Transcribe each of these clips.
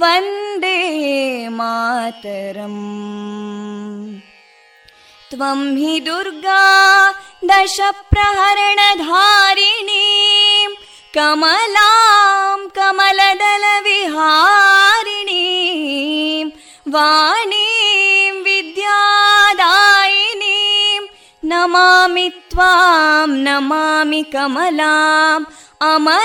वन्दे मातरम् त्वं हि दुर्गा दशप्रहरणधारिणीं कमलां कमलदलविहारिणीं वाणीं विद्यादायिनीं नमामि त्वां नमामि कमलाम् अमलामतुलां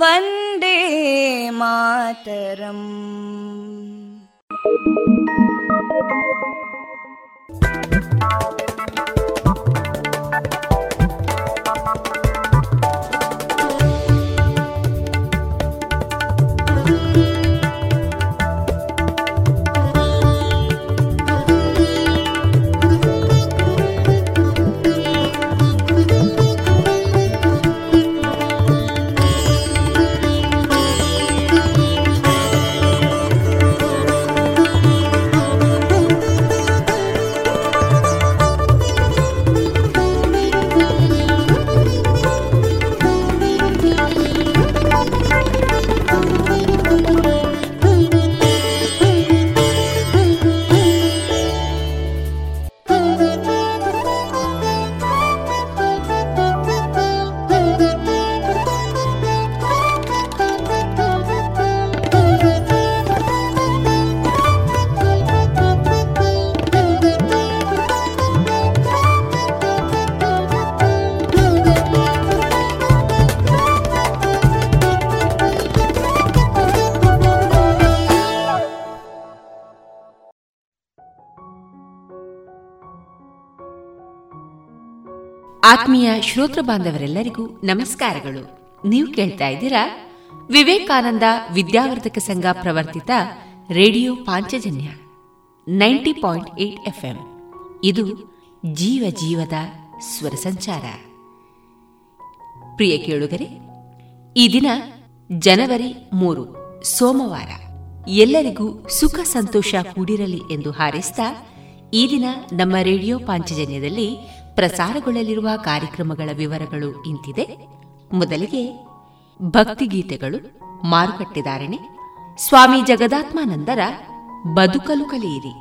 वन्दे मातरम् ಆತ್ಮೀಯ ಶ್ರೋತೃ ಬಾಂಧವರೆಲ್ಲರಿಗೂ ನಮಸ್ಕಾರಗಳು. ನೀವು ಕೇಳ್ತಾ ಇದ್ದೀರಾ Vivekananda Vidyavardhaka Sangha ಪ್ರವರ್ತಿತ radio Panchajanya ninety point eight ಇದು ಜೀವ ಜೀವದ ಸ್ವರ ಸಂಚಾರ. ಪ್ರಿಯ ಕೇಳುಗರೆ, ಈ ದಿನ ಜನವರಿ ಮೂರು, ಸೋಮವಾರ. ಎಲ್ಲರಿಗೂ ಸುಖ ಸಂತೋಷ ಕೂಡಿರಲಿ ಎಂದು ಹಾರೈಸಿದ ಈ ದಿನ ನಮ್ಮ ರೇಡಿಯೋ ಪಾಂಚಜನ್ಯದಲ್ಲಿ ಪ್ರಸಾರಗೊಳ್ಳಲಿರುವ ಕಾರ್ಯಕ್ರಮಗಳ ವಿವರಗಳು ಇಂತಿದೆ. ಮೊದಲಿಗೆ ಭಕ್ತಿಗೀತೆಗಳು ಮಾರುಕಟ್ಟೆದಾರಣೆ ಸ್ವಾಮಿ ಜಗದಾತ್ಮಾನಂದರ ಬದುಕಲು ಕಲಿಯಿರಿ.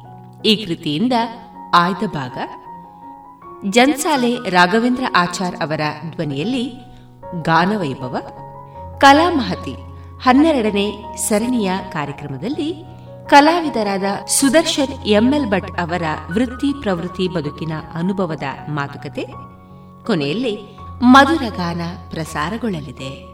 ಈ ಕೃತಿಯಿಂದ ಆಯ್ದ ಭಾಗ. ಜನ್ಸಾಲೆ ರಾಘವೇಂದ್ರ ಆಚಾರ್ ಅವರ ಧ್ವನಿಯಲ್ಲಿ ಗಾನವೈಭವ, ಕಲಾಮಹತಿ ಹನ್ನೆರಡನೇ ಸರಣಿಯ ಕಾರ್ಯಕ್ರಮದಲ್ಲಿ ಕಲಾವಿದರಾದ ಸುದರ್ಶನ್ ಎಂಎಲ್ ಭಟ್ ಅವರ ವೃತ್ತಿ ಪ್ರವೃತ್ತಿ ಬದುಕಿನ ಅನುಭವದ ಮಾತುಕತೆ. ಕೊನೆಯಲ್ಲಿ ಮಧುರಗಾನ ಪ್ರಸಾರಗೊಳ್ಳಲಿದೆ.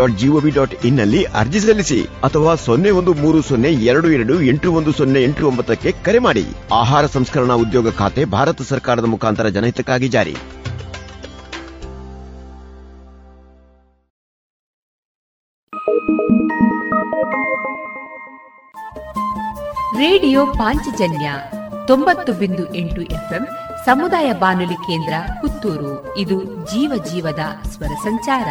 dot GOV dot ಇನ್ನಲ್ಲಿ ಅರ್ಜಿ ಸಲ್ಲಿಸಿ ಅಥವಾ ಸೊನ್ನೆ ಒಂದು ಮೂರು ಸೊನ್ನೆ ಎರಡು ಎರಡು ಎಂಟು ಒಂದು ಸೊನ್ನೆ ಎಂಟು ಒಂಬತ್ತಕ್ಕೆ ಕರೆ ಮಾಡಿ. ಆಹಾರ ಸಂಸ್ಕರಣಾ ಉದ್ಯೋಗ ಖಾತೆ ಭಾರತ ಸರ್ಕಾರದ ಮುಖಾಂತರ ಜನಹಿತಕ್ಕಾಗಿ ಜಾರಿ. ರೇಡಿಯೋ ಪಾಂಚಜನ್ಯ ತೊಂಬತ್ತು ಬಿಂದು ಎಂಟು ಎಫ್ಎಂ ಸಮುದಾಯ ಬಾನುಲಿ ಕೇಂದ್ರ ಪುತ್ತೂರು. ಇದು ಜೀವ ಜೀವದ ಸ್ವರ ಸಂಚಾರ.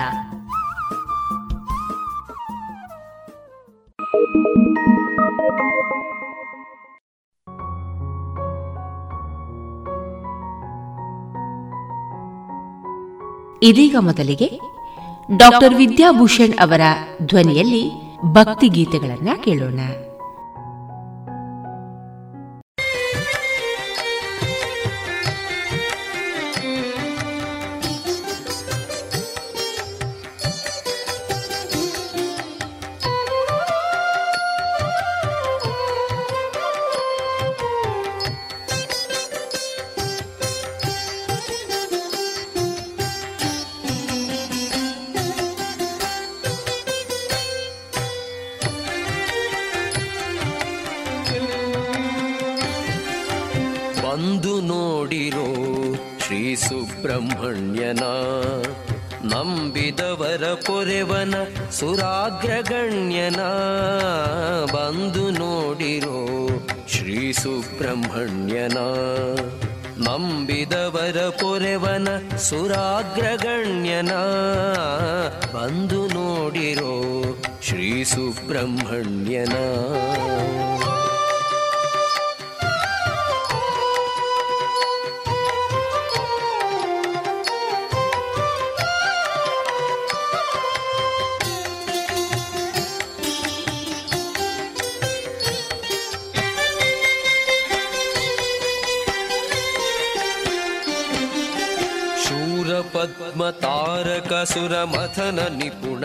ಇದೀಗ ಮೊದಲಿಗೆ ಡಾಕ್ಟರ್ ವಿದ್ಯಾಭೂಷಣ್ ಅವರ ಧ್ವನಿಯಲ್ಲಿ ಭಕ್ತಿ ಗೀತೆಗಳನ್ನ ಕೇಳೋಣ.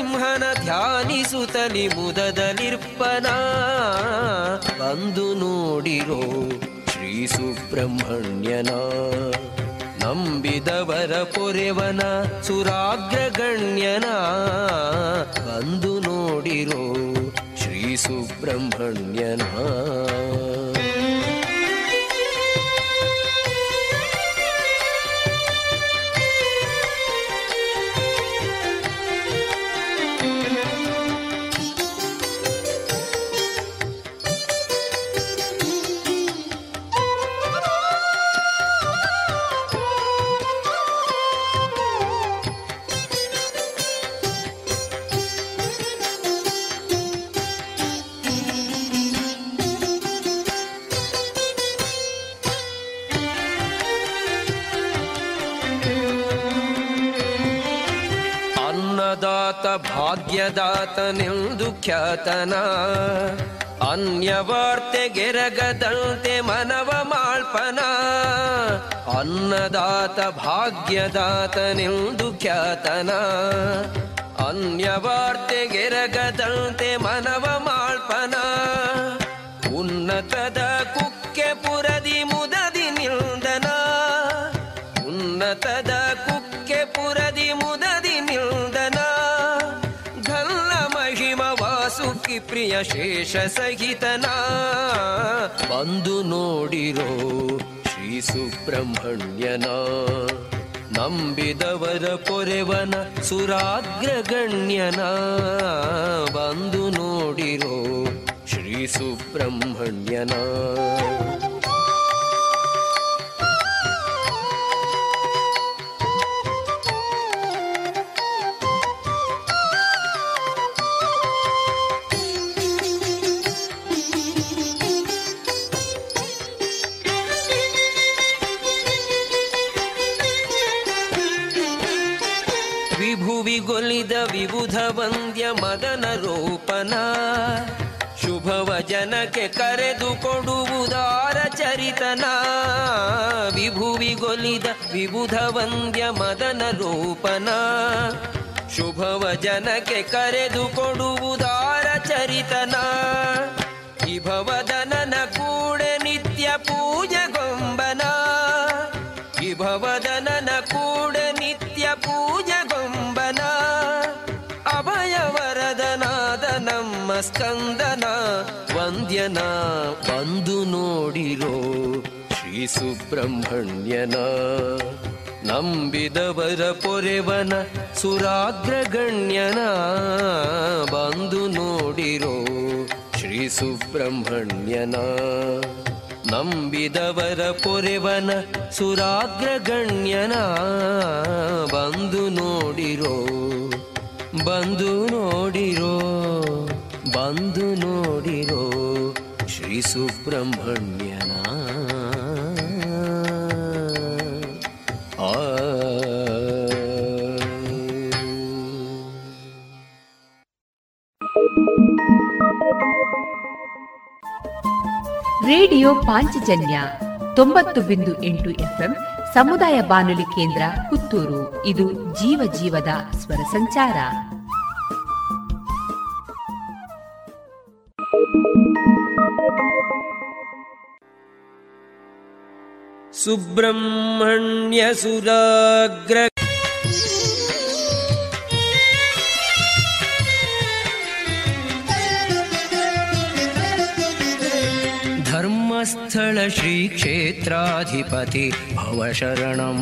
ಸಿಂಹನ ಧ್ಯಾನಿಸುತ್ತಲಿ ಮುದದಲಿರ್ಪನ ಬಂದು ನೋಡಿರೋ ಶ್ರೀ ಸುಬ್ರಹ್ಮಣ್ಯನ ನಂಬಿದವರ ಪೊರೆವನ ಸುರಾಗ್ರಗಣ್ಯನ. ಬಂದು ನೋಡಿರೋ ಶ್ರೀ ಸುಬ್ರಹ್ಮಣ್ಯನ. ಭಾಗ್ಯದಾತನೆಂದು ಖ್ಯಾತನ. ಅನ್ಯವಾರ್ತೆಗೆರಗದಂತೆ ಮನವ ಮಾಳ್ಪನ. ಅನ್ನದಾತ ಭಾಗ್ಯದಾತನೆಂದು ಖ್ಯಾತನ. ಅನ್ಯವಾರ್ತೆಗೆರಗದಂತೆ ಮನವ ಪ್ರಿಯ ಶೇಷ ಸಹಿತನ ಬಂದು ನೋಡಿರೋ ಶ್ರೀ ಸುಬ್ರಹ್ಮಣ್ಯನ. ನಂಬಿದವರ ಪೊರೆವನ ಸುರಾಗ್ರಗಣ್ಯನ ಬಂದು ನೋಡಿರೋ ಶ್ರೀ ಸುಬ್ರಹ್ಮಣ್ಯನ. ವಿಬುಧ ವಂದ್ಯ ಮದನ ರೂಪನ. ಶುಭವ ಜನಕ್ಕೆ ಕರೆದು ಕೊಡುವುದಾರ ಚರಿತನ. ವಿಭುವಿಗೊಲಿದ ವಿಬುಧ ವಂದ್ಯ ಮದನ ರೂಪನ. ಶುಭವ ಜನಕ್ಕೆ ಕರೆದು ಕೊಡುವುದಾರ ಚರಿತನ. ವಿಭವದನನ ಕೂಡೆ ನಿತ್ಯ ಪೂಜೆ ಗೊಂಬನ. ಕೂಡೆ ಸ್ಕಂದನ ವಂದ್ಯನ ಬಂದು ನೋಡಿರೋ ಶ್ರೀ ಸುಬ್ರಹ್ಮಣ್ಯನ. ನಂಬಿದವರ ಪೊರೆವನ ಸುರಾಗ್ರಗಣ್ಯನ ಬಂದು ನೋಡಿರೋ ಶ್ರೀ ಸುಬ್ರಹ್ಮಣ್ಯನ. ನಂಬಿದವರ ಪೊರೆವನ ಸುರಾಗ್ರಗಣ್ಯನ ಬಂದು ನೋಡಿರೋ ಬಂದು ನೋಡಿರೋ ಬಂದು ನೋಡಿರೋ ಶ್ರೀ ಸುಬ್ರಹ್ಮಣ್ಯನ. ರೇಡಿಯೋ ಪಾಂಚಜನ್ಯ ತೊಂಬತ್ತು ಬಿಂದು ಎಂಟು ಎಫ್ಎಂ ಸಮುದಾಯ ಬಾನುಲಿ ಕೇಂದ್ರ ಪುತ್ತೂರು. ಇದು ಜೀವ ಜೀವದ ಸ್ವರ ಸಂಚಾರ. सुब्रह्मण्यसुराग्र धर्मस्थल श्रीक्षेत्राधिपति भवशरणं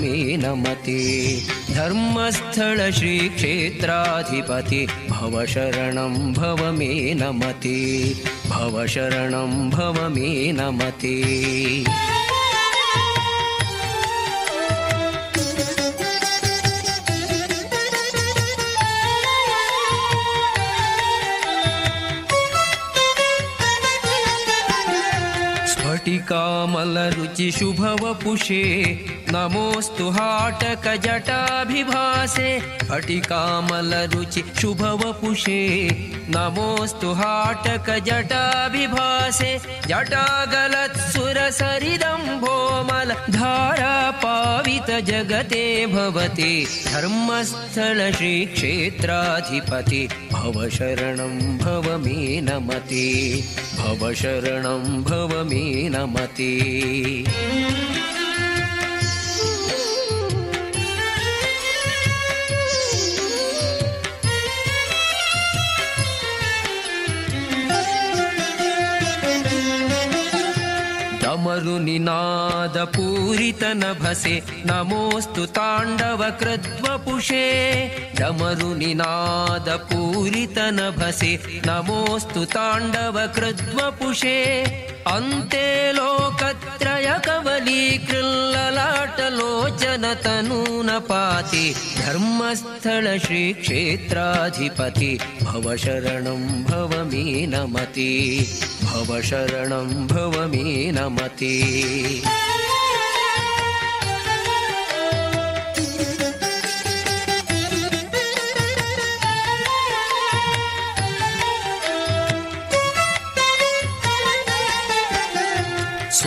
मे नमति धर्मस्थल श्रीक्षेत्राधिपति भवशरणं मे नमति भव शरणं भवमि नमति कामलरुचि शुभव नमोऽस्तु हाटकजटाभिभासे अटिकामलरुचि शुभवपुषे। नमोऽस्तु हाटकजटाभिभाषे जटा धारापावित जगते भवति। धर्मस्थल श्रीक्षेत्राधिपति भव शरणं भव मे नमति। भव शरणं भव मे नमति। डमरु निनाद पूरित नभसे नमोऽस्तु ताण्डव कृद्वपुषे डमरु निनाद पूरित नभसे नमोऽस्तु ताण्डव कृद्वपुषे अन्ते लोकत्रयकवलीकृल्ललाटलोचनतनूनपाति धर्मस्थल श्रीक्षेत्राधिपति भव शरणं भवमी नमति भव शरणं भवमी नमति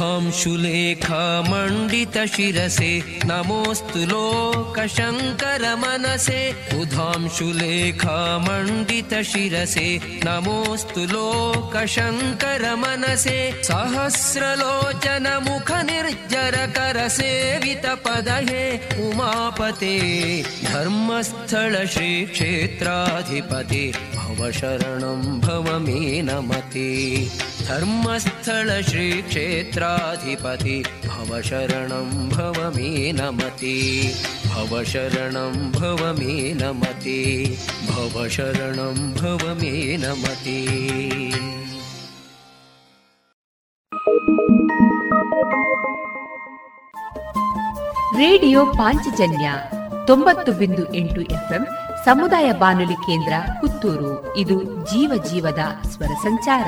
नमति उधांशुलेखामण्डितशिरसे नमोऽस्तु लोकशङ्करमनसे उधांशुलेखामण्डितशिरसे नमोऽस्तु लोकशङ्करमनसे सहस्रलोचनमुखनिर्जरकरसेवितपदये उमापते। धर्मस्थळ श्रीक्षेत्राधिपते भव शरणं भव मे नमते। धर्मस्थळ श्रीक्षेत्राधिपति भव शरणं भव मे नमते भव शरणं भव मे नमते भव शरणं भव मे नमते ರೇಡಿಯೋ ಪಾಂಚಜನ್ಯ ತೊಂಬತ್ತು ಬಿಂದು ಎಂಟು ಎಫ್ಎಂ ಸಮುದಾಯ ಬಾನುಲಿ ಕೇಂದ್ರ ಪುತ್ತೂರು ಇದು ಜೀವ ಜೀವದ ಸ್ವರ ಸಂಚಾರ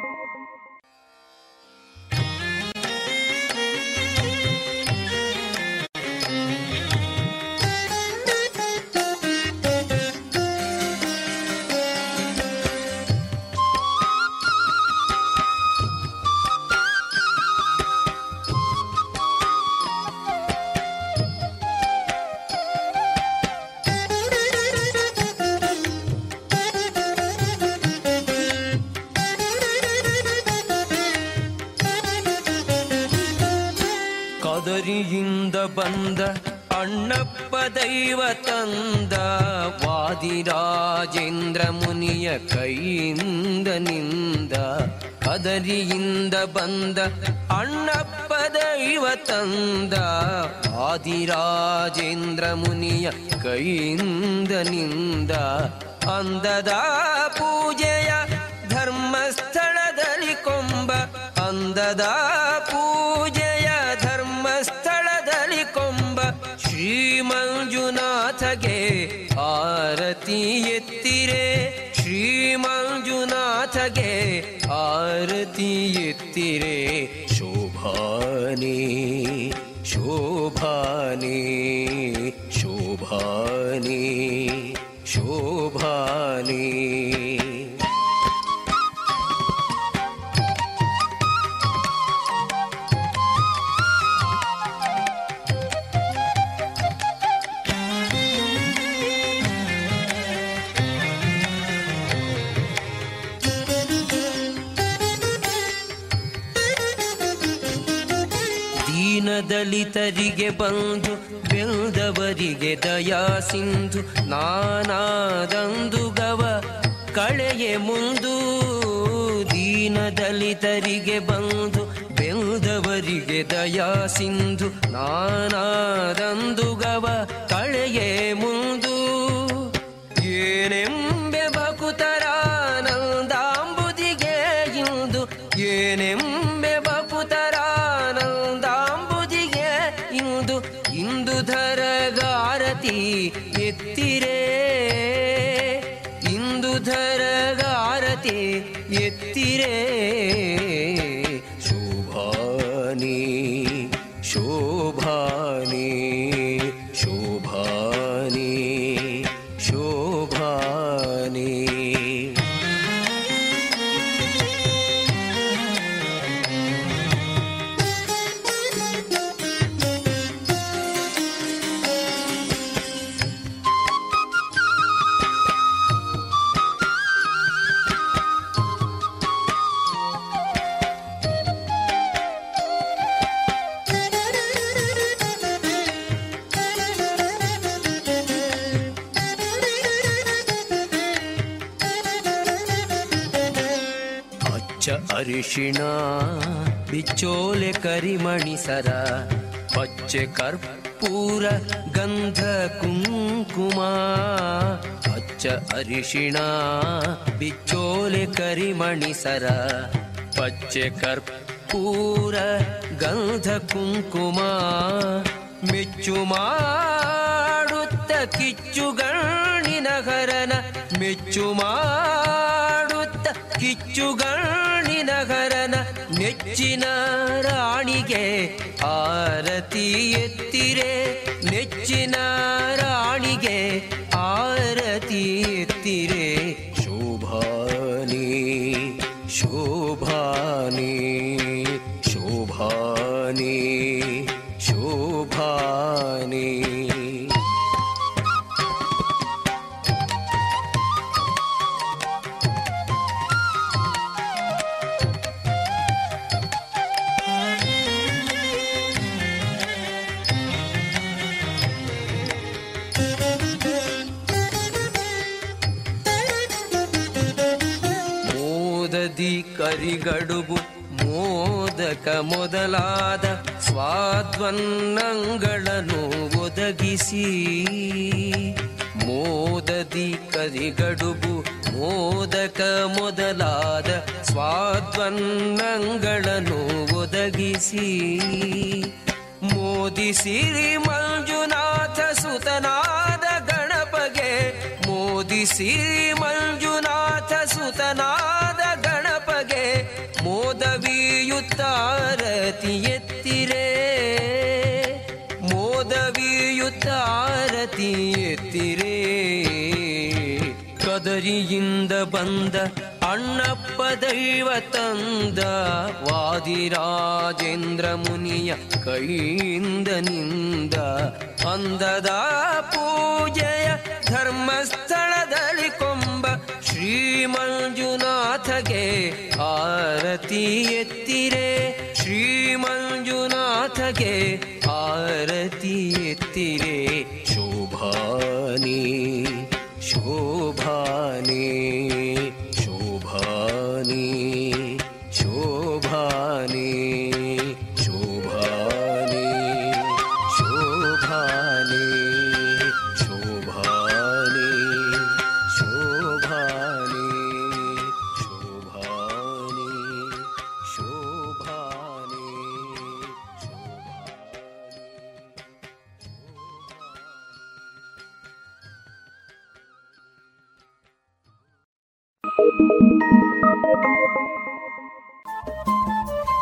ದೈವ ತಂದ ವಾದಿರಾಜೇಂದ್ರ ಮುನಿಯ ಕೈಯಿಂದ ನಿಂದ ಕದರಿಯಿಂದ ಬಂದ ಅಣ್ಣಪ್ಪ ದೈವ ತಂದ ವಾದಿರಾಜೇಂದ್ರ ಮುನಿಯ ಕೈಯಿಂದ ನಿಂದ ಅಂದದ ಪೂಜೆಯ ಧರ್ಮಸ್ಥಳದಲ್ಲಿ ಕೊಂಬ ಅಂದದ ಪೂಜೆಯ नाथगे भारतीय तिरे श्रीमञ्जुनाथगे भारतीय तिरे शोभानि शोभानि शोभा शोभा ಶೋಭಾನೆ ದೀನದಲಿತರಿಗೆ ಬಂದು ಬೆಳೆದವರಿಗೆ ದಯಾ ಸಿಂಧು ನಾನಾದಂದು ಗವ ಕಳೆಯೆ ಮುಂದು. ದೀನದಲಿತರಿಗೆ ಬಂದು ಬೆಳೆದವರಿಗೆ ದಯಾ ಸಿಂಧು ನಾನಾದಂದು ಗವ ಕಳೆಯ ಮುಂದು. ಬಿಚ್ಚೋಲೆ ಕರಿಮಣಿಸರ, ಪಚ್ಚೆ ಕರ್ಪೂರ ಗಂಧ ಕುಂಕುಮ ಅಚ್ಚ ಅರಿಶಿಣ ಬಿಚ್ಚೋಲೆ ಕರಿಮಣಿಸರ, ಪಚ್ಚೆ ಕರ್ಪೂರ ಗಂಧ ಕುಂಕುಮ, ಮೆಚ್ಚು ಮಾಡುತ್ತ ಕಿಚ್ಚುಗಣ್ಣಿನಗರನ ಮೆಚ್ಚು ಮಾಡುತ್ತ ಕಿಚ್ಚುಗಣ್ಣಿನಗರನ ನೆಚ್ಚಿನ ರಾಣಿಗೆ ಆರತಿ ಎತ್ತಿರೆ. ನೆಚ್ಚಿನ ರಾಣಿಗೆ ಆರತಿ ಎತ್ತಿರೆ. ಶೋಭಾನಿ ಶೋಭಾನಿ ಶೋಭಾನಿ शोभा ಮೋದಕ ಮೊದಲಾದ ಸ್ವಾದ್ವನ್ನಂಗಳನ್ನು ಒದಗಿಸಿ ಮೋದದಿ ಕರಿಗಡುಬು ಮೋದಕ ಮೊದಲಾದ ಸ್ವಾದ್ವನ್ನಂಗಳನ್ನು ಒದಗಿಸಿ ಮೋದಿಸಿರಿ ಮಂಜುನಾಥ ಸುತನಾದ ಗಣಪಗೆ. ಮೋದಿಸಿರಿ ಮಂಜುನಾಥ ಸುತನಾದ ಕದರಿಯಿಂದ ಬಂದ ಅಣ್ಣಪ್ಪ ದೈವ ತಂದ. ವಾದಿರಾಜೇಂದ್ರ ಮುನಿಯ ಕೈಯಿಂದ ನಿಂದ. ಅಂದದ ಪೂಜೆಯ ಧರ್ಮಸ್ಥಳದಲ್ಲಿ ಕೊಂಬ ಶ್ರೀ ಮಂಜುನಾಥಗೆ ಆರತಿ ಎತ್ತಿರೆ. ಶ್ರೀ ಮಂಜುನಾಥಗೆ ಆರತಿ ಎತ್ತಿರೆ. ಶೋಭಾನಿ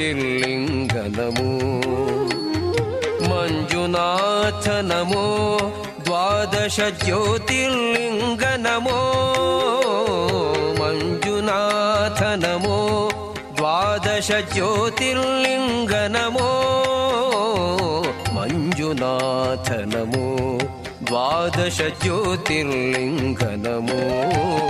ಜ್ಯೋತಿರ್ಲಿಂಗ ನಮೋ ಮಂಜುನಾಥ ನಮೋ ದ್ವಾದಶ ಜ್ಯೋತಿರ್ಲಿಂಗ ನಮೋ ಮಂಜುನಾಥ ನಮೋ ದ್ವಾದಶ ಜ್ಯೋತಿರ್ಲಿಂಗ ನಮೋ ಮಂಜುನಾಥ ನಮೋ द्वादश ज्योतिर्लिङ्ग नमो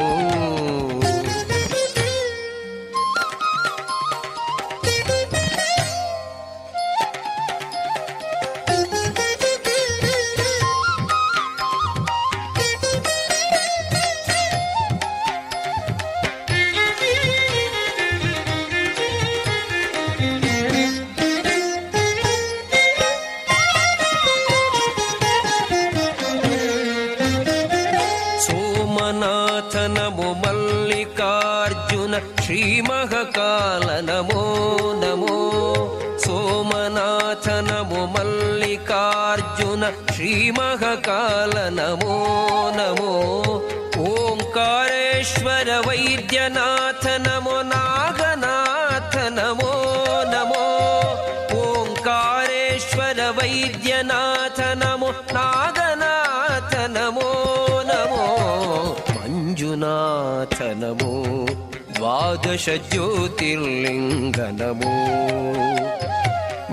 ज्योतिर्लिङ्ग नमो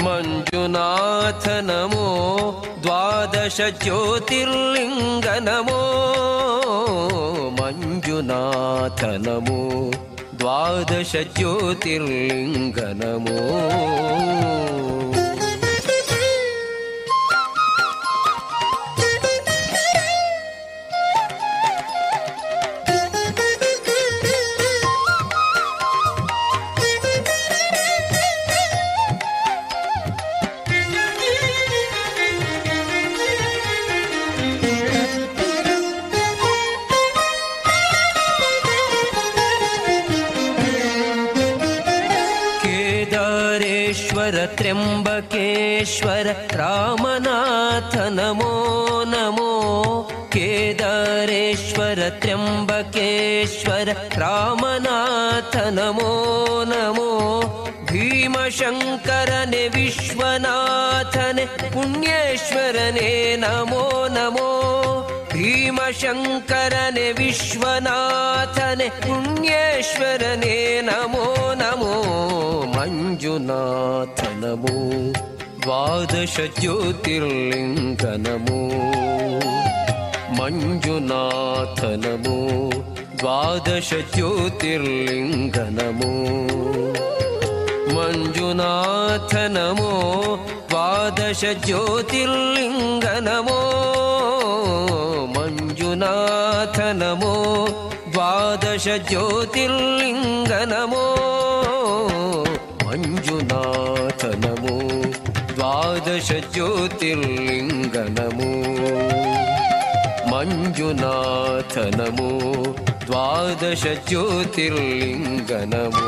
मञ्जुनाथ नमो द्वादश ज्योतिर्लिङ्ग नमो मञ्जुनाथनमो द्वादश ज्योतिर्लिङ्ग नमो विश्वनाथने पुण्येश्वरने नमो नमो भीमशङ्करने विश्वनाथने पुण्येश्वरने नमो नमो मञ्जुनाथ नमो द्वादश ज्योतिर्लिङ्ग नमो मञ्जुनाथ नमो द्वादश ज्योतिर्लिङ्ग नमो मञ्जुनाथ नमो द्वादश ज्योतिर्लिङ्ग नमो मञ्जुनाथ नमो द्वादश ज्योतिर्लिङ्ग नमो मञ्जुनाथ नमो द्वादश ज्योतिर्लिङ्ग नमो मञ्जुनाथ नमो द्वादश ज्योतिर्लिङ्ग नमो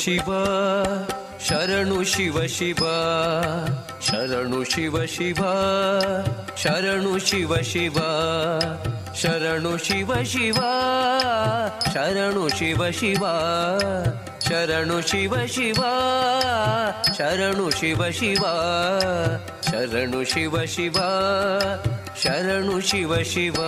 ಶಿವ, ಶರಣು ಶಿವ ಶಿವ, ಶರಣು ಶಿವ ಶಿವ, ಶರಣು ಶಿವ ಶಿವ, ಶರಣು ಶಿವ ಶಿವ, ಶರಣು ಶಿವ ಶಿವ, ಶರಣು ಶಿವ ಶಿವ, ಶರಣು ಶಿವ ಶಿವ, ಶರಣು ಶಿವ ಶಿವ, ಶರಣು ಶಿವ ಶಿವ.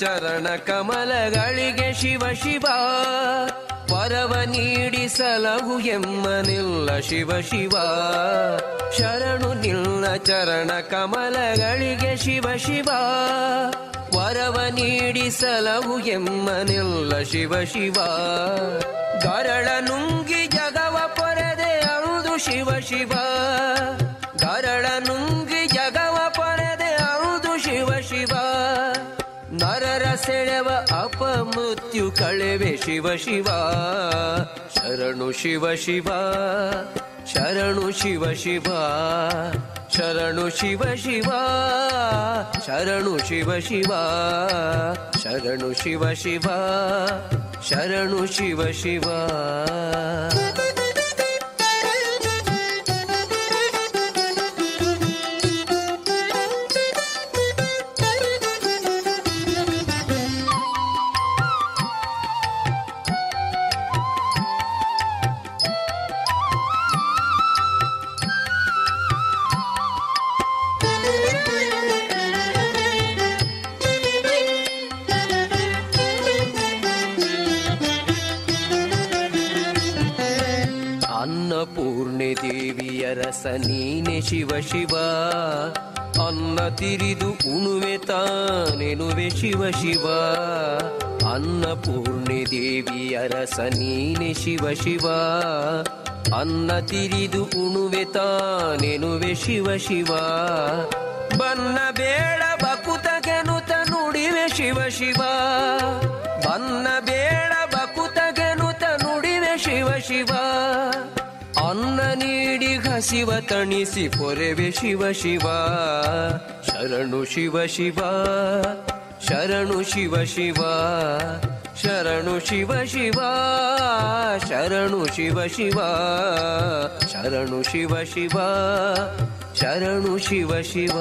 ಚರಣ ಕಮಲಗಳಿಗೆ ಶಿವ ಶಿವ. ವರವ ನೀಡಿಸಲಹು ಎಮ್ಮನಿಲ್ಲ ಶಿವ ಶಿವ. ಶರಣು ನಿಲ್ಲ ಚರಣ ಕಮಲಗಳಿಗೆ ಶಿವ ಶಿವ. ವರವ ನೀಡಿಸಲಹು ಎಮ್ಮನಿಲ್ಲ ಶಿವ ಶಿವ. ಗರಳ ನುಂಗಿ ಜಗವ ಪೊರೆದೆ ಅಳುದು ಶಿವ ಶಿವ. ಕಳೆವೆ ಶಿವ ಶಿವ. ಶರಣು ಶಿವ ಶಿವ. ಶರಣು ಶಿವ ಶಿವ. ಶರಣು ಶಿವ ಶಿವ. ಶರಣು ಶಿವ ಶಿವ. ಶರಣು ಶಿವ ಶಿವ. ಶರಣು ಶಿವ ಶಿವ. ನೀನೆ ಶಿವ ಶಿವ, ಅನ್ನ ತಿರಿದು ಉಣುವೆ ತಾನೆನುವೆ ಶಿವ ಶಿವ. ಅನ್ನಪೂರ್ಣೆ ದೇವಿ ಅರಸ ನೀನೆ ಶಿವ ಶಿವ, ಅನ್ನ ತಿರಿದು ಉಣುವೆ ತಾನೆನುವೆ ಶಿವ ಶಿವ. ಬನ್ನ ಬೇಡ ಬಕುತಗೆನುತ ನುಡಿವೆ ಶಿವ ಶಿವ. ಹಸಿವ ತಣಿಸಿ ಪೊರೆವೆ ಶಿವ ಶಿವ. ಶರಣು ಶಿವ ಶಿವ. ಶರಣು ಶಿವ ಶಿವ. ಶರಣು ಶಿವ ಶಿವ. ಶರಣು ಶಿವ ಶಿವ. ಶರಣು ಶಿವ ಶಿವ. ಶರಣು ಶಿವ ಶಿವ.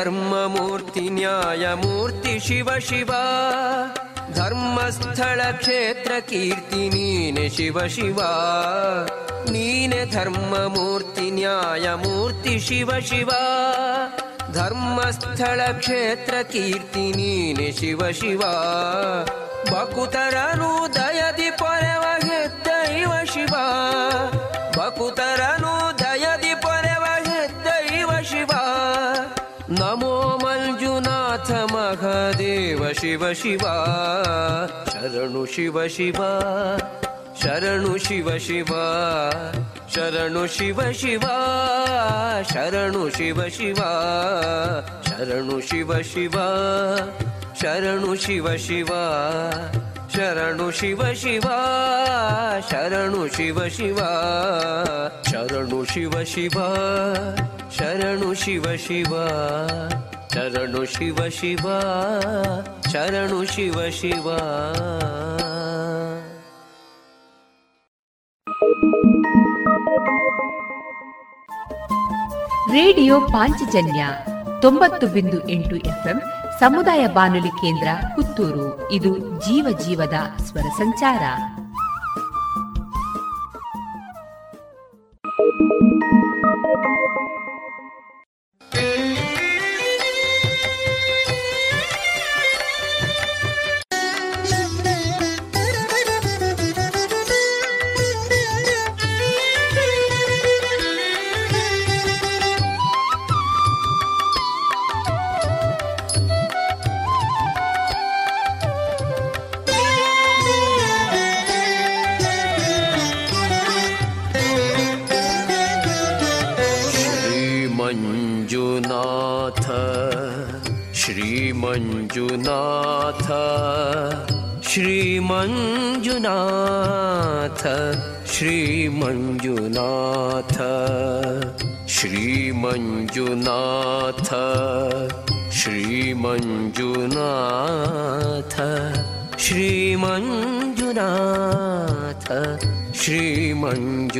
ಧರ್ಮಮೂರ್ತಿ, ನ್ಯಾಯಮೂರ್ತಿ, ಶಿವ ಶಿವ. ಧರ್ಮಸ್ಥಳ ಕ್ಷೇತ್ರ ಕೀರ್ತಿ, ನೀನೆ ಶಿವ ಶಿವ. ನೀನೆ ಧರ್ಮಮೂರ್ತಿ, ನ್ಯಾಯಮೂರ್ತಿ, ಶಿವ ಶಿವ. ಧರ್ಮಸ್ಥಳ ಕ್ಷೇತ್ರ ಕೀರ್ತಿ, ನೀನೆ ಶಿವ ಶಿವ. ಬಕುತರನು ದಯದಿ ಪೊರೆವ ಶಿವ ಶಿವ ಶರಣು ಶಿವ ಶಿವ ಶರಣು ಶಿವ ಶಿವ ಶರಣು ಶಿವ ಶಿವ ಶರಣು ಶಿವ ಶಿವ ಶರಣು ಶಿವ ಶಿವ ಶರಣು ಶಿವ ಶಿವ ಶರಣು ಶಿವ ಶಿವ ಶರಣು ಶಿವ ಶಿವ ಶರಣು ಶಿವ ಶಿವ ಶರಣು ಶಿವ ಶಿವ ಚರಣು ಶಿವ ಶಿವ, ಚರಣು ಶಿವ ಶಿವ. ರೇಡಿಯೋ ಪಾಂಚಜನ್ಯ ತೊಂಬತ್ತು ಬಿಂದು ಎಂಟು ಎಫ್ಎಂ ಸಮುದಾಯ ಬಾನುಲಿ ಕೇಂದ್ರ ಪುತ್ತೂರು. ಇದು ಜೀವ ಜೀವದ ಸ್ವರ ಸಂಚಾರ. श्रीमञ्जुनाथ श्रीमञ्जुनाथ श्रीमञ्जुनाथ श्रीमञ्जुनाथ श्रीमञ्जुनाथ श्रीमञ्जुनाथ श्रीमञ्जुनाथ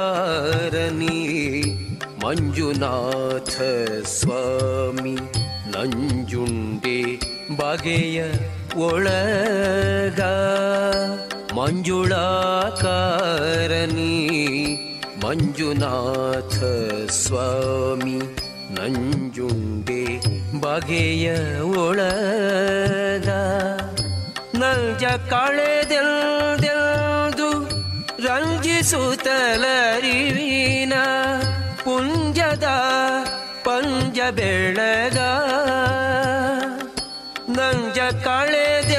ಮಂಜುಳಾಕಾರನಿ ಮಂಜುನಾಥ ಸ್ವಾಮಿ ನಂಜುಂಡೆ ಬಗೆಯ ಒಳಗ ಮಂಜುಳಾಕಾರನಿ ಮಂಜುನಾಥ ಸ್ವಾಮಿ ನಂಜುಂಡೆ ಬಗೆಯ ಒಳಗ ನಂಜ ಕಳೆದೆಲ್ದೆಲ್ದು ರಂಜಿಸುತ್ತಲರಿವಿನ ಪುಂಜದ ಪಂಜ ಬೆಳಗ ನಂಜ ಕಳೆದೆಲ್ದೆಲ್ದು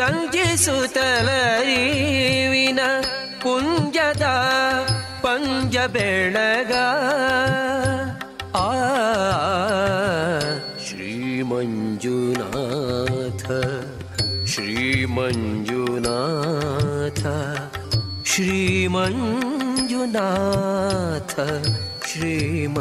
ರಂಜಿಸುತ್ತಲರಿವಿನ ಪುಂಜದ ಪಂಜ ಬೆಳಗ ಆ ಶ್ರೀ ಮಂಜುನಾಥ श्रीमञ्जुनाथ श्रीमञ्जुनाथ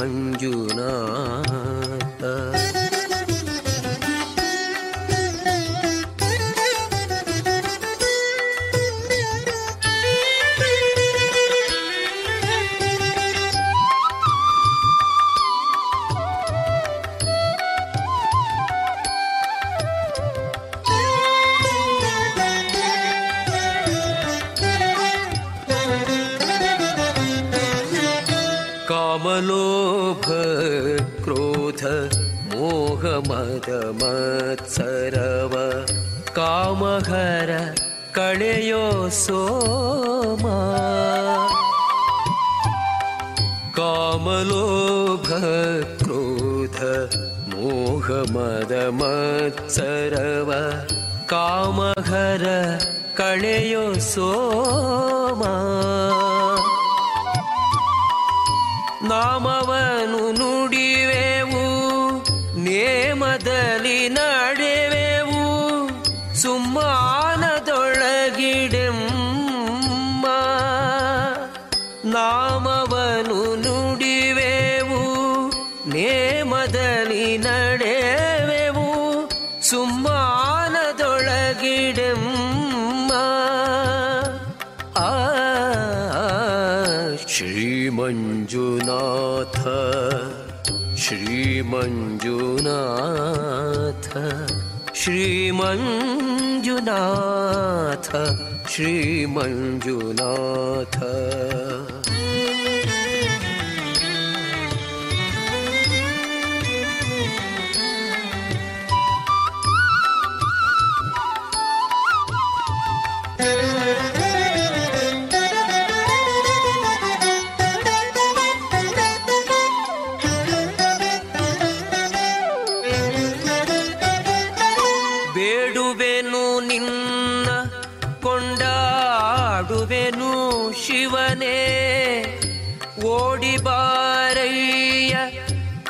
ಮತ್ಸರವ ಕಾಮಹರ ಕಳೆಯೋ ಸೋಮ. ಕಾಮಲೋಭ ಕ್ರೋಧ ಮೋಹ ಮದ ಸರವ ಕಾಮಹರ ಕಳೆಯೋ ಸೋಮ. ನಾಮವನು ನುಡಿವೆ ಪ್ರೇಮದಲ್ಲಿ ನಡೆವೆವು ಸುಮ್ಮಾನದೊಳಗಿಡೆಮ್ಮ ನಾಮವನು ನುಡಿವೆವು ನೇಮದಲ್ಲಿ ನಡೆವೆವು ಸುಮ್ಮಾನದೊಳಗಿಡೆಮ್ಮ ಆ ಶ್ರೀ ಮಂಜುನಾಥ श्रीमञ्जुनाथ श्रीमञ्जुनाथ श्रीमञ्जुनाथ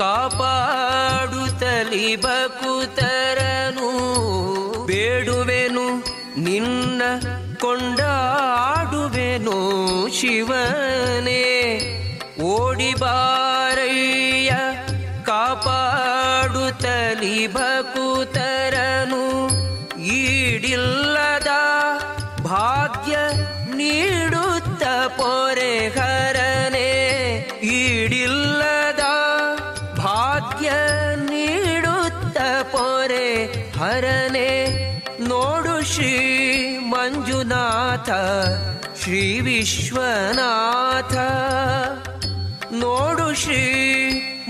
ಕಾಪಾಡುತ್ತಲಿ ಬಕುತರನು. ಬೇಡುವೆನು ನಿನ್ನ ಕೊಂಡಾಡುವೆನು ಶಿವನೇ. ಓಡಿ थ श्री विश्वनाथ नोडु श्रीमञ्जुनाथ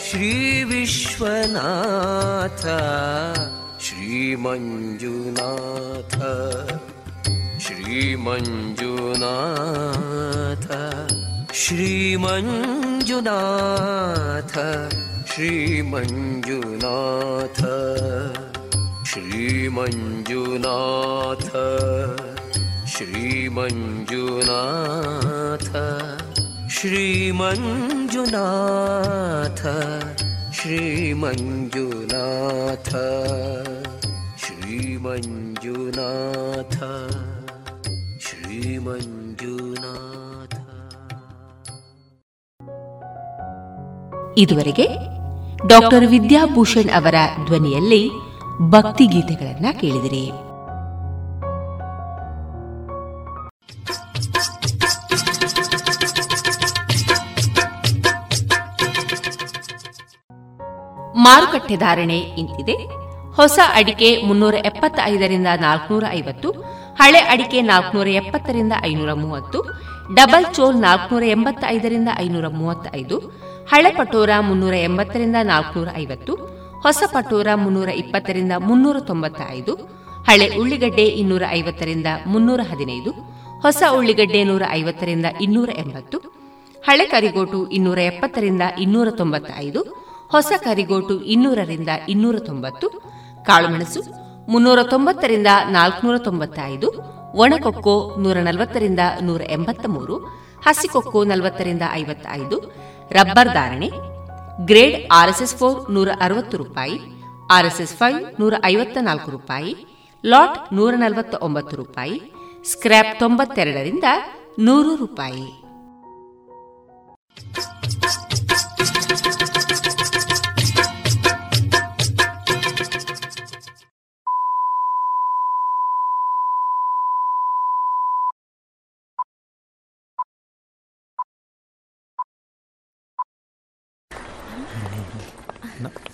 श्रीविश्वनाथ। श्रीमञ्जुनाथ श्रीमञ्जुनाथ श्रीमञ्जुनाथ श्रीमञ्जुनाथ ಮಂಜುನಾಥ ಶ್ರೀ ಮಂಜುನಾಥ ಶ್ರೀ ಮಂಜುನಾಥ ಶ್ರೀ ಮಂಜುನಾಥ ಶ್ರೀ ಮಂಜುನಾಥ ಶ್ರೀ ಮಂಜುನಾಥ श्रीमञ्जुनाथ श्रीमञ्जुनाथ श्रीमञ्जुनाथ श्रीमञ्जुनाथ ಇದುವರೆಗೆ ಡಾಕ್ಟರ್ ವಿದ್ಯಾಭೂಷಣ್ ಅವರ ಧ್ವನಿಯಲ್ಲಿ ಭಕ್ತಿಗೀತೆಗಳನ್ನ ಕೇಳಿದಿರಿ. ಮಾರುಕಟ್ಟೆ ಧಾರಣೆ ಇಂತಿದೆ. ಹೊಸ ಅಡಿಕೆ ಮುನ್ನೂರ ಎಪ್ಪತ್ತೈದರಿಂದ ನಾಲ್ಕನೂರ ಐವತ್ತು, ಹಳೆ ಅಡಿಕೆ ನಾಲ್ಕನೂರ ಎಪ್ಪತ್ತರಿಂದ ಐನೂರ ಮೂವತ್ತು, ಡಬಲ್ ಚೋಲ್ ನಾಲ್ಕನೂರ ಎಂಬತ್ತೈದರಿಂದ ಐನೂರ ಮೂವತ್ತೈದು, ಹಳೆ ಪಟೋರ ಮುನ್ನೂರ ಎಂಬತ್ತರಿಂದ ನಾಲ್ಕನೂರ ಐವತ್ತು ಹೊಸ ಪಟೋರ ಮುನ್ನೂರ ಇಪ್ಪತ್ತರಿಂದ ಮುನ್ನೂರ ತೊಂಬತ್ತೈದು, ಹಳೆ ಉಳ್ಳಿಗಡ್ಡೆ ಇನ್ನೂರ ಐವತ್ತರಿಂದ ಮುನ್ನೂರ ಹದಿನೈದು, ಹೊಸ ಉಳ್ಳಿಗಡ್ಡೆ ನೂರ ಐವತ್ತರಿಂದ ಇನ್ನೂರ ಎಂಬತ್ತು, ಹಳೆ ಕರಿಗೋಟು ಇನ್ನೂರ ಎಪ್ಪತ್ತರಿಂದ ಇನ್ನೂರ ತೊಂಬತ್ತೈದು, ಹೊಸ ಕರಿಗೋಟು ಇನ್ನೂರರಿಂದ ಇನ್ನೂರ ತೊಂಬತ್ತು ಕಾಳುಮೆಣಸು ಮುನ್ನೂರ ತೊಂಬತ್ತರಿಂದ ನಾಲ್ಕುನೂರ ತೊಂಬತ್ತೈದು, ಒಣಕೊಕ್ಕೋ ನೂರ ನಲವತ್ತರಿಂದ ನೂರ ಎಂಬತ್ತ ಮೂರು ಹಸಿಕೊಕ್ಕೋ ನಲವತ್ತರಿಂದ ಐವತ್ತೈದು, ರಬ್ಬರ್ ಧಾರಣೆ ಗ್ರೇಡ್ ಆರ್ಎಸ್ಎಸ್ ಫೋರ್ ನೂರ ಅರವತ್ತು ರೂಪಾಯಿ, ಆರ್ಎಸ್ಎಸ್ ಫೈವ್ ನೂರ ಐವತ್ತ ನಾಲ್ಕು ರೂಪಾಯಿ, ಲಾಟ್ ನೂರ ನಲವತ್ತ ಒಂಬತ್ತು ರೂಪಾಯಿ, ಸ್ಕ್ರ್ಯಾಪ್ ತೊಂಬತ್ತೆರಡರಿಂದ ನೂರು ರೂಪಾಯಿ.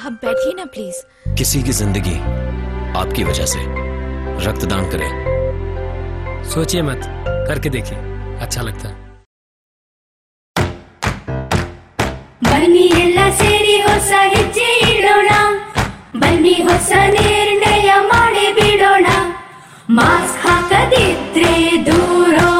आप बैठिए ना प्लीज किसी की जिंदगी आपकी वजह से रक्तदान करें सोचिए मत करके देखिए अच्छा लगता है ಬನ್ನಿ ಎಲ್ಲ ಸೇರಿ ಹೊಸ ಹೆಜ್ಜೆ ಇಡೋಣ ಬನ್ನಿ ಹೊಸ ನಿರ್ಣಯ ಮಾಡಿ ಬಿಡೋಣ ಮಾಸ್ಕ್ ಹಾಕದಿದ್ರೆ ದೂರೋಣ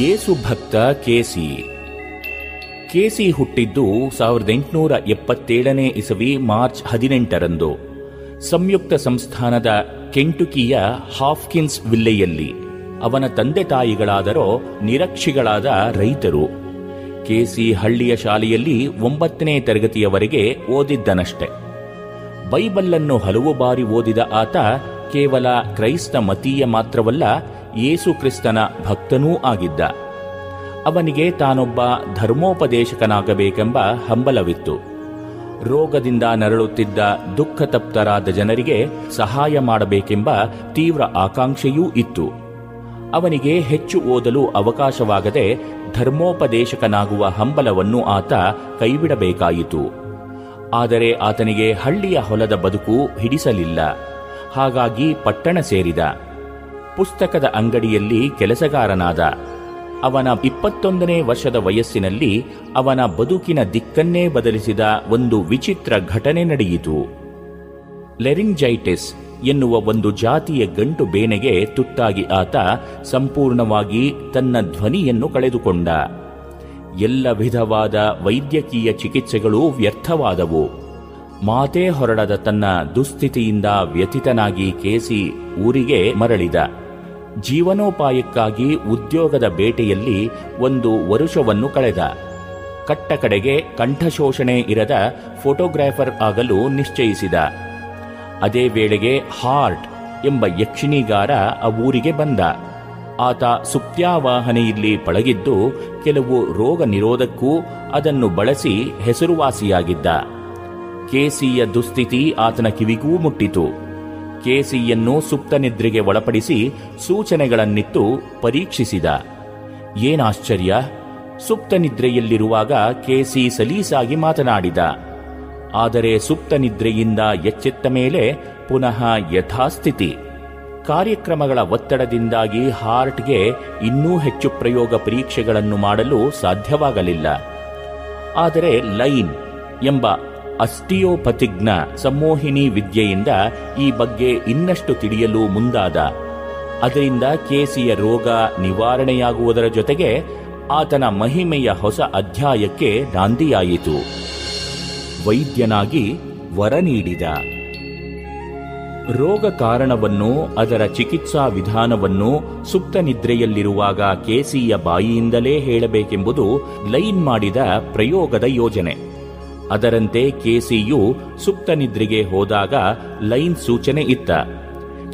ಯೇಸು ಭಕ್ತ ಕೆಸಿ. ಕೆಸಿ ಹುಟ್ಟಿದ್ದು ಸಾವಿರದ ಎಂಟುನೂರ ಎಪ್ಪತ್ತೇಳನೇ ಇಸವಿ ಮಾರ್ಚ್ ಹದಿನೆಂಟರಂದು. ಸಂಯುಕ್ತ ಸಂಸ್ಥಾನದ ಕೆಂಟುಕಿಯ ಹಾಫ್ಕಿನ್ಸ್ ವಿಲ್ಲೆಯಲ್ಲಿ ಅವನ ತಂದೆ ತಾಯಿಗಳಾದರೋ ನಿರಕ್ಷಿಗಳಾದ ರೈತರು. ಕೆಸಿ ಹಳ್ಳಿಯ ಶಾಲೆಯಲ್ಲಿ ಒಂಬತ್ತನೇ ತರಗತಿಯವರೆಗೆ ಓದಿದ್ದನಷ್ಟೆ. ಬೈಬಲ್ಲನ್ನು ಹಲವು ಬಾರಿ ಓದಿದ ಆತ ಕೇವಲ ಕ್ರೈಸ್ತ ಮತೀಯ ಮಾತ್ರವಲ್ಲ ಯೇಸು ಕ್ರಿಸ್ತನ ಭಕ್ತನೂ ಆಗಿದ್ದ. ಅವನಿಗೆ ತಾನೊಬ್ಬ ಧರ್ಮೋಪದೇಶಕನಾಗಬೇಕೆಂಬ ಹಂಬಲವಿತ್ತು. ರೋಗದಿಂದ ನರಳುತ್ತಿದ್ದ ದುಃಖತಪ್ತರಾದ ಜನರಿಗೆ ಸಹಾಯ ಮಾಡಬೇಕೆಂಬ ತೀವ್ರ ಆಕಾಂಕ್ಷೆಯೂ ಇತ್ತು. ಅವನಿಗೆ ಹೆಚ್ಚು ಓದಲು ಅವಕಾಶವಾಗದೆ ಧರ್ಮೋಪದೇಶಕನಾಗುವ ಹಂಬಲವನ್ನು ಆತ ಕೈಬಿಡಬೇಕಾಯಿತು. ಆದರೆ ಆತನಿಗೆ ಹಳ್ಳಿಯ ಹೊಲದ ಬದುಕು ಹಿಡಿಸಲಿಲ್ಲ. ಹಾಗಾಗಿ ಪಟ್ಟಣ ಸೇರಿದ. ಪುಸ್ತಕದ ಅಂಗಡಿಯಲ್ಲಿ ಕೆಲಸಗಾರನಾದ ಅವನ ಇಪ್ಪತ್ತೊಂದನೇ ವರ್ಷದ ವಯಸ್ಸಿನಲ್ಲಿ ಅವನ ಬದುಕಿನ ದಿಕ್ಕನ್ನೇ ಬದಲಿಸಿದ ಒಂದು ವಿಚಿತ್ರ ಘಟನೆ ನಡೆಯಿತು. ಲೆರಿಂಜೈಟಿಸ್ ಎನ್ನುವ ಒಂದು ಜಾತಿಯ ಗಂಟು ಬೇನೆಗೆ ತುತ್ತಾಗಿ ಆತ ಸಂಪೂರ್ಣವಾಗಿ ತನ್ನ ಧ್ವನಿಯನ್ನು ಕಳೆದುಕೊಂಡ. ಎಲ್ಲ ವಿಧವಾದ ವೈದ್ಯಕೀಯ ಚಿಕಿತ್ಸೆಗಳು ವ್ಯರ್ಥವಾದವು. ಮಾತೇ ಹೊರಡದ ತನ್ನ ದುಸ್ಥಿತಿಯಿಂದ ವ್ಯತಿತನಾಗಿ ಕೇಸಿ ಊರಿಗೆ ಮರಳಿದ. ಜೀವನೋಪಾಯಕ್ಕಾಗಿ ಉದ್ಯೋಗದ ಬೇಟೆಯಲ್ಲಿ ಒಂದು ವರುಷವನ್ನು ಕಳೆದ. ಕಟ್ಟಕಡೆಗೆ ಕಂಠಶೋಷಣೆ ಇರದ ಫೋಟೋಗ್ರಾಫರ್ ಆಗಲು ನಿಶ್ಚಯಿಸಿದ. ಅದೇ ವೇಳೆಗೆ ಹಾರ್ಟ್ ಎಂಬ ಯಕ್ಷಿಣಿಗಾರ ಆ ಊರಿಗೆ ಬಂದ. ಆತ ಸುಪ್ತ್ಯಾವಾಹನೆಯಲ್ಲಿ ಪಳಗಿದ್ದು, ಕೆಲವು ರೋಗ ನಿರೋಧಕ್ಕೂ ಅದನ್ನು ಬಳಸಿ ಹೆಸರುವಾಸಿಯಾಗಿದ್ದ. ಕೇಸಿಯ ದುಸ್ಥಿತಿ ಆತನ ಕಿವಿಗೂ ಮುಟ್ಟಿತು. ಕೇಸಿಯನ್ನು ಸುಪ್ತ ನಿದ್ರೆಗೆ ಒಳಪಡಿಸಿ ಸೂಚನೆಗಳನ್ನಿತ್ತು ಪರೀಕ್ಷಿಸಿದ. ಏನಾಶ್ಚರ್ಯ! ಸುಪ್ತ ನಿದ್ರೆಯಲ್ಲಿರುವಾಗ ಕೆಸಿ ಸಲೀಸಾಗಿ ಮಾತನಾಡಿದ. ಆದರೆ ಸುಪ್ತ ನಿದ್ರೆಯಿಂದ ಎಚ್ಚೆತ್ತ ಮೇಲೆ ಪುನಃ ಯಥಾಸ್ಥಿತಿ. ಕಾರ್ಯಕ್ರಮಗಳ ಒತ್ತಡದಿಂದಾಗಿ ಹಾರ್ಟ್ಗೆ ಇನ್ನೂ ಹೆಚ್ಚು ಪ್ರಯೋಗ ಪರೀಕ್ಷೆಗಳನ್ನು ಮಾಡಲು ಸಾಧ್ಯವಾಗಲಿಲ್ಲ. ಆದರೆ ಲೈನ್ ಎಂಬ ಅಸ್ಟಿಯೋಪಥಿಗ್ನ ಸಂಮೋಹಿನಿ ವಿದ್ಯೆಯಿಂದ ಈ ಬಗ್ಗೆ ಇನ್ನಷ್ಟು ತಿಳಿಯಲು ಮುಂದಾದ. ಅದರಿಂದ ಕೇಸಿಯ ರೋಗ ನಿವಾರಣೆಯಾಗುವುದರ ಜೊತೆಗೆ ಆತನ ಮಹಿಮೆಯ ಹೊಸ ಅಧ್ಯಾಯಕ್ಕೆ ನಾಂದಿಯಾಯಿತು. ವೈದ್ಯನಾಗಿ ವರ ನೀಡಿದ. ರೋಗ ಕಾರಣವನ್ನು, ಅದರ ಚಿಕಿತ್ಸಾ ವಿಧಾನವನ್ನು ಸುಪ್ತ ನಿದ್ರೆಯಲ್ಲಿರುವಾಗ ಕೇಸಿಯ ಬಾಯಿಯಿಂದಲೇ ಹೇಳಬೇಕೆಂಬುದು ಲೈನ್ ಮಾಡಿದ ಪ್ರಯೋಗದ ಯೋಜನೆ. ಅದರಂತೆ ಕೆಸಿಯು ಸುಪ್ತ ನಿದ್ರೆಗೆ ಹೋದಾಗ ಲೈನ್ ಸೂಚನೆ ಇತ್ತ.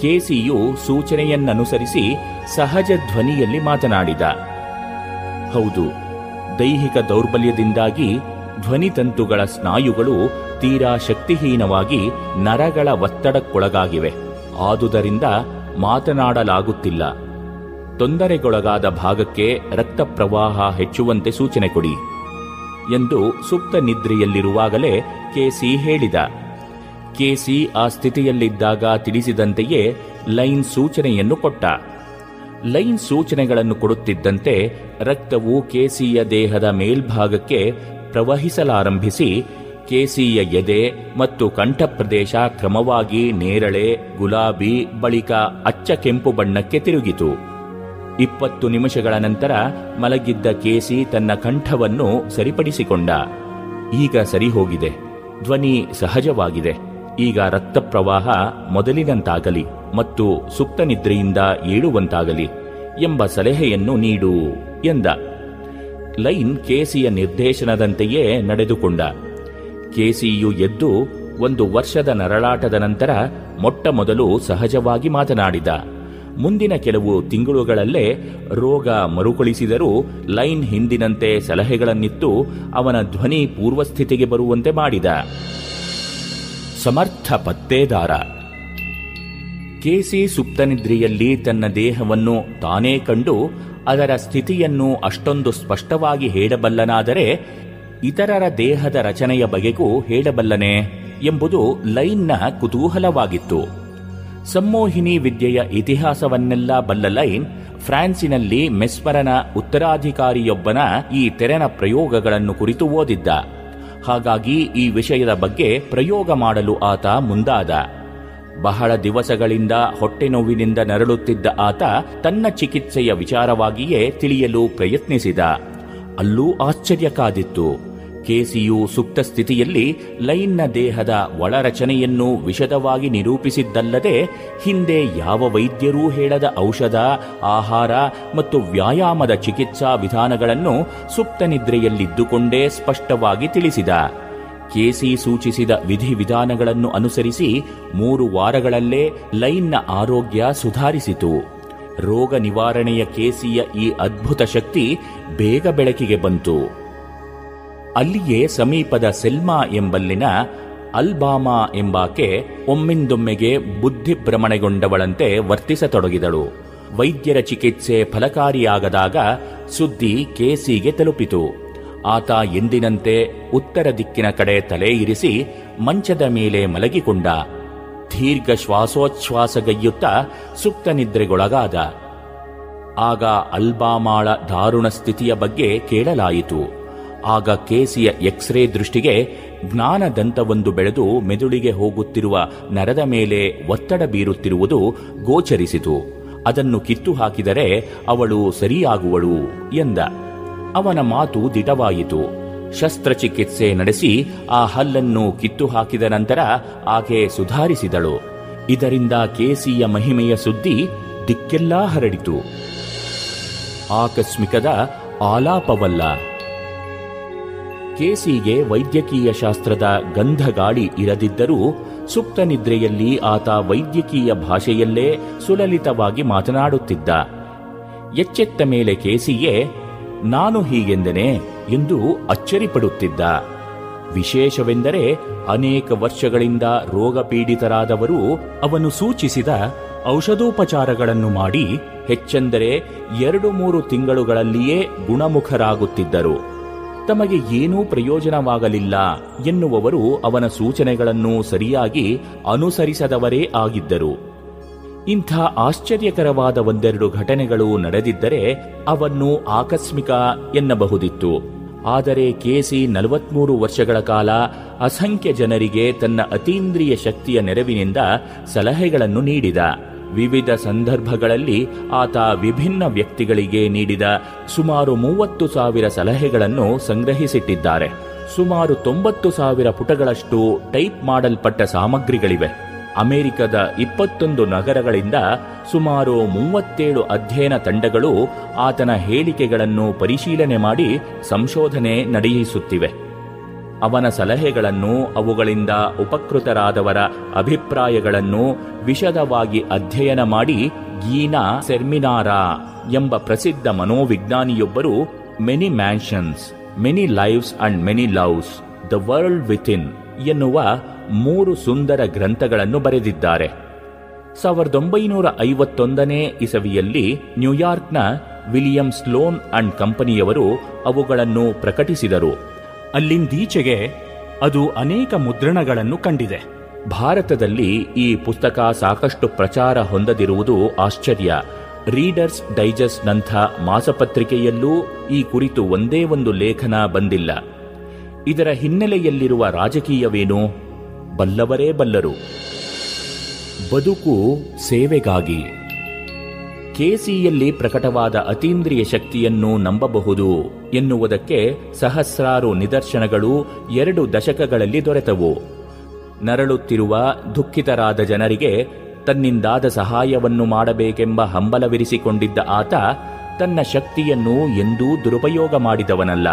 ಕೆಸಿಯು ಸೂಚನೆಯನ್ನನುಸರಿಸಿ ಸಹಜ ಧ್ವನಿಯಲ್ಲಿ ಮಾತನಾಡಿದ. ಹೌದು, ದೈಹಿಕ ದೌರ್ಬಲ್ಯದಿಂದಾಗಿ ಧ್ವನಿತಂತುಗಳ ಸ್ನಾಯುಗಳು ತೀರಾ ಶಕ್ತಿಹೀನವಾಗಿ ನರಗಳ ಒತ್ತಡಕ್ಕೊಳಗಾಗಿವೆ. ಆದುದರಿಂದ ಮಾತನಾಡಲಾಗುತ್ತಿಲ್ಲ. ತೊಂದರೆಗೊಳಗಾದ ಭಾಗಕ್ಕೆ ರಕ್ತ ಪ್ರವಾಹ ಹೆಚ್ಚುವಂತೆ ಸೂಚನೆ ಕೊಡಿ. ಎಂದು ಸುಪ್ತ ನಿದ್ರೆಯಲ್ಲಿರುವಾಗಲೇ ಕೆಸಿ ಹೇಳಿದ. ಕೆಸಿ ಆ ಸ್ಥಿತಿಯಲ್ಲಿದ್ದಾಗ ತಿಳಿಸಿದಂತೆಯೇ ಲೈನ್ ಸೂಚನೆಯನ್ನು ಕೊಟ್ಟ. ಲೈನ್ ಸೂಚನೆಗಳನ್ನು ಕೊಡುತ್ತಿದ್ದಂತೆ ರಕ್ತವು ಕೆಸಿಯ ದೇಹದ ಮೇಲ್ಭಾಗಕ್ಕೆ ಪ್ರವಹಿಸಲಾರಂಭಿಸಿ ಕೆಸಿಯ ಎದೆ ಮತ್ತು ಕಂಠ ಪ್ರದೇಶ ಕ್ರಮವಾಗಿ ನೇರಳೆ, ಗುಲಾಬಿ ಬಳಿಕ ಅಚ್ಚ ಕೆಂಪು ಬಣ್ಣಕ್ಕೆ ತಿರುಗಿತು. ಇಪ್ಪತ್ತು ನಿಮಿಷಗಳ ನಂತರ ಮಲಗಿದ್ದ ಕೇಸಿ ತನ್ನ ಕಂಠವನ್ನು ಸರಿಪಡಿಸಿಕೊಂಡ. ಈಗ ಸರಿ ಹೋಗಿದೆ ಧ್ವನಿ ಸಹಜವಾಗಿದೆ. ಈಗ ರಕ್ತ ಪ್ರವಾಹ ಮೊದಲಿನಂತಾಗಲಿ ಮತ್ತು ಸುಪ್ತ ನಿದ್ರೆಯಿಂದ ಏಳುವಂತಾಗಲಿ ಎಂಬ ಸಲಹೆಯನ್ನು ನೀಡು ಎಂದ. ಲೈನ್ ಕೇಸಿಯ ನಿರ್ದೇಶನದಂತೆಯೇ ನಡೆದುಕೊಂಡ. ಕೇಸಿಯು ಎದ್ದು ಒಂದು ವರ್ಷದ ನರಳಾಟದ ನಂತರ ಮೊಟ್ಟ ಮೊದಲು ಸಹಜವಾಗಿ ಮಾತನಾಡಿದ. ಮುಂದಿನ ಕೆಲವು ತಿಂಗಳುಗಳಲ್ಲೇ ರೋಗ ಮರುಕಳಿಸಿದರೂ ಲೈನ್ ಹಿಂದಿನಂತೆ ಸಲಹೆಗಳನ್ನಿತ್ತು ಅವನ ಧ್ವನಿ ಪೂರ್ವಸ್ಥಿತಿಗೆ ಬರುವಂತೆ ಮಾಡಿದ. ಸಮರ್ಥ ಪತ್ತೇದಾರ. ಕೆಸಿ ಸುಪ್ತನಿದ್ರೆಯಲ್ಲಿ ತನ್ನ ದೇಹವನ್ನು ತಾನೇ ಕಂಡು ಅದರ ಸ್ಥಿತಿಯನ್ನು ಅಷ್ಟೊಂದು ಸ್ಪಷ್ಟವಾಗಿ ಹೇಳಬಲ್ಲನಾದರೆ ಇತರರ ದೇಹದ ರಚನೆಯ ಬಗೆಗೂ ಹೇಳಬಲ್ಲನೆ ಎಂಬುದು ಲೈನ್ನ ಕುತೂಹಲವಾಗಿತ್ತು. ಸಂಮೋಹಿನಿ ವಿದ್ಯೆಯ ಇತಿಹಾಸವನ್ನೆಲ್ಲ ಬಲ್ಲ ಲೈನ್ ಫ್ರಾನ್ಸಿನಲ್ಲಿ ಮೆಸ್ಮರನ ಉತ್ತರಾಧಿಕಾರಿಯೊಬ್ಬನ ಈ ತೆರನ ಪ್ರಯೋಗಗಳನ್ನು ಕುರಿತು ಓದಿದ್ದ. ಹಾಗಾಗಿ ಈ ವಿಷಯದ ಬಗ್ಗೆ ಪ್ರಯೋಗ ಮಾಡಲು ಆತ ಮುಂದಾದ. ಬಹಳ ದಿವಸಗಳಿಂದ ಹೊಟ್ಟೆ ನೋವಿನಿಂದ ನರಳುತ್ತಿದ್ದ ಆತ ತನ್ನ ಚಿಕಿತ್ಸೆಯ ವಿಚಾರವಾಗಿಯೇ ತಿಳಿಯಲು ಪ್ರಯತ್ನಿಸಿದ. ಅಲ್ಲೂ ಆಶ್ಚರ್ಯ ಕಾದಿತ್ತು ಕೇಸಿಯು ಸುಪ್ತ ಸ್ಥಿತಿಯಲ್ಲಿ ಲೈನ್ನ ದೇಹದ ಒಳರಚನೆಯನ್ನು ವಿಶದವಾಗಿ ನಿರೂಪಿಸಿದ್ದಲ್ಲದೆ ಹಿಂದೆ ಯಾವ ವೈದ್ಯರೂ ಹೇಳದ ಔಷಧ, ಆಹಾರ ಮತ್ತು ವ್ಯಾಯಾಮದ ಚಿಕಿತ್ಸಾ ವಿಧಾನಗಳನ್ನು ಸುಪ್ತ ನಿದ್ರೆಯಲ್ಲಿದ್ದುಕೊಂಡೇ ಸ್ಪಷ್ಟವಾಗಿ ತಿಳಿಸಿದ. ಕೆಸಿ ಸೂಚಿಸಿದ ವಿಧಿವಿಧಾನಗಳನ್ನು ಅನುಸರಿಸಿ ಮೂರು ವಾರಗಳಲ್ಲೇ ಲೈನ್ನ ಆರೋಗ್ಯ ಸುಧಾರಿಸಿತು. ರೋಗ ನಿವಾರಣೆಯ ಕೇಸಿಯ ಈ ಅದ್ಭುತ ಶಕ್ತಿ ಬೇಗ ಬೆಳಕಿಗೆ ಬಂತು. ಅಲ್ಲಿಯೇ ಸಮೀಪದ ಸೆಲ್ಮಾ ಎಂಬಲ್ಲಿನ ಅಲ್ಬಾಮಾ ಎಂಬಾಕೆ ಒಮ್ಮಿಂದೊಮ್ಮೆಗೆ ಬುದ್ಧಿಭ್ರಮಣೆಗೊಂಡವಳಂತೆ ವರ್ತಿಸತೊಡಗಿದಳು. ವೈದ್ಯರ ಚಿಕಿತ್ಸೆ ಫಲಕಾರಿಯಾಗದಾಗ ಸುದ್ದಿ ಕೇಸಿಗೆ ತಲುಪಿತು. ಆತ ಎಂದಿನಂತೆ ಉತ್ತರ ದಿಕ್ಕಿನ ಕಡೆ ತಲೆ ಇರಿಸಿ ಮಂಚದ ಮೇಲೆ ಮಲಗಿಕೊಂಡ. ದೀರ್ಘ ಶ್ವಾಸೋಚ್ಛ್ವಾಸಗೈಯುತ್ತಾ ಸುಪ್ತ ನಿದ್ರೆಗೊಳಗಾದ. ಆಗ ಅಲ್ಬಾಮಾಳ ದಾರುಣ ಸ್ಥಿತಿಯ ಬಗ್ಗೆ ಕೇಳಲಾಯಿತು. ಆಗ ಕೇಸಿಯ ಎಕ್ಸ್ರೇ ದೃಷ್ಟಿಗೆ ಜ್ಞಾನದಂತವೊಂದು ಬೆಳೆದು ಮೆದುಳಿಗೆ ಹೋಗುತ್ತಿರುವ ನರದ ಮೇಲೆ ಒತ್ತಡ ಬೀರುತ್ತಿರುವುದು ಗೋಚರಿಸಿತು. ಅದನ್ನು ಕಿತ್ತು ಹಾಕಿದರೆ ಅವಳು ಸರಿಯಾಗುವಳು ಎಂದ. ಅವನ ಮಾತು ದಿಟವಾಯಿತು. ಶಸ್ತ್ರಚಿಕಿತ್ಸೆ ನಡೆಸಿ ಆ ಹಲ್ಲನ್ನು ಕಿತ್ತು ಹಾಕಿದ ನಂತರ ಆಕೆ ಸುಧಾರಿಸಿದಳು. ಇದರಿಂದ ಕೇಸಿಯ ಮಹಿಮೆಯ ಸುದ್ದಿ ದಿಕ್ಕೆಲ್ಲಾ ಹರಡಿತು. ಆಕಸ್ಮಿಕದ ಆಲಾಪವಲ್ಲ. ಕೇಸಿಗೆ ವೈದ್ಯಕೀಯ ಶಾಸ್ತ್ರದ ಗಂಧಗಾಳಿ ಇರದಿದ್ದರೂ ಸುಪ್ತ ನಿದ್ರೆಯಲ್ಲಿ ಆತ ವೈದ್ಯಕೀಯ ಭಾಷೆಯಲ್ಲೇ ಸುಲಲಿತವಾಗಿ ಮಾತನಾಡುತ್ತಿದ್ದ. ಎಚ್ಚೆತ್ತ ಮೇಲೆ ಕೇಸಿಯೇ ನಾನು ಹೀಗೆಂದನೆ? ಎಂದು ಅಚ್ಚರಿಪಡುತ್ತಿದ್ದ. ವಿಶೇಷವೆಂದರೆ ಅನೇಕ ವರ್ಷಗಳಿಂದ ರೋಗ ಪೀಡಿತರಾದವರು ಅವನು ಸೂಚಿಸಿದ ಔಷಧೋಪಚಾರಗಳನ್ನು ಮಾಡಿ ಹೆಚ್ಚೆಂದರೆ ಎರಡು ಮೂರು ತಿಂಗಳುಗಳಲ್ಲಿಯೇ ಗುಣಮುಖರಾಗುತ್ತಿದ್ದರು. ತಮಗೆ ಏನೂ ಪ್ರಯೋಜನವಾಗಲಿಲ್ಲ ಎನ್ನುವವರು ಅವನ ಸೂಚನೆಗಳನ್ನು ಸರಿಯಾಗಿ ಅನುಸರಿಸದವರೇ ಆಗಿದ್ದರು. ಇಂಥ ಆಶ್ಚರ್ಯಕರವಾದ ಒಂದೆರಡು ಘಟನೆಗಳು ನಡೆದಿದ್ದರೆ ಅವನ್ನು ಆಕಸ್ಮಿಕ ಎನ್ನಬಹುದಿತ್ತು. ಆದರೆ ಕೆಸಿ ನಲವತ್ಮೂರು ವರ್ಷಗಳ ಕಾಲ ಅಸಂಖ್ಯ ಜನರಿಗೆ ತನ್ನ ಅತೀಂದ್ರಿಯ ಶಕ್ತಿಯ ನೆರವಿನಿಂದ ಸಲಹೆಗಳನ್ನು ನೀಡಿದ. ವಿವಿಧ ಸಂದರ್ಭಗಳಲ್ಲಿ ಆತ ವಿಭಿನ್ನ ವ್ಯಕ್ತಿಗಳಿಗೆ ನೀಡಿದ ಸುಮಾರು ಮೂವತ್ತು ಸಾವಿರ ಸಲಹೆಗಳನ್ನು ಸಂಗ್ರಹಿಸಿಟ್ಟಿದ್ದಾರೆ. ಸುಮಾರು ತೊಂಬತ್ತು ಸಾವಿರ ಪುಟಗಳಷ್ಟು ಟೈಪ್ ಮಾಡಲ್ಪಟ್ಟ ಸಾಮಗ್ರಿಗಳಿವೆ. ಅಮೆರಿಕದ ಇಪ್ಪತ್ತೊಂದು ನಗರಗಳಿಂದ ಸುಮಾರು ಮೂವತ್ತೇಳು ಅಧ್ಯಯನ ತಂಡಗಳು ಆತನ ಹೇಳಿಕೆಗಳನ್ನು ಪರಿಶೀಲನೆ ಮಾಡಿ ಸಂಶೋಧನೆ ನಡೆಯಿಸುತ್ತಿವೆ ಅವನ ಸಲಹೆಗಳನ್ನು, ಅವುಗಳಿಂದ ಉಪಕೃತರಾದವರ ಅಭಿಪ್ರಾಯಗಳನ್ನು ವಿಶದವಾಗಿ ಅಧ್ಯಯನ ಮಾಡಿ ಗೀನಾ ಸೆರ್ಮಿನಾರಾ ಎಂಬ ಪ್ರಸಿದ್ಧ ಮನೋವಿಜ್ಞಾನಿಯೊಬ್ಬರು many mansions, many lives and many loves, the world within ಎನ್ನುವ ಮೂರು ಸುಂದರ ಗ್ರಂಥಗಳನ್ನು ಬರೆದಿದ್ದಾರೆ. ಸಾವಿರದ ಒಂಬೈನೂರ ಐವತ್ತೊಂದನೇ ಇಸವಿಯಲ್ಲಿ ನ್ಯೂಯಾರ್ಕ್ನ ವಿಲಿಯಂ ಸ್ಲೋನ್ ಅಂಡ್ ಕಂಪನಿಯವರು ಅವುಗಳನ್ನು ಪ್ರಕಟಿಸಿದರು. ಅಲ್ಲಿಂದೀಚೆಗೆ ಅದು ಅನೇಕ ಮುದ್ರಣಗಳನ್ನು ಕಂಡಿದೆ. ಭಾರತದಲ್ಲಿ ಈ ಪುಸ್ತಕ ಸಾಕಷ್ಟು ಪ್ರಚಾರ ಹೊಂದದಿರುವುದು ಆಶ್ಚರ್ಯ. ರೀಡರ್ಸ್ ಡೈಜೆಸ್ಟ್ನಂಥ ಮಾಸಪತ್ರಿಕೆಯಲ್ಲೂ ಈ ಕುರಿತು ಒಂದೇ ಒಂದು ಲೇಖನ ಬಂದಿಲ್ಲ. ಇದರ ಹಿನ್ನೆಲೆಯಲ್ಲಿರುವ ರಾಜಕೀಯವೇನು? ಬಲ್ಲವರೇ ಬಲ್ಲರು. ಬದುಕು ಸೇವೆಗಾಗಿ. ಕೆಸಿಯಲ್ಲಿ ಪ್ರಕಟವಾದ ಅತೀಂದ್ರಿಯ ಶಕ್ತಿಯನ್ನು ನಂಬಬಹುದು ಎನ್ನುವುದಕ್ಕೆ ಸಹಸ್ರಾರು ನಿದರ್ಶನಗಳು ಎರಡು ದಶಕಗಳಲ್ಲಿ ದೊರೆತವು. ನರಳುತ್ತಿರುವ ದುಃಖಿತರಾದ ಜನರಿಗೆ ತನ್ನಿಂದಾದ ಸಹಾಯವನ್ನು ಮಾಡಬೇಕೆಂಬ ಹಂಬಲವಿರಿಸಿಕೊಂಡಿದ್ದ ಆತ ತನ್ನ ಶಕ್ತಿಯನ್ನು ಎಂದೂ ದುರುಪಯೋಗ ಮಾಡಿದವನಲ್ಲ.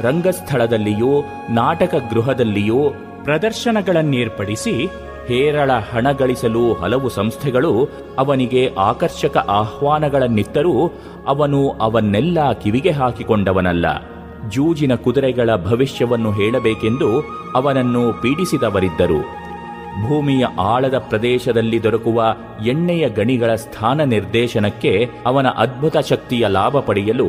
ರಂಗಸ್ಥಳದಲ್ಲಿಯೂ ನಾಟಕ ಗೃಹದಲ್ಲಿಯೂ ಪ್ರದರ್ಶನಗಳನ್ನೇರ್ಪಡಿಸಿ ಹೇರಳ ಹಣ ಗಳಿಸಲು ಹಲವು ಸಂಸ್ಥೆಗಳು ಅವನಿಗೆ ಆಕರ್ಷಕ ಆಹ್ವಾನಗಳನ್ನಿತ್ತರೂ ಅವನು ಅವನ್ನೆಲ್ಲ ಕಿವಿಗೆ ಹಾಕಿಕೊಂಡವನಲ್ಲ. ಜೂಜಿನ ಕುದುರೆಗಳ ಭವಿಷ್ಯವನ್ನು ಹೇಳಬೇಕೆಂದು ಅವನನ್ನು ಪೀಡಿಸಿದವರಿದ್ದರು. ಭೂಮಿಯ ಆಳದ ಪ್ರದೇಶದಲ್ಲಿ ದೊರಕುವ ಎಣ್ಣೆಯ ಗಣಿಗಳ ಸ್ಥಾನ ನಿರ್ದೇಶನಕ್ಕೆ ಅವನ ಅದ್ಭುತ ಶಕ್ತಿಯ ಲಾಭ ಪಡೆಯಲು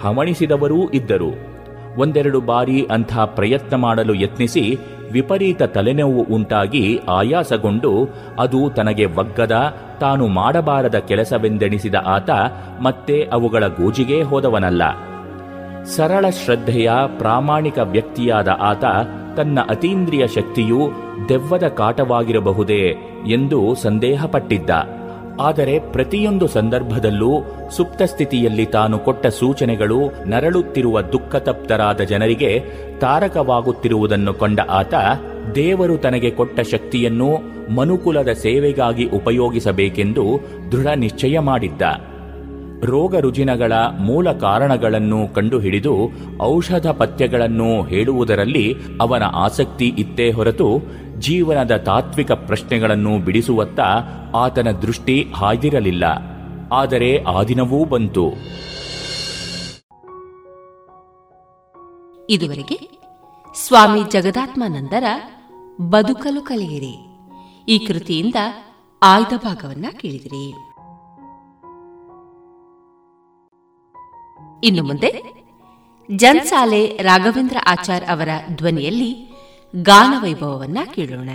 ಹವಣಿಸಿದವರೂ ಇದ್ದರು. ಒಂದೆರಡು ಬಾರಿ ಅಂಥ ಪ್ರಯತ್ನ ಮಾಡಲು ಯತ್ನಿಸಿ ವಿಪರೀತ ತಲೆನೋವು ಉಂಟಾಗಿ ಆಯಾಸಗೊಂಡು ಅದು ತನಗೆ ಒಗ್ಗದ, ತಾನು ಮಾಡಬಾರದ ಕೆಲಸವೆಂದೆಣಿಸಿದ ಆತ ಮತ್ತೆ ಅವುಗಳ ಗೋಜಿಗೆ ಹೋದವನಲ್ಲ. ಸರಳ ಶ್ರದ್ಧೆಯ, ಪ್ರಾಮಾಣಿಕ ವ್ಯಕ್ತಿಯಾದ ಆತ ತನ್ನ ಅತೀಂದ್ರಿಯ ಶಕ್ತಿಯು ದೆವ್ವದ ಕಾಟವಾಗಿರಬಹುದೇ ಎಂದು ಸಂದೇಹಪಟ್ಟಿದ್ದ. ಆದರೆ ಪ್ರತಿಯೊಂದು ಸಂದರ್ಭದಲ್ಲೂ ಸುಪ್ತ ಸ್ಥಿತಿಯಲ್ಲಿ ತಾನು ಕೊಟ್ಟ ಸೂಚನೆಗಳು ನರಳುತ್ತಿರುವ ದುಃಖತಪ್ತರಾದ ಜನರಿಗೆ ತಾರಕವಾಗುತ್ತಿರುವುದನ್ನು ಕಂಡ ಆತ ದೇವರು ತನಗೆ ಕೊಟ್ಟ ಶಕ್ತಿಯನ್ನು ಮನುಕುಲದ ಸೇವೆಗಾಗಿ ಉಪಯೋಗಿಸಬೇಕೆಂದು ದೃಢ ನಿಶ್ಚಯ ಮಾಡಿದ್ದ. ರೋಗ ರುಜಿನಗಳ ಮೂಲ ಕಾರಣಗಳನ್ನು ಕಂಡುಹಿಡಿದು ಔಷಧ ಪಥ್ಯಗಳನ್ನು ಹೇಳುವುದರಲ್ಲಿ ಅವನ ಆಸಕ್ತಿ ಇತ್ತೇ ಹೊರತು ಜೀವನದ ತಾತ್ವಿಕ ಪ್ರಶ್ನೆಗಳನ್ನು ಬಿಡಿಸುವತ್ತ ಆತನ ದೃಷ್ಟಿ ಹಾಯ್ದಿರಲಿಲ್ಲ ಆದರೆ ಆ ದಿನವೂ ಬಂತು. ಇದುವರೆಗೆ ಸ್ವಾಮಿ ಜಗದಾತ್ಮಾನಂದರ ಬದುಕಲು ಕಲಿಯಿರಿ. ಈ ಕೃತಿಯಿಂದ ಆಯ್ದ ಭಾಗವನ್ನ ಕೇಳಿದಿರಿ. ಇನ್ನು ಮುಂದೆ ಜನ್ಸಾಲೆ ರಾಘವೇಂದ್ರ ಆಚಾರ್ ಅವರ ಧ್ವನಿಯಲ್ಲಿ ಗಾನ ವೈಭವವನ್ನ ಕೇಳೋಣ.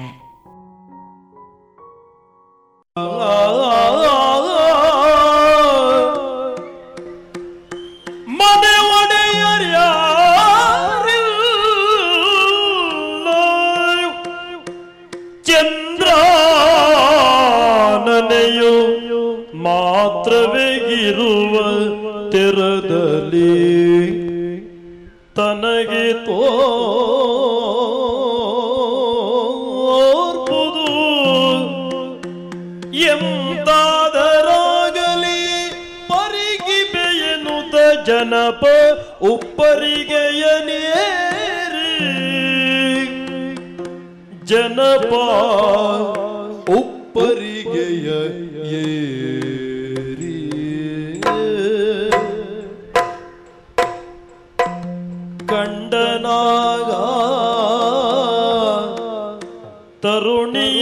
ಮನೆ ಒಡೆಯರ್ಯಾರಿಲ್ಲ ಚಂದ್ರಾನನೆಯು ಮಾತ್ರವೇ ಇರುವ ತೆರದಲ್ಲಿ ತನಗೆ ತೋರ್ಪುದು ಜನಪ ಉಪ್ಪರಿಗೆಯನೇರಿ ಜನಪ ಉಪ್ಪರಿಗೆಯ ಏರಿ. ಕಂಡನಾಗ ತರುಣಿಯಳನು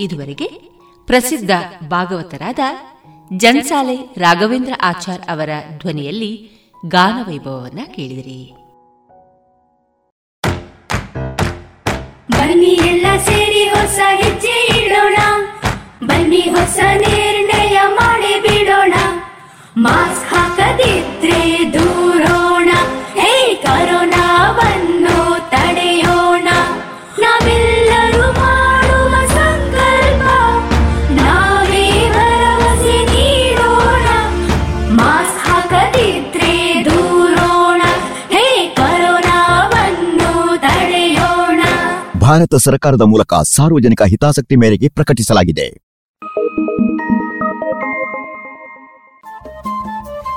ಇದುವರೆಗೆ ಪ್ರಸಿದ್ಧ ಭಾಗವತರಾದ ಜನ್ಸಾಲೆ ರಾಘವೇಂದ್ರ ಆಚಾರ್ ಅವರ ಧ್ವನಿಯಲ್ಲಿ ಗಾನವೈಭವವನ್ನು ಕೇಳಿದಿರಿ. ಬನ್ನಿ ಎಲ್ಲ ಸೇರಿ ಹೊಸ ಹೆಜ್ಜೆ ಇಡೋಣ. ಬನ್ನಿ ಹೊಸ ನಿರ್ಣಯ ಮಾಡಿ ಬಿಡೋಣ. ಮಾಸ್ಕ್ ಭಾರತ ಸರ್ಕಾರದ ಮೂಲಕ ಸಾರ್ವಜನಿಕ ಹಿತಾಸಕ್ತಿ ಮೇರೆಗೆ ಪ್ರಕಟಿಸಲಾಗಿದೆ.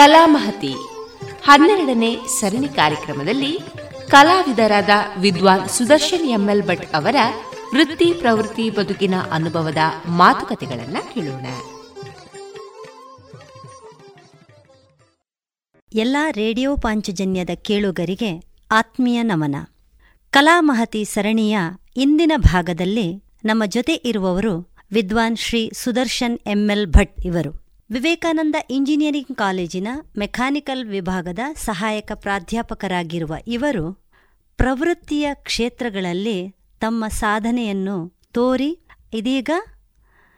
ಕಲಾಮಹತಿ. ಹನ್ನೆರಡನೇ ಸರಣಿ ಕಾರ್ಯಕ್ರಮದಲ್ಲಿ ಕಲಾವಿದರಾದ ವಿದ್ವಾನ್ ಸುದರ್ಶನ್ ಎಂಎಲ್ ಭಟ್ ಅವರ ವೃತ್ತಿ ಪ್ರವೃತ್ತಿ ಬದುಕಿನ ಅನುಭವದ ಮಾತುಕತೆಗಳನ್ನ ಕೇಳೋಣ. ಎಲ್ಲ ರೇಡಿಯೋ ಪಾಂಚಜನ್ಯದ ಕೇಳುಗರಿಗೆ ಆತ್ಮೀಯ ನಮನ. ಕಲಾಮಹತಿ ಸರಣಿಯ ಇಂದಿನ ಭಾಗದಲ್ಲಿ ನಮ್ಮ ಜೊತೆ ಇರುವವರು ವಿದ್ವಾನ್ ಶ್ರೀ ಸುದರ್ಶನ್ ಎಂಎಲ್ ಭಟ್ ಇವರು. ವಿವೇಕಾನಂದ ಇಂಜಿನಿಯರಿಂಗ್ ಕಾಲೇಜಿನ ಮೆಕ್ಯಾನಿಕಲ್ ವಿಭಾಗದ ಸಹಾಯಕ ಪ್ರಾಧ್ಯಾಪಕರಾಗಿರುವ ಇವರು ಪ್ರವೃತ್ತಿಯ ಕ್ಷೇತ್ರಗಳಲ್ಲಿ ತಮ್ಮ ಸಾಧನೆಯನ್ನು ತೋರಿ, ಇದೀಗ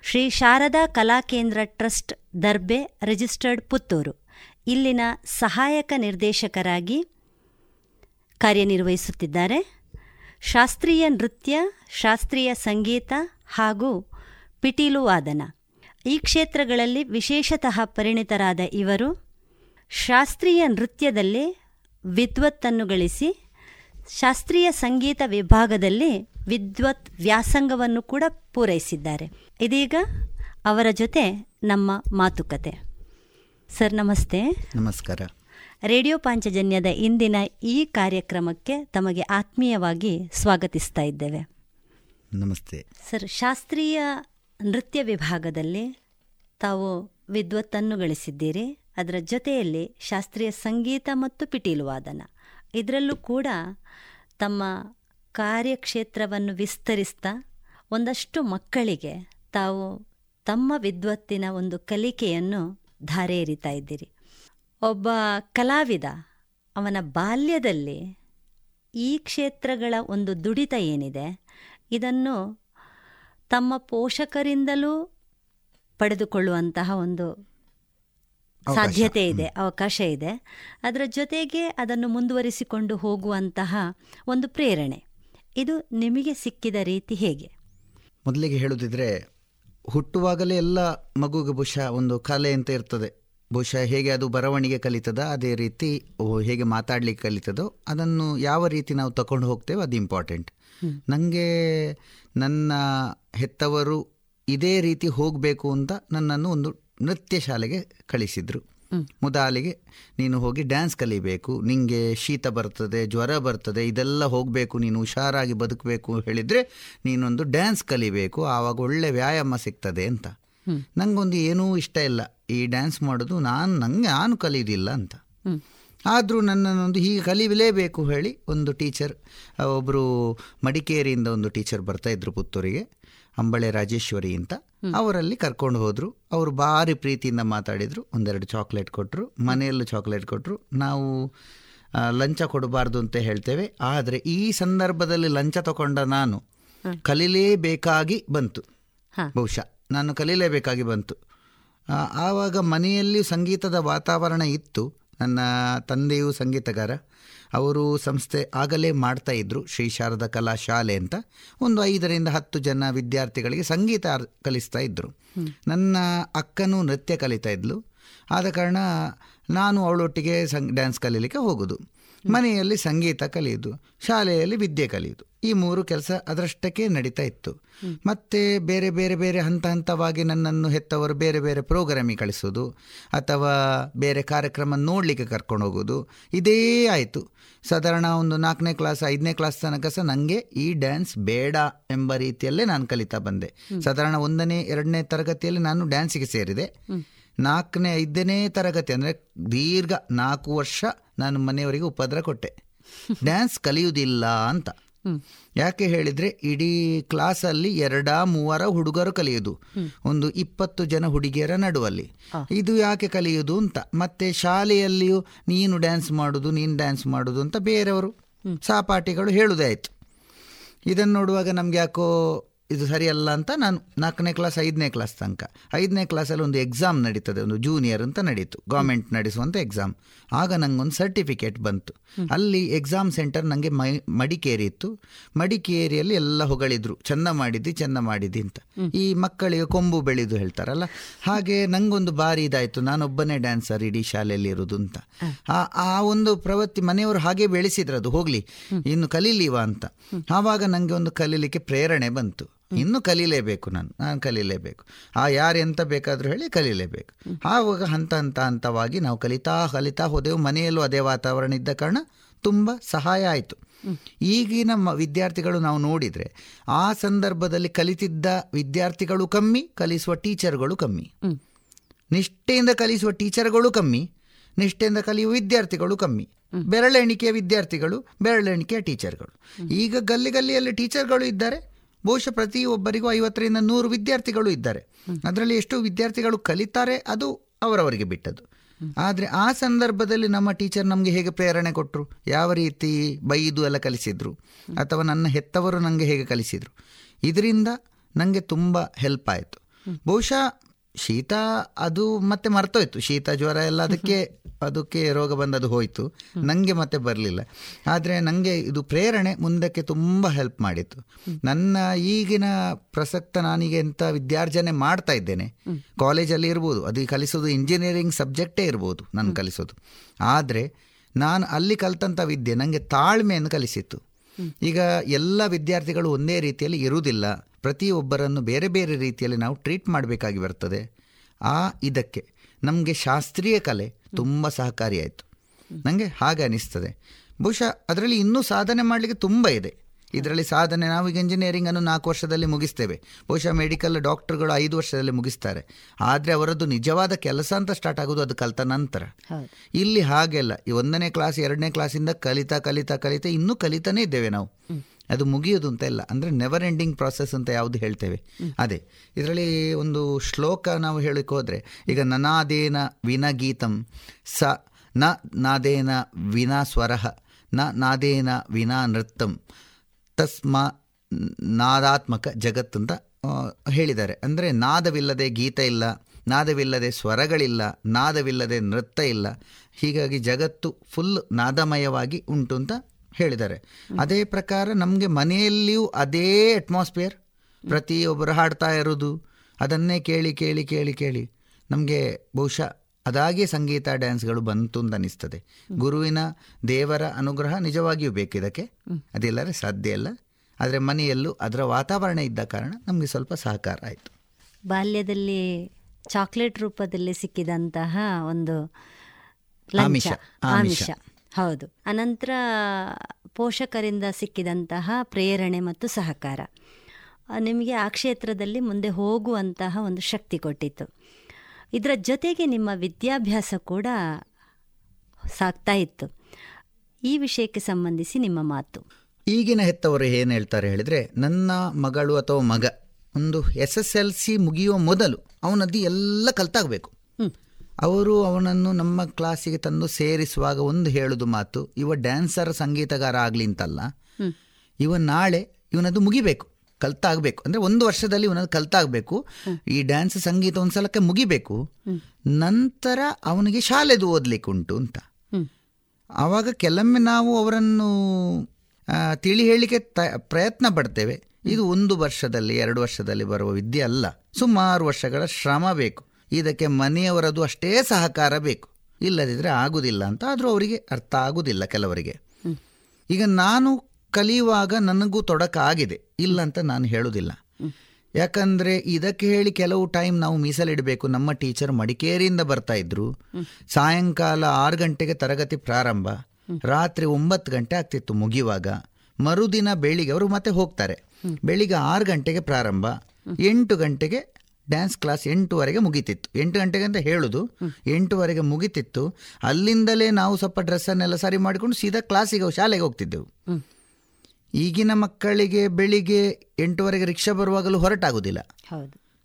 ಶ್ರೀ ಶಾರದಾ ಕಲಾಕೇಂದ್ರ ಟ್ರಸ್ಟ್ ದರ್ಬೆ ರಿಜಿಸ್ಟರ್ಡ್ ಪುತ್ತೂರು. ಇಲ್ಲಿನ ಸಹಾಯಕ ನಿರ್ದೇಶಕರಾಗಿ ಕಾರ್ಯನಿರ್ವಹಿಸುತ್ತಿದ್ದಾರೆ. ಶಾಸ್ತ್ರೀಯ ನೃತ್ಯ, ಶಾಸ್ತ್ರೀಯ ಸಂಗೀತ ಹಾಗೂ ಪಿಟೀಲು ವಾದನ. ಈ ಕ್ಷೇತ್ರಗಳಲ್ಲಿ ವಿಶೇಷತಃ ಪರಿಣಿತರಾದ ಇವರು ಶಾಸ್ತ್ರೀಯ ನೃತ್ಯದಲ್ಲಿ ವಿದ್ವತ್ತನ್ನು ಗಳಿಸಿ ಶಾಸ್ತ್ರೀಯ ಸಂಗೀತ ವಿಭಾಗದಲ್ಲಿ ವಿದ್ವತ್ ವ್ಯಾಸಂಗವನ್ನು ಕೂಡ ಪೂರೈಸಿದ್ದಾರೆ. ಇದೀಗ ಅವರ ಜೊತೆ ನಮ್ಮ ಮಾತುಕತೆ. ಸರ್ ನಮಸ್ತೆ. ನಮಸ್ಕಾರ. ರೇಡಿಯೋ ಪಾಂಚಜನ್ಯದ ಇಂದಿನ ಈ ಕಾರ್ಯಕ್ರಮಕ್ಕೆ ತಮಗೆ ಆತ್ಮೀಯವಾಗಿ ಸ್ವಾಗತಿಸ್ತಾ ಇದ್ದೇವೆ. ನಮಸ್ತೆ. ಸರ್ ಶಾಸ್ತ್ರೀಯ ನೃತ್ಯ ವಿಭಾಗದಲ್ಲಿ ತಾವು ವಿದ್ವತ್ತನ್ನು ಗಳಿಸಿದ್ದೀರಿ. ಅದರ ಜೊತೆಯಲ್ಲಿ ಶಾಸ್ತ್ರೀಯ ಸಂಗೀತ ಮತ್ತು ಪಿಟೀಲು ವಾದನ ಇದರಲ್ಲೂ ಕೂಡ ತಮ್ಮ ಕಾರ್ಯಕ್ಷೇತ್ರವನ್ನು ವಿಸ್ತರಿಸ್ತಾ ಒಂದಷ್ಟು ಮಕ್ಕಳಿಗೆ ತಾವು ತಮ್ಮ ವಿದ್ವತ್ತಿನ ಒಂದು ಕಲಿಕೆಯನ್ನು ಧಾರೆ ಎರಿತಾ ಇದ್ದೀರಿ. ಒಬ್ಬ ಕಲಾವಿದ ಅವನ ಬಾಲ್ಯದಲ್ಲಿ ಈ ಕ್ಷೇತ್ರಗಳ ಒಂದು ದುಡಿತ ಏನಿದೆ, ಇದನ್ನು ತಮ್ಮ ಪೋಷಕರಿಂದಲೂ ಪಡೆದುಕೊಳ್ಳುವಂತಹ ಒಂದು ಸಾಧ್ಯತೆ ಇದೆ ಅವಕಾಶ ಇದೆ. ಅದರ ಜೊತೆಗೆ ಅದನ್ನು ಮುಂದುವರಿಸಿಕೊಂಡು ಹೋಗುವಂತಹ ಒಂದು ಪ್ರೇರಣೆ. ಇದು ನಿಮಗೆ ಸಿಕ್ಕಿದ ರೀತಿ ಹೇಗೆ? ಮೊದಲಿಗೆ ಹೇಳುದಿದ್ರೆ ಹುಟ್ಟುವಾಗಲೇ ಎಲ್ಲ ಮಗುಗೆ ಬಹುಶಃ ಒಂದು ಕಲೆ ಅಂತ ಇರ್ತದೆ. ಬಹುಶಃ ಹೇಗೆ ಅದು ಬರವಣಿಗೆ ಕಲಿತದ ಅದೇ ರೀತಿ ಓ, ಹೇಗೆ ಮಾತಾಡ್ಲಿಕ್ಕೆ ಕಲಿತದೋ ಅದನ್ನು ಯಾವ ರೀತಿ ನಾವು ತಗೊಂಡು ಹೋಗ್ತೇವೆ ಅದು ಇಂಪಾರ್ಟೆಂಟ್ ನನಗೆ ನನ್ನ ಹೆತ್ತವರು ಇದೇ ರೀತಿ ಹೋಗಬೇಕು ಅಂತ ನನ್ನನ್ನು ಒಂದು ನೃತ್ಯ ಶಾಲೆಗೆ ಕಳಿಸಿದರು. ಮೊದಲಿಗೆ ನೀನು ಹೋಗಿ ಡ್ಯಾನ್ಸ್ ಕಲಿಬೇಕು ನಿಂಗೆ ಶೀತ ಬರ್ತದೆ ಜ್ವರ ಬರ್ತದೆ ಇದೆಲ್ಲ ಹೋಗಬೇಕು ನೀನು ಹುಷಾರಾಗಿ ಬದುಕಬೇಕು ಹೇಳಿದರೆ ನೀನೊಂದು ಡ್ಯಾನ್ಸ್ ಕಲಿಬೇಕು ಆವಾಗ ಒಳ್ಳೆ ವ್ಯಾಯಾಮ ಸಿಗ್ತದೆ ಅಂತ. ನನಗೊಂದು ಏನೂ ಇಷ್ಟ ಇಲ್ಲ ಈ ಡ್ಯಾನ್ಸ್ ಮಾಡೋದು ನಾನು ನಂಗೆ ನಾನು ಕಲಿಯೋದಿಲ್ಲ ಅಂತ. ಆದರೂ ನನ್ನನ್ನೊಂದು ಹೀಗೆ ಕಲಿಯಲೇಬೇಕು ಹೇಳಿ ಒಂದು ಟೀಚರ್ ಒಬ್ಬರು ಮಡಿಕೇರಿಯಿಂದ ಒಂದು ಟೀಚರ್ ಬರ್ತಾ ಇದ್ರು ಪುತ್ತೂರಿಗೆ. ಅಂಬಳೆ ರಾಜೇಶ್ವರಿ ಅಂತ. ಅವರಲ್ಲಿ ಕರ್ಕೊಂಡು ಹೋದ್ರು. ಅವರು ಭಾರಿ ಪ್ರೀತಿಯಿಂದ ಮಾತಾಡಿದ್ರು. ಒಂದೆರಡು ಚಾಕ್ಲೇಟ್ ಕೊಟ್ಟರು ಮನೆಯಲ್ಲೂ ಚಾಕ್ಲೇಟ್ ಕೊಟ್ಟರು ನಾವು ಲಂಚ ಕೊಡಬಾರ್ದು ಅಂತ ಹೇಳ್ತೇವೆ. ಆದರೆ ಈ ಸಂದರ್ಭದಲ್ಲಿ ಲಂಚ ತಗೊಂಡ ನಾನು ಕಲೀಲೇಬೇಕಾಗಿ ಬಂತು. ಬಹುಶಃ ನಾನು ಕಲೀಲೇಬೇಕಾಗಿ ಬಂತು. ಆವಾಗ ಮನೆಯಲ್ಲಿ ಸಂಗೀತದ ವಾತಾವರಣ ಇತ್ತು. ನನ್ನ ತಂದೆಯು ಸಂಗೀತಗಾರ. ಅವರು ಸಂಸ್ಥೆ ಆಗಲೇ ಮಾಡ್ತಾ ಇದ್ರು ಶ್ರೀ ಶಾರದಾ ಕಲಾ ಶಾಲೆ ಅಂತ. ಒಂದು ಐದರಿಂದ ಹತ್ತು ಜನ ವಿದ್ಯಾರ್ಥಿಗಳಿಗೆ ಸಂಗೀತ ಕಲಿಸ್ತಾ ಇದ್ರು. ನನ್ನ ಅಕ್ಕನೂ ನೃತ್ಯ ಕಲಿತಾ ಇದ್ಲು. ಆದ ಕಾರಣ ನಾನು ಅವಳೊಟ್ಟಿಗೆ ಸಂ ಡ್ಯಾನ್ಸ್ ಕಲೀಲಿಕ್ಕೆ ಹೋಗೋದು. ಮನೆಯಲ್ಲಿ ಸಂಗೀತ ಕಲಿಯುದು ಶಾಲೆಯಲ್ಲಿ ವಿದ್ಯೆ ಕಲಿಯುದು. ಈ ಮೂರು ಕೆಲಸ ಅದರಷ್ಟಕ್ಕೆ ನಡೀತಾ ಇತ್ತು. ಮತ್ತೆ ಬೇರೆ ಬೇರೆ ಬೇರೆ ಹಂತ ಹಂತವಾಗಿ ನನ್ನನ್ನು ಹೆತ್ತವರು ಬೇರೆ ಬೇರೆ ಪ್ರೋಗ್ರಾಮಿಗೆ ಕಳಿಸೋದು ಅಥವಾ ಬೇರೆ ಕಾರ್ಯಕ್ರಮ ನೋಡಲಿಕ್ಕೆ ಕರ್ಕೊಂಡು ಹೋಗೋದು. ಇದೇ ಆಯಿತು. ಸಾಧಾರಣ ಒಂದು ನಾಲ್ಕನೇ ಕ್ಲಾಸ್ ಐದನೇ ಕ್ಲಾಸ್ ತನಕ ಸಹ ನನಗೆ ಈ ಡ್ಯಾನ್ಸ್ ಬೇಡ ಎಂಬ ರೀತಿಯಲ್ಲೇ ನಾನು ಕಲಿತಾ ಬಂದೆ. ಸಾಧಾರಣ ಒಂದನೇ ಎರಡನೇ ತರಗತಿಯಲ್ಲಿ ನಾನು ಡ್ಯಾನ್ಸಿಗೆ ಸೇರಿದೆ. ನಾಲ್ಕನೇ ಐದನೇ ತರಗತಿ ಅಂದರೆ ದೀರ್ಘ ನಾಲ್ಕು ವರ್ಷ ನಾನು ಮನೆಯವರಿಗೆ ಉಪದ್ರ ಕೊಟ್ಟೆ. ಡ್ಯಾನ್ಸ್ ಕಲಿಯುವುದಿಲ್ಲ ಅಂತ. ಯಾಕೆ ಹೇಳಿದ್ರೆ ಇಡೀ ಕ್ಲಾಸಲ್ಲಿ ಎರಡ ಮೂವರ ಹುಡುಗರು ಕಲಿಯೋದು. ಒಂದು ಇಪ್ಪತ್ತು ಜನ ಹುಡುಗಿಯರ ನಡುವಲ್ಲಿ. ಇದು ಯಾಕೆ ಕಲಿಯೋದು ಅಂತ. ಮತ್ತೆ ಶಾಲೆಯಲ್ಲಿಯೂ ನೀನು ಡ್ಯಾನ್ಸ್ ಮಾಡುದು ನೀನು ಡ್ಯಾನ್ಸ್ ಮಾಡುದು ಅಂತ ಬೇರೆಯವರು ಸಹಪಾಠಿಗಳು ಹೇಳುವುದೇ ಆಯಿತು. ಇದನ್ನು ನೋಡುವಾಗ ನಮ್ಗೆ ಯಾಕೋ ಇದು ಸರಿಯಲ್ಲ ಅಂತ ನಾನು ನಾಲ್ಕನೇ ಕ್ಲಾಸ್ ಐದನೇ ಕ್ಲಾಸ್ ತನಕ. ಐದನೇ ಕ್ಲಾಸಲ್ಲಿ ಒಂದು ಎಕ್ಸಾಮ್ ನಡೀತದೆ, ಒಂದು ಜೂನಿಯರ್ ಅಂತ ನಡೀತು. ಗೌರ್ಮೆಂಟ್ ನಡೆಸುವಂಥ ಎಕ್ಸಾಮ್ ಆಗ ನನಗೊಂದು ಸರ್ಟಿಫಿಕೇಟ್ ಬಂತು. ಅಲ್ಲಿ ಎಕ್ಸಾಮ್ ಸೆಂಟರ್ ನನಗೆ ಮೈ, ಮಡಿಕೇರಿ ಇತ್ತು. ಮಡಿಕೇರಿಯಲ್ಲಿ ಎಲ್ಲ ಹೊಗಳಿದ್ರು. ಚೆಂದ ಮಾಡಿದ್ದಿ ಚೆಂದ ಮಾಡಿದ್ದಿ ಅಂತ. ಈ ಮಕ್ಕಳಿಗೆ ಕೊಂಬು ಬೆಳೆದು ಹೇಳ್ತಾರಲ್ಲ? ಹಾಗೆ ನನಗೊಂದು ಬಾರಿ ಇದಾಯಿತು. ನಾನೊಬ್ಬನೇ ಡ್ಯಾನ್ಸರ್ ಇಡೀ ಶಾಲೆಯಲ್ಲಿ ಇರೋದು ಅಂತ. ಆ ಆ ಒಂದು ಪ್ರವೃತ್ತಿ ಮನೆಯವರು ಹಾಗೆ ಬೆಳೆಸಿದ್ರು. ಅದು ಹೋಗಲಿ, ಇನ್ನು ಕಲೀಲಿವ ಅಂತ. ಆವಾಗ ನನಗೆ ಒಂದು ಕಲೀಲಿಕ್ಕೆ ಪ್ರೇರಣೆ ಬಂತು. ಇನ್ನು ಕಲೀಲೇಬೇಕು ನಾನು. ನಾನು ಕಲೀಲೇಬೇಕು. ಆ ಯಾರು ಎಂತ ಬೇಕಾದರೂ ಹೇಳಿ ಕಲೀಲೇಬೇಕು. ಆವಾಗ ಹಂತ ಹಂತ ಹಂತವಾಗಿ ನಾವು ಕಲಿತಾ ಕಲಿತಾ ಹೋದೆವು. ಮನೆಯಲ್ಲೂ ಅದೇ ವಾತಾವರಣ ಇದ್ದ ಕಾರಣ ತುಂಬ ಸಹಾಯ ಆಯಿತು. ಈಗಿನ ಮ ವಿದ್ಯಾರ್ಥಿಗಳು ನಾವು ನೋಡಿದರೆ ಆ ಸಂದರ್ಭದಲ್ಲಿ ಕಲಿತಿದ್ದ ವಿದ್ಯಾರ್ಥಿಗಳು ಕಮ್ಮಿ ಕಲಿಸುವ ಟೀಚರ್ಗಳು ಕಮ್ಮಿ. ನಿಷ್ಠೆಯಿಂದ ಕಲಿಸುವ ಟೀಚರ್ಗಳು ಕಮ್ಮಿ ನಿಷ್ಠೆಯಿಂದ ಕಲಿಯುವ ವಿದ್ಯಾರ್ಥಿಗಳು ಕಮ್ಮಿ. ಬೆರಳೆಣಿಕೆಯ ವಿದ್ಯಾರ್ಥಿಗಳು ಬೆರಳೆಣಿಕೆಯ ಟೀಚರ್ಗಳು. ಈಗ ಗಲ್ಲಿ ಗಲ್ಲಿಯಲ್ಲಿ ಟೀಚರ್ಗಳು ಇದ್ದಾರೆ. ಬಹುಶಃ ಪ್ರತಿಯೊಬ್ಬರಿಗೂ ಐವತ್ತರಿಂದ ನೂರು ವಿದ್ಯಾರ್ಥಿಗಳು ಇದ್ದಾರೆ. ಅದರಲ್ಲಿ ಎಷ್ಟು ವಿದ್ಯಾರ್ಥಿಗಳು ಕಲಿತಾರೆ, ಅದು ಅವರವರಿಗೆ ಬಿಟ್ಟದ್ದು. ಆದರೆ ಆ ಸಂದರ್ಭದಲ್ಲಿ ನಮ್ಮ ಟೀಚರ್ ನಮಗೆ ಹೇಗೆ ಪ್ರೇರಣೆ ಕೊಟ್ಟರು ಯಾವ ರೀತಿ ಬೈದು ಎಲ್ಲ ಕಲಿಸಿದರು? ಅಥವಾ ನನ್ನ ಹೆತ್ತವರು ನನಗೆ ಹೇಗೆ ಕಲಿಸಿದರು? ಇದರಿಂದ ನನಗೆ ತುಂಬ ಹೆಲ್ಪ್ ಆಯಿತು. ಬಹುಶಃ ಶೀತ ಅದು ಮತ್ತೆ ಮರ್ತೋಯ್ತು. ಶೀತ ಜ್ವರ ಎಲ್ಲ ಅದಕ್ಕೆ ಅದಕ್ಕೆ ರೋಗ ಬಂದದು ಹೋಯಿತು. ನನಗೆ ಮತ್ತೆ ಬರಲಿಲ್ಲ. ಆದರೆ ನನಗೆ ಇದು ಪ್ರೇರಣೆ ಮುಂದಕ್ಕೆ ತುಂಬ ಹೆಲ್ಪ್ ಮಾಡಿತ್ತು. ನನ್ನ ಈಗಿನ ಪ್ರಸಕ್ತ ನಾನೀಗ ಎಂಥ ವಿದ್ಯಾರ್ಜನೆ ಮಾಡ್ತಾ ಇದ್ದೇನೆ. ಕಾಲೇಜಲ್ಲಿ ಇರ್ಬೋದು ಅದು ಕಲಿಸೋದು ಇಂಜಿನಿಯರಿಂಗ್ ಸಬ್ಜೆಕ್ಟೇ ಇರ್ಬೋದು ನಾನು ಕಲಿಸೋದು. ಆದರೆ ನಾನು ಅಲ್ಲಿ ಕಲಿತಂಥ ವಿದ್ಯೆ ನನಗೆ ತಾಳ್ಮೆಯನ್ನು ಕಲಿಸಿತ್ತು. ಈಗ ಎಲ್ಲ ವಿದ್ಯಾರ್ಥಿಗಳು ಒಂದೇ ರೀತಿಯಲ್ಲಿ ಇರುವುದಿಲ್ಲ. ಪ್ರತಿಯೊಬ್ಬರನ್ನು ಬೇರೆ ಬೇರೆ ರೀತಿಯಲ್ಲಿ ನಾವು ಟ್ರೀಟ್ ಮಾಡಬೇಕಾಗಿ ಬರ್ತದೆ. ಆ ಇದಕ್ಕೆ ನಮಗೆ ಶಾಸ್ತ್ರೀಯ ಕಲೆ ತುಂಬ ಸಹಕಾರಿಯಾಯಿತು ನನಗೆ ಹಾಗೆ ಅನಿಸ್ತದೆ. ಬಹುಶಃ ಅದರಲ್ಲಿ ಇನ್ನೂ ಸಾಧನೆ ಮಾಡಲಿಕ್ಕೆ ತುಂಬ ಇದೆ. ಇದರಲ್ಲಿ ಸಾಧನೆ ನಾವು ಈಗ ಇಂಜಿನಿಯರಿಂಗನ್ನು ನಾಲ್ಕು ವರ್ಷದಲ್ಲಿ ಮುಗಿಸ್ತೇವೆ. ಬಹುಶಃ ಮೆಡಿಕಲ್ ಡಾಕ್ಟರ್ಗಳು ಐದು ವರ್ಷದಲ್ಲಿ ಮುಗಿಸ್ತಾರೆ. ಆದರೆ ಅವರದ್ದು ನಿಜವಾದ ಕೆಲಸ ಅಂತ ಸ್ಟಾರ್ಟ್ ಆಗೋದು ಅದು ಕಲಿತ ನಂತರ. ಇಲ್ಲಿ ಹಾಗೆಲ್ಲ ಈ ಒಂದನೇ ಕ್ಲಾಸ್ ಎರಡನೇ ಕ್ಲಾಸಿಂದ ಕಲಿತಾ ಕಲಿತಾ ಕಲಿತಾ ಇನ್ನೂ ಕಲಿತಾನೇ ಇದ್ದೇವೆ ನಾವು. ಅದು ಮುಗಿಯೋದು ಅಂತ ಇಲ್ಲ. ಅಂದರೆ ನೆವರ್ ಎಂಡಿಂಗ್ ಪ್ರಾಸೆಸ್ ಅಂತ ಯಾವುದು ಹೇಳ್ತೇವೆ. ಅದೇ, ಇದರಲ್ಲಿ ಒಂದು ಶ್ಲೋಕ ನಾವು ಹೇಳಕ್ಕೆ ಹೋದರೆ, ಈಗ ನನಾದೇನ ವಿನ ಗೀತಂ ಸ, ನ ನಾದೇನ ವಿನಾ ಸ್ವರ, ನ ನಾದೇನ ವಿನಾ ನೃತ್ತಂ, ತಸ್ಮ ನಾದಾತ್ಮಕ ಜಗತ್ ಅಂತ ಹೇಳಿದ್ದಾರೆ. ಅಂದರೆ ನಾದವಿಲ್ಲದೆ ಗೀತ ಇಲ್ಲ, ನಾದವಿಲ್ಲದೆ ಸ್ವರಗಳಿಲ್ಲ, ನಾದವಿಲ್ಲದೆ ನೃತ್ಯ ಇಲ್ಲ. ಹೀಗಾಗಿ ಜಗತ್ತು ಫುಲ್ ನಾದಮಯವಾಗಿ ಉಂಟು ಅಂತ ಹೇಳಿದ್ದಾರೆ. ಅದೇ ಪ್ರಕಾರ ನಮಗೆ ಮನೆಯಲ್ಲಿಯೂ ಅದೇ ಅಟ್ಮಾಸ್ಫಿಯರ್ ಪ್ರತಿಯೊಬ್ಬರು ಹಾಡ್ತಾ ಇರೋದು. ಅದನ್ನೇ ಕೇಳಿ ಕೇಳಿ ಕೇಳಿ ಕೇಳಿ ನಮಗೆ ಬಹುಶಃ ಅದಾಗೆ ಸಂಗೀತ ಡ್ಯಾನ್ಸ್ಗಳು ಬಂತು ಅಂತ ಅನಿಸ್ತದೆ. ಗುರುವಿನ ದೇವರ ಅನುಗ್ರಹ ನಿಜವಾಗಿಯೂ ಬೇಕಿದಕ್ಕೆ ಅದಿಲ್ಲರೆ ಸಾಧ್ಯ ಇಲ್ಲ. ಆದರೆ ಮನೆಯಲ್ಲೂ ಅದರ ವಾತಾವರಣ ಇದ್ದ ಕಾರಣ ನಮಗೆ ಸ್ವಲ್ಪ ಸಹಕಾರ ಆಯಿತು. ಬಾಲ್ಯದಲ್ಲಿ ಚಾಕ್ಲೇಟ್ ರೂಪದಲ್ಲಿ ಸಿಕ್ಕಿದಂತಹ ಒಂದು ಆಮಿಷ, ಆಮಿಷ. ಹೌದು. ಅನಂತರ ಪೋಷಕರಿಂದ ಸಿಕ್ಕಿದಂತಹ ಪ್ರೇರಣೆ ಮತ್ತು ಸಹಕಾರ. ನಿಮಗೆ ಆ ಕ್ಷೇತ್ರದಲ್ಲಿ ಮುಂದೆ ಹೋಗುವಂತಹ ಒಂದು ಶಕ್ತಿ ಕೊಟ್ಟಿತ್ತು. ಇದರ ಜೊತೆಗೆ ನಿಮ್ಮ ವಿದ್ಯಾಭ್ಯಾಸ ಕೂಡ ಸಾಗ್ತಾ ಇತ್ತು. ಈ ವಿಷಯಕ್ಕೆ ಸಂಬಂಧಿಸಿ ನಿಮ್ಮ ಮಾತು. ಈಗಿನ ಹೆತ್ತವರು ಏನು ಹೇಳ್ತಾರೆ ಹೇಳಿದರೆ ನನ್ನ ಮಗಳು ಅಥವಾ ಮಗ ಒಂದು ಎಸ್ ಎಸ್ ಎಲ್ ಸಿ ಮುಗಿಯುವ ಮೊದಲು ಅವನದ್ದು ಎಲ್ಲ ಕಲ್ತಾಗಬೇಕು. ಅವರು ಅವನನ್ನು ನಮ್ಮ ಕ್ಲಾಸಿಗೆ ತಂದು ಸೇರಿಸುವಾಗ ಒಂದು ಹೇಳುದು ಮಾತು ಇವ ಡ್ಯಾನ್ಸರ್ ಸಂಗೀತಗಾರ ಆಗಲಿ ಅಂತಲ್ಲ. ಇವ ನಾಳೆ ಇವನದು ಮುಗಿಬೇಕು ಕಲ್ತಾಗಬೇಕು. ಅಂದರೆ ಒಂದು ವರ್ಷದಲ್ಲಿ ಇವನದು ಕಲ್ತಾಗಬೇಕು. ಈ ಡ್ಯಾನ್ಸ್ ಸಂಗೀತ ಒಂದು ಸಲಕ್ಕೆ ಮುಗಿಬೇಕು. ನಂತರ ಅವನಿಗೆ ಶಾಲೆದು ಓದಲಿಕ್ಕೆ ಉಂಟು ಅಂತ. ಆವಾಗ ಕೆಲವೊಮ್ಮೆ ನಾವು ಅವರನ್ನು ತಿಳಿ ಹೇಳಲಿಕ್ಕೆ ಪ್ರಯತ್ನ ಪಡ್ತೇವೆ. ಇದು ಒಂದು ವರ್ಷದಲ್ಲಿ ಎರಡು ವರ್ಷದಲ್ಲಿ ಬರುವ ವಿದ್ಯೆ ಅಲ್ಲ. ಸುಮಾರು ವರ್ಷಗಳ ಶ್ರಮ ಬೇಕು. ಇದಕ್ಕೆ ಮನೆಯವರದು ಅಷ್ಟೇ ಸಹಕಾರ ಬೇಕು. ಇಲ್ಲದಿದ್ದರೆ ಆಗುವುದಿಲ್ಲ ಅಂತ ಆದರೂ ಅವರಿಗೆ ಅರ್ಥ ಆಗುವುದಿಲ್ಲ ಕೆಲವರಿಗೆ. ಈಗ ನಾನು ಕಲಿಯುವಾಗ ನನಗೂ ತೊಡಕಾಗಿದೆ ಇಲ್ಲ ಅಂತ ನಾನು ಹೇಳುವುದಿಲ್ಲ ಯಾಕಂದರೆ ಇದಕ್ಕೆ ಹೇಳಿ ಕೆಲವು ಟೈಮ್ ನಾವು ಮೀಸಲಿಡಬೇಕು. ನಮ್ಮ ಟೀಚರ್ ಮಡಿಕೇರಿಯಿಂದ ಬರ್ತಾ ಇದ್ರು. ಸಾಯಂಕಾಲ ಆರು ಗಂಟೆಗೆ ತರಗತಿ ಪ್ರಾರಂಭ. ರಾತ್ರಿ ಒಂಬತ್ತು ಗಂಟೆ ಆಗ್ತಿತ್ತು ಮುಗಿಯುವಾಗ. ಮರುದಿನ ಬೆಳಿಗ್ಗೆ ಅವರು ಮತ್ತೆ ಹೋಗ್ತಾರೆ. ಬೆಳಿಗ್ಗೆ ಆರು ಗಂಟೆಗೆ ಪ್ರಾರಂಭ. ಎಂಟು ಗಂಟೆಗೆ ಡ್ಯಾನ್ಸ್ ಕ್ಲಾಸ್ ಎಂಟುವರೆಗೆ ಮುಗಿತಿತ್ತು. ಎಂಟು ಗಂಟೆಗೆ ಅಂತ ಹೇಳುದು. ಎಂಟುವರೆಗೆ ಮುಗಿತಿತ್ತು. ಅಲ್ಲಿಂದಲೇ ನಾವು ಸ್ವಲ್ಪ ಡ್ರೆಸ್ಸನ್ನೆಲ್ಲ ಸರಿ ಮಾಡಿಕೊಂಡು ಸೀದಾ ಕ್ಲಾಸಿಗೆ ಶಾಲೆಗೆ ಹೋಗ್ತಿದ್ದೆವು. ಈಗಿನ ಮಕ್ಕಳಿಗೆ ಬೆಳಿಗ್ಗೆ ಎಂಟುವರೆಗೆ ರಿಕ್ಷಾ ಬರುವಾಗಲೂ ಹೊರಟಾಗೋದಿಲ್ಲ.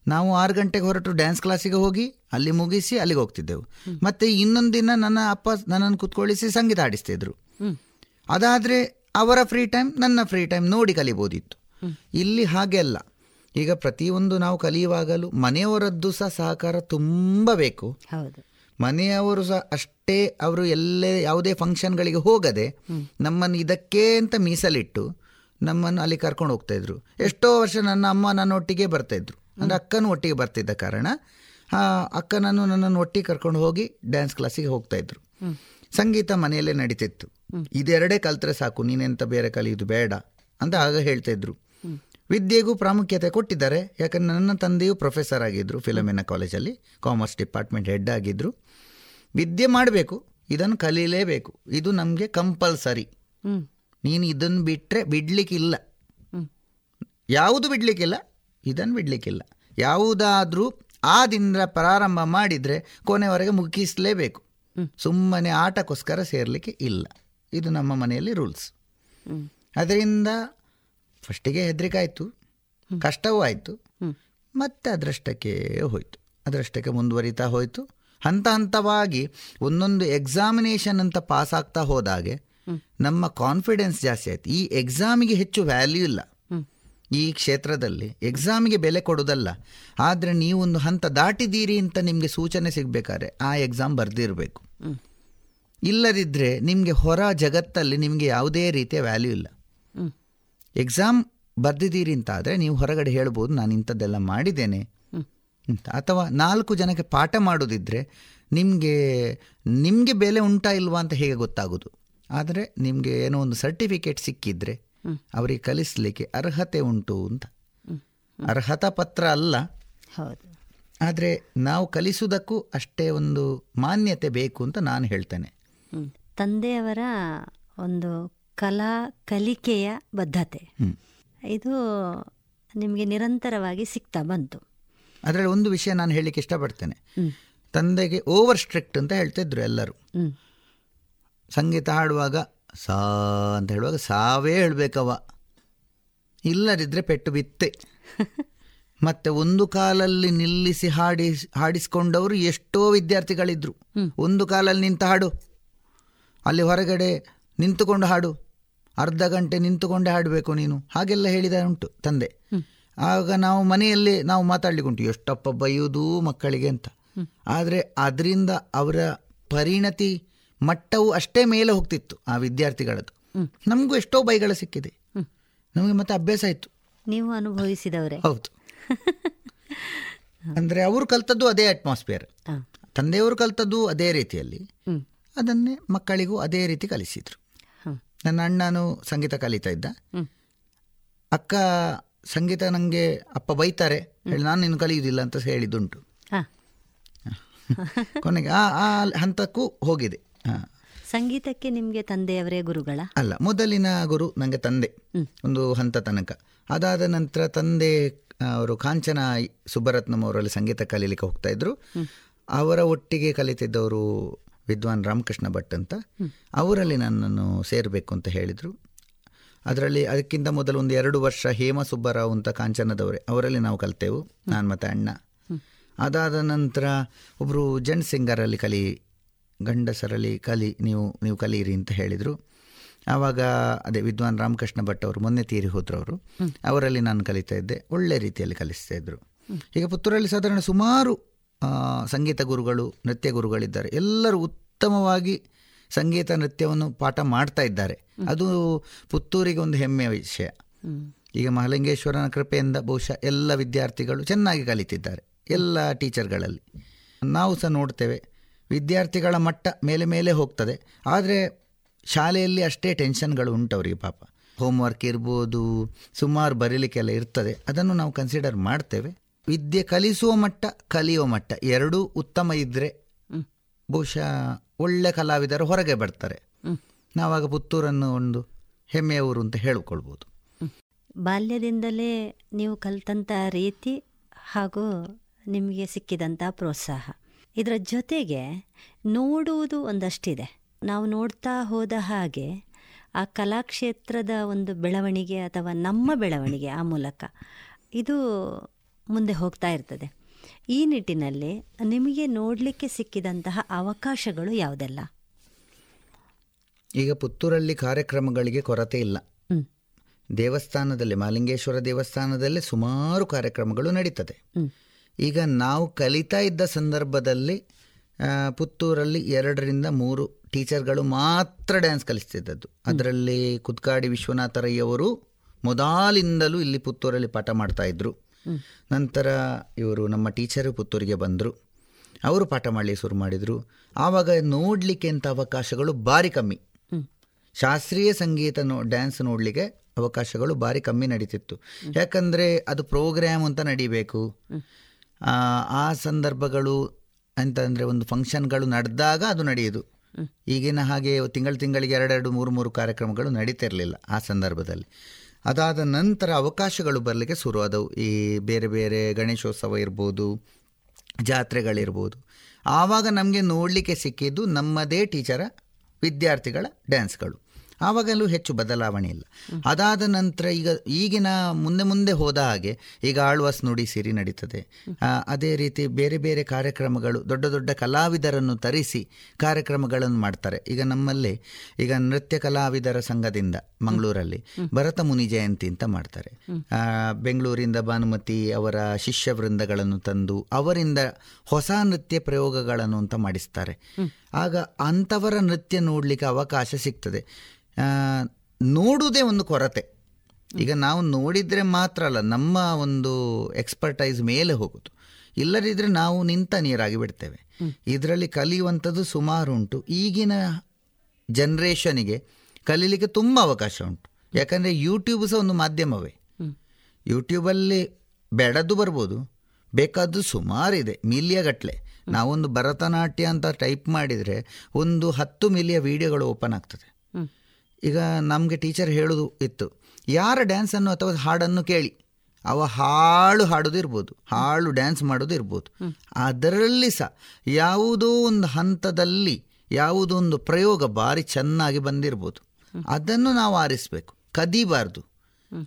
ನಾವು ಆರು ಗಂಟೆಗೆ ಹೊರಟು ಡ್ಯಾನ್ಸ್ ಕ್ಲಾಸಿಗೆ ಹೋಗಿ ಅಲ್ಲಿ ಮುಗಿಸಿ ಅಲ್ಲಿಗೆ ಹೋಗ್ತಿದ್ದೆವು. ಮತ್ತೆ ಇನ್ನೊಂದು ದಿನ ನನ್ನ ಅಪ್ಪ ನನ್ನನ್ನು ಕುತ್ಕೊಳ್ಳಿಸಿ ಸಂಗೀತ ಆಡಿಸ್ತಿದ್ರು ಅದಾದರೆ ಅವರ ಫ್ರೀ ಟೈಮ್ ನನ್ನ ಫ್ರೀ ಟೈಮ್ ನೋಡಿ ಕಲಿಬೋದಿತ್ತು. ಇಲ್ಲಿ ಹಾಗೆ ಅಲ್ಲ. ಈಗ ಪ್ರತಿಯೊಂದು ನಾವು ಕಲಿಯುವಾಗಲೂ ಮನೆಯವರದ್ದು ಸಹ ಸಹಕಾರ ತುಂಬ ಬೇಕು. ಮನೆಯವರು ಸಹ ಅಷ್ಟೇ ಅವರು ಎಲ್ಲೇ ಯಾವುದೇ ಫಂಕ್ಷನ್ಗಳಿಗೆ ಹೋಗದೆ ನಮ್ಮನ್ನು ಇದಕ್ಕೆ ಅಂತ ಮೀಸಲಿಟ್ಟು ನಮ್ಮನ್ನು ಅಲ್ಲಿ ಕರ್ಕೊಂಡು ಹೋಗ್ತಾ ಇದ್ರು. ಎಷ್ಟೋ ವರ್ಷ ನನ್ನ ಅಮ್ಮ ನನ್ನ ಒಟ್ಟಿಗೆ ಬರ್ತಾ ಇದ್ರು. ಅಂದ್ರೆ ಅಕ್ಕನೂ ಒಟ್ಟಿಗೆ ಬರ್ತಿದ್ದ ಕಾರಣ ಅಕ್ಕನನ್ನು ನನ್ನನ್ನು ಒಟ್ಟಿಗೆ ಕರ್ಕೊಂಡು ಹೋಗಿ ಡ್ಯಾನ್ಸ್ ಕ್ಲಾಸಿಗೆ ಹೋಗ್ತಾ ಇದ್ರು. ಸಂಗೀತ ಮನೆಯಲ್ಲೇ ನಡೀತಿತ್ತು. ಇದೆರಡೇ ಕಲ್ತ್ರೆ ಸಾಕು ನೀನೆಂತ ಬೇರೆ ಕಲಿಯೋದು ಬೇಡ ಅಂತ ಆಗ ಹೇಳ್ತಾ ಇದ್ರು. ವಿದ್ಯೆಗೂ ಪ್ರಾಮುಖ್ಯತೆ ಕೊಟ್ಟಿದ್ದಾರೆ. ಯಾಕಂದರೆ ನನ್ನ ತಂದೆಯು ಪ್ರೊಫೆಸರ್ ಆಗಿದ್ದರು ಫಿಲಮಿನ ಕಾಲೇಜಲ್ಲಿ ಕಾಮರ್ಸ್ ಡಿಪಾರ್ಟ್ಮೆಂಟ್ ಹೆಡ್ ಆಗಿದ್ದರು ವಿದ್ಯೆ ಮಾಡಬೇಕು ಇದನ್ನು ಕಲೀಲೇಬೇಕು. ಇದು ನಮಗೆ ಕಂಪಲ್ಸರಿ. ನೀನು ಇದನ್ನು ಬಿಟ್ಟರೆ ಬಿಡಲಿಕ್ಕಿಲ್ಲ. ಯಾವುದು ಬಿಡಲಿಕ್ಕಿಲ್ಲ? ಇದನ್ನು ಬಿಡಲಿಕ್ಕಿಲ್ಲ. ಯಾವುದಾದ್ರೂ ಆದಿಂದ ಪ್ರಾರಂಭ ಮಾಡಿದರೆ ಕೊನೆವರೆಗೆ ಮುಗಿಸಲೇಬೇಕು. ಸುಮ್ಮನೆ ಆಟಕ್ಕೋಸ್ಕರ ಸೇರಲಿಕ್ಕೆ ಇಲ್ಲ. ಇದು ನಮ್ಮ ಮನೆಯಲ್ಲಿ ರೂಲ್ಸ್ ಅದರಿಂದ ಫಸ್ಟಿಗೆ ಹೆದರಿಕೆ ಆಯಿತು ಕಷ್ಟವೂ ಆಯಿತು ಮತ್ತೆ ಅದೃಷ್ಟಕ್ಕೆ ಹೋಯಿತು. ಅದೃಷ್ಟಕ್ಕೆ ಮುಂದುವರಿತಾ ಹೋಯಿತು. ಹಂತ ಹಂತವಾಗಿ ಒಂದೊಂದು ಎಕ್ಸಾಮಿನೇಷನ್ ಅಂತ ಪಾಸ್ ಆಗ್ತಾ ಹೋದಾಗೆ ನಮ್ಮ ಕಾನ್ಫಿಡೆನ್ಸ್ ಜಾಸ್ತಿ ಆಯಿತು. ಈ ಎಕ್ಸಾಮಿಗೆ ಹೆಚ್ಚು ವ್ಯಾಲ್ಯೂ ಇಲ್ಲ. ಈ ಕ್ಷೇತ್ರದಲ್ಲಿ ಎಕ್ಸಾಮಿಗೆ ಬೆಲೆ ಕೊಡೋದಲ್ಲ. ಆದರೆ ನೀವೊಂದು ಹಂತ ದಾಟಿದ್ದೀರಿ ಅಂತ ನಿಮಗೆ ಸೂಚನೆ ಸಿಗಬೇಕಾದ್ರೆ ಆ ಎಕ್ಸಾಮ್ ಬರೆದಿರಬೇಕು. ಇಲ್ಲದಿದ್ದರೆ ನಿಮಗೆ ಹೊರ ಜಗತ್ತಲ್ಲಿ ನಿಮಗೆ ಯಾವುದೇ ರೀತಿಯ ವ್ಯಾಲ್ಯೂ ಇಲ್ಲ. ಎಕ್ಸಾಮ್ ಬರ್ದಿದ್ದೀರಿ ಅಂತ ಆದರೆ ನೀವು ಹೊರಗಡೆ ಹೇಳ್ಬೋದು ನಾನು ಇಂಥದ್ದೆಲ್ಲ ಮಾಡಿದ್ದೇನೆ. ಅಂತ. ಅಥವಾ ನಾಲ್ಕು ಜನಕ್ಕೆ ಪಾಠ ಮಾಡೋದಿದ್ದರೆ ನಿಮಗೆ ನಿಮಗೆ ಬೆಲೆ ಉಂಟಾ ಇಲ್ವಾ ಅಂತ ಹೇಗೆ ಗೊತ್ತಾಗೋದು? ಆದರೆ ನಿಮಗೆ ಏನೋ ಒಂದು ಸರ್ಟಿಫಿಕೇಟ್ ಸಿಕ್ಕಿದ್ರೆ ಅವರಿಗೆ ಕಲಿಸಲಿಕ್ಕೆ ಅರ್ಹತೆ ಉಂಟು ಅಂತ. ಅರ್ಹತಾ ಪತ್ರ ಅಲ್ಲ. ಆದರೆ ನಾವು ಕಲಿಸುವುದಕ್ಕೂ ಅಷ್ಟೇ ಒಂದು ಮಾನ್ಯತೆ ಬೇಕು ಅಂತ ನಾನು ಹೇಳ್ತೇನೆ. ತಂದೆಯವರ ಒಂದು ಕಲಾ ಕಲಿಕೆಯ ಬದ್ಧತೆ. ಇದು ನಿಮಗೆ ನಿರಂತರವಾಗಿ ಸಿಗ್ತಾ ಬಂತು. ಅದರಲ್ಲಿ ಒಂದು ವಿಷಯ ನಾನು ಹೇಳಲಿಕ್ಕೆ ಇಷ್ಟಪಡ್ತೇನೆ. ತಂದೆಗೆ ಓವರ್ ಸ್ಟ್ರಿಕ್ಟ್ ಅಂತ ಹೇಳ್ತಿದ್ರು ಎಲ್ಲರೂ. ಸಂಗೀತ ಹಾಡುವಾಗ ಸಾ ಅಂತ ಹೇಳುವಾಗ ಸಾವೇ ಹೇಳಬೇಕವ ಇಲ್ಲದಿದ್ದರೆ ಪೆಟ್ಟು ಬಿತ್ತೆ. ಮತ್ತೆ ಒಂದು ಕಾಲಲ್ಲಿ ನಿಲ್ಲಿಸಿ ಹಾಡಿ ಹಾಡಿಸ್ಕೊಂಡವರು ಎಷ್ಟೋ ವಿದ್ಯಾರ್ಥಿಗಳಿದ್ರು. ಒಂದು ಕಾಲಲ್ಲಿ ನಿಂತು ಹಾಡು. ಅಲ್ಲಿ ಹೊರಗಡೆ ನಿಂತುಕೊಂಡು ಹಾಡು. ಅರ್ಧ ಗಂಟೆ ನಿಂತುಕೊಂಡೇ ಹಾಡಬೇಕು ನೀನು. ಹಾಗೆಲ್ಲ ಹೇಳಿದ ಉಂಟು ತಂದೆ. ಆಗ ನಾವು ಮನೆಯಲ್ಲಿ ನಾವು ಮಾತಾಡ್ಲಿಕ್ಕೆ ಉಂಟು ಎಷ್ಟಪ್ಪ ಬೈಯುವುದು ಮಕ್ಕಳಿಗೆ ಅಂತ. ಆದರೆ ಅದರಿಂದ ಅವರ ಪರಿಣತಿ ಮಟ್ಟವು ಅಷ್ಟೇ ಮೇಲೆ ಹೋಗ್ತಿತ್ತು ಆ ವಿದ್ಯಾರ್ಥಿಗಳದ್ದು. ನಮಗೂ ಎಷ್ಟೋ ಬೈಗಳು ಸಿಕ್ಕಿದೆ. ನಮಗೆ ಮತ್ತೆ ಅಭ್ಯಾಸ ಆಯಿತು ನೀವು ಅನುಭವಿಸಿದವರೇ? ಹೌದು. ಅಂದರೆ ಅವರು ಕಲ್ತದ್ದು ಅದೇ ಅಟ್ಮಾಸ್ಫಿಯರ್ ತಂದೆಯವರು ಕಲ್ತದ್ದು ಅದೇ ರೀತಿಯಲ್ಲಿ. ಅದನ್ನೇ ಮಕ್ಕಳಿಗೂ ಅದೇ ರೀತಿ ಕಲಿಸಿದ್ರು. ನನ್ನ ಅಣ್ಣನು ಸಂಗೀತ ಕಲಿತಾ ಇದ್ದ. ಅಕ್ಕ ಸಂಗೀತ ನನಗೆ ಅಪ್ಪ ಬೈತಾರೆ. ಹೇಳಿ ನಾನು ಇನ್ನು ಕಲಿಯುವುದಿಲ್ಲ ಅಂತ ಹೇಳಿದ್ದುಂಟು. ಕೊನೆಗೆ ಆ ಆ ಹಂತಕ್ಕೂ ಹೋಗಿದೆ. ಹಾ. ಸಂಗೀತಕ್ಕೆ ನಿಮಗೆ ತಂದೆಯವರೇ ಗುರುಗಳ? ಅಲ್ಲ ಮೊದಲಿನ ಗುರು ನನಗೆ ತಂದೆ. ಒಂದು ಹಂತ ತನಕ. ಅದಾದ ನಂತರ ತಂದೆ ಅವರು ಕಾಂಚನ ಸುಬ್ಬರತ್ನಂ ಅವರಲ್ಲಿ ಸಂಗೀತ ಕಲೀಲಿಕ್ಕೆ ಹೋಗ್ತಾ ಇದ್ರು. ಅವರ ಒಟ್ಟಿಗೆ ಕಲಿತಿದ್ದವರು ವಿದ್ವಾನ್ ರಾಮಕೃಷ್ಣ ಭಟ್ ಅಂತ. ಅವರಲ್ಲಿ ನನ್ನನ್ನು ಸೇರಬೇಕು ಅಂತ ಹೇಳಿದರು. ಅದರಲ್ಲಿ ಅದಕ್ಕಿಂತ ಮೊದಲು ಒಂದು ಎರಡು ವರ್ಷ ಹೇಮ ಸುಬ್ಬರಾವ್ ಅಂತ ಕಾಂಚನದವರೇ ಅವರಲ್ಲಿ ನಾವು ಕಲಿತೆವು ನಾನು ಮತ್ತು ಅಣ್ಣ. ಅದಾದ ನಂತರ ಒಬ್ಬರು ಜನ್ ಸಿಂಗರಲ್ಲಿ ಕಲಿ ಗಂಡಸರಲ್ಲಿ ಕಲಿ ನೀವು ನೀವು ಕಲಿಯಿರಿ ಅಂತ ಹೇಳಿದರು. ಆವಾಗ ಅದೇ ವಿದ್ವಾನ್ ರಾಮಕೃಷ್ಣ ಭಟ್ ಅವರು ಮೊನ್ನೆ ತೀರಿ ಹೋದ್ರು ಅವರು ಅವರಲ್ಲಿ ನಾನು ಕಲಿತಾ ಇದ್ದೆ ಒಳ್ಳೆ ರೀತಿಯಲ್ಲಿ ಕಲಿಸ್ತಾ ಇದ್ದರು ಈಗ ಪುತ್ತೂರಲ್ಲಿ ಸಾಧಾರಣ ಸುಮಾರು ಸಂಗೀತ ಗುರುಗಳು ನೃತ್ಯ ಗುರುಗಳಿದ್ದಾರೆ. ಎಲ್ಲರೂ ಉತ್ತಮವಾಗಿ ಸಂಗೀತ ನೃತ್ಯವನ್ನು ಪಾಠ ಮಾಡ್ತಾ ಇದ್ದಾರೆ. ಅದು ಪುತ್ತೂರಿಗೆ ಒಂದು ಹೆಮ್ಮೆಯ ವಿಷಯ. ಈಗ ಮಹಾಲಿಂಗೇಶ್ವರನ ಕೃಪೆಯಿಂದ ಬಹುಶಃ ಎಲ್ಲ ವಿದ್ಯಾರ್ಥಿಗಳು ಚೆನ್ನಾಗಿ ಕಲಿತಿದ್ದಾರೆ ಎಲ್ಲ ಟೀಚರ್ಗಳಲ್ಲಿ. ನಾವು ಸಹ ನೋಡ್ತೇವೆ ವಿದ್ಯಾರ್ಥಿಗಳ ಮಟ್ಟ ಮೇಲೆ ಮೇಲೆ ಹೋಗ್ತದೆ. ಆದರೆ ಶಾಲೆಯಲ್ಲಿ ಅಷ್ಟೇ ಟೆನ್ಷನ್ಗಳು ಉಂಟು ಅವರಿಗೆ ಪಾಪ. ಹೋಮ್ವರ್ಕ್ ಇರ್ಬೋದು ಸುಮಾರು ಬರೀಲಿಕ್ಕೆಲ್ಲ ಇರ್ತದೆ. ಅದನ್ನು ನಾವು ಕನ್ಸಿಡರ್ ಮಾಡ್ತೇವೆ. ವಿದ್ಯೆ ಕಲಿಸುವ ಮಟ್ಟ ಕಲಿಯುವ ಮಟ್ಟ. ಎರಡೂ ಉತ್ತಮ ಇದ್ದರೆ ಬಹುಶಃ ಒಳ್ಳೆ ಕಲಾವಿದರು ಹೊರಗೆ ಬರ್ತಾರೆ. ನಾವಾಗ ಪುತ್ತೂರನ್ನು ಒಂದು ಹೆಮ್ಮೆಯ ಊರು ಅಂತ ಹೇಳಿಕೊಳ್ಬೋದು. ಬಾಲ್ಯದಿಂದಲೇ ನೀವು ಕಲ್ತಂತ ರೀತಿ ಹಾಗೂ ನಿಮಗೆ ಸಿಕ್ಕಿದಂಥ ಪ್ರೋತ್ಸಾಹ. ಇದರ ಜೊತೆಗೆ ನೋಡುವುದು ಒಂದಷ್ಟಿದೆ. ನಾವು ನೋಡ್ತಾ ಹೋದ ಹಾಗೆ ಆ ಕಲಾಕ್ಷೇತ್ರದ ಒಂದು ಬೆಳವಣಿಗೆ ಅಥವಾ ನಮ್ಮ ಬೆಳವಣಿಗೆ ಆ ಮೂಲಕ. ಇದು ಮುಂದೆ ಹೋಗ್ತಾ ಇರ್ತದೆ. ಈ ನಿಟ್ಟಿನಲ್ಲಿ ನಿಮಗೆ ನೋಡಲಿಕ್ಕೆ ಸಿಕ್ಕಿದಂತಹ ಅವಕಾಶಗಳು ಯಾವುದೆಲ್ಲ? ಈಗ ಪುತ್ತೂರಲ್ಲಿ ಕಾರ್ಯಕ್ರಮಗಳಿಗೆ ಕೊರತೆ ಇಲ್ಲ. ದೇವಸ್ಥಾನದಲ್ಲಿ ಮಾಲಿಂಗೇಶ್ವರ ದೇವಸ್ಥಾನದಲ್ಲಿ ಸುಮಾರು ಕಾರ್ಯಕ್ರಮಗಳು ನಡೀತದೆ. ಈಗ ನಾವು ಕಲಿತಾ ಇದ್ದ ಸಂದರ್ಭದಲ್ಲಿ ಪುತ್ತೂರಲ್ಲಿ ಎರಡರಿಂದ ಮೂರು ಟೀಚರ್ಗಳು ಮಾತ್ರ ಡ್ಯಾನ್ಸ್ ಕಲಿಸ್ತಿದ್ದದ್ದು. ಅದರಲ್ಲಿ ಕುತ್ಕಾಡಿ ವಿಶ್ವನಾಥರಯ್ಯವರು ಮೊದಲಿಂದಲೂ ಇಲ್ಲಿ ಪುತ್ತೂರಲ್ಲಿ ಪಾಠ ಮಾಡ್ತಾ ಇದ್ರು. ನಂತರ ಇವರು ನಮ್ಮ ಟೀಚರು ಪುತ್ತೂರಿಗೆ ಬಂದರು. ಅವರು ಪಾಠ ಮಾಡಲಿಕ್ಕೆ ಶುರು ಮಾಡಿದರು. ಆವಾಗ ನೋಡಲಿಕ್ಕೆ ಅಂತ ಅವಕಾಶಗಳು ಭಾರಿ ಕಮ್ಮಿ. ಶಾಸ್ತ್ರೀಯ ಸಂಗೀತ ನೋ ಡ್ಯಾನ್ಸ್ ನೋಡಲಿಕ್ಕೆ ಅವಕಾಶಗಳು ಭಾರಿ ಕಮ್ಮಿ ನಡೀತಿತ್ತು. ಯಾಕಂದರೆ ಅದು ಪ್ರೋಗ್ರಾಮ್ ಅಂತ ನಡಿಬೇಕು. ಆ, ಆ ಸಂದರ್ಭಗಳು ಅಂತಂದರೆ ಒಂದು ಫಂಕ್ಷನ್ಗಳು ನಡೆದಾಗ ಅದು ನಡೆಯೋದು. ಈಗಿನ ಹಾಗೆ ತಿಂಗಳು ತಿಂಗಳಿಗೆ ಎರಡೆರಡು ಮೂರು ಮೂರು ಕಾರ್ಯಕ್ರಮಗಳು ನಡೀತಿರಲಿಲ್ಲ ಆ ಸಂದರ್ಭದಲ್ಲಿ. ಅದಾದ ನಂತರ ಅವಕಾಶಗಳು ಬರಲಿಕ್ಕೆ ಶುರುವಾದವು. ಈ ಬೇರೆ ಬೇರೆ ಗಣೇಶೋತ್ಸವ ಇರ್ಬೋದು, ಜಾತ್ರೆಗಳಿರ್ಬೋದು. ಆವಾಗ ನಮಗೆ ನೋಡಲಿಕ್ಕೆ ಸಿಕ್ಕಿದ್ದು ನಮ್ಮದೇ ಟೀಚರ ವಿದ್ಯಾರ್ಥಿಗಳ ಡ್ಯಾನ್ಸ್ಗಳು ಆವಾಗಲೂ ಹೆಚ್ಚು ಬದಲಾವಣೆ ಇಲ್ಲ. ಅದಾದ ನಂತರ ಈಗ, ಈಗಿನ ಮುಂದೆ ಮುಂದೆ ಹೋದ ಹಾಗೆ ಈಗ ಆಳ್ವಾಸ್ ನುಡಿ ಸಿರಿ ನಡೀತದೆ. ಅದೇ ರೀತಿ ಬೇರೆ ಬೇರೆ ಕಾರ್ಯಕ್ರಮಗಳು, ದೊಡ್ಡ ದೊಡ್ಡ ಕಲಾವಿದರನ್ನು ತರಿಸಿ ಕಾರ್ಯಕ್ರಮಗಳನ್ನು ಮಾಡ್ತಾರೆ. ಈಗ ನಮ್ಮಲ್ಲಿ ಈಗ ನೃತ್ಯ ಕಲಾವಿದರ ಸಂಘದಿಂದ ಮಂಗಳೂರಲ್ಲಿ ಭರತ ಮುನಿ ಜಯಂತಿ ಅಂತ ಮಾಡ್ತಾರೆ. ಬೆಂಗಳೂರಿಂದ ಭಾನುಮತಿ ಅವರ ಶಿಷ್ಯ ವೃಂದಗಳನ್ನು ತಂದು ಅವರಿಂದ ಹೊಸ ನೃತ್ಯ ಪ್ರಯೋಗಗಳನ್ನು ಅಂತ ಮಾಡಿಸ್ತಾರೆ. ಆಗ ಅಂಥವರ ನೃತ್ಯ ನೋಡಲಿಕ್ಕೆ ಅವಕಾಶ ಸಿಗ್ತದೆ. ನೋಡುವುದೇ ಒಂದು ಕೊರತೆ. ಈಗ ನಾವು ನೋಡಿದರೆ ಮಾತ್ರ ಅಲ್ಲ ನಮ್ಮ ಒಂದು ಎಕ್ಸ್ಪರ್ಟೈಸ್ ಮೇಲೆ ಹೋಗೋದು. ಇಲ್ಲದಿದ್ದರೆ ನಾವು ನಿಂತ ನೀರಾಗಿ ಬಿಡ್ತೇವೆ. ಇದರಲ್ಲಿ ಕಲಿಯುವಂಥದ್ದು ಸುಮಾರು ಉಂಟು. ಈಗಿನ ಜನ್ರೇಷನಿಗೆ ಕಲೀಲಿಕ್ಕೆ ತುಂಬ ಅವಕಾಶ ಉಂಟು. ಯಾಕಂದರೆ ಯೂಟ್ಯೂಬ್ ಸಹ ಒಂದು ಮಾಧ್ಯಮವೇ. ಯೂಟ್ಯೂಬಲ್ಲಿ ಬೆಳೆದು ಬರ್ಬೋದು. ಬೇಕಾದ್ದು ಸುಮಾರಿದೆ ಮಿಲಿಯಗಟ್ಟಲೆ. ನಾವೊಂದು ಭರತನಾಟ್ಯ ಅಂತ ಟೈಪ್ ಮಾಡಿದರೆ ಒಂದು ಹತ್ತು ಮಿಲಿಯ ವಿಡಿಯೋಗಳು ಓಪನ್ ಆಗ್ತದೆ. ಈಗ ನಮಗೆ ಟೀಚರ್ ಹೇಳೋದು ಇತ್ತು ಯಾರ ಡ್ಯಾನ್ಸನ್ನು ಅಥವಾ ಹಾಡನ್ನು ಕೇಳಿ? ಅವ ಹಾಳು ಹಾಡೋದು ಇರ್ಬೋದು ಹಾಳು ಡ್ಯಾನ್ಸ್ ಮಾಡೋದು ಇರ್ಬೋದು. ಅದರಲ್ಲಿ ಸಹ ಯಾವುದೋ ಒಂದು ಹಂತದಲ್ಲಿ ಯಾವುದೋ ಒಂದು ಪ್ರಯೋಗ ಭಾರಿ ಚೆನ್ನಾಗಿ ಬಂದಿರ್ಬೋದು. ಅದನ್ನು ನಾವು ಆರಿಸಬೇಕು ಕದೀಬಾರ್ದು.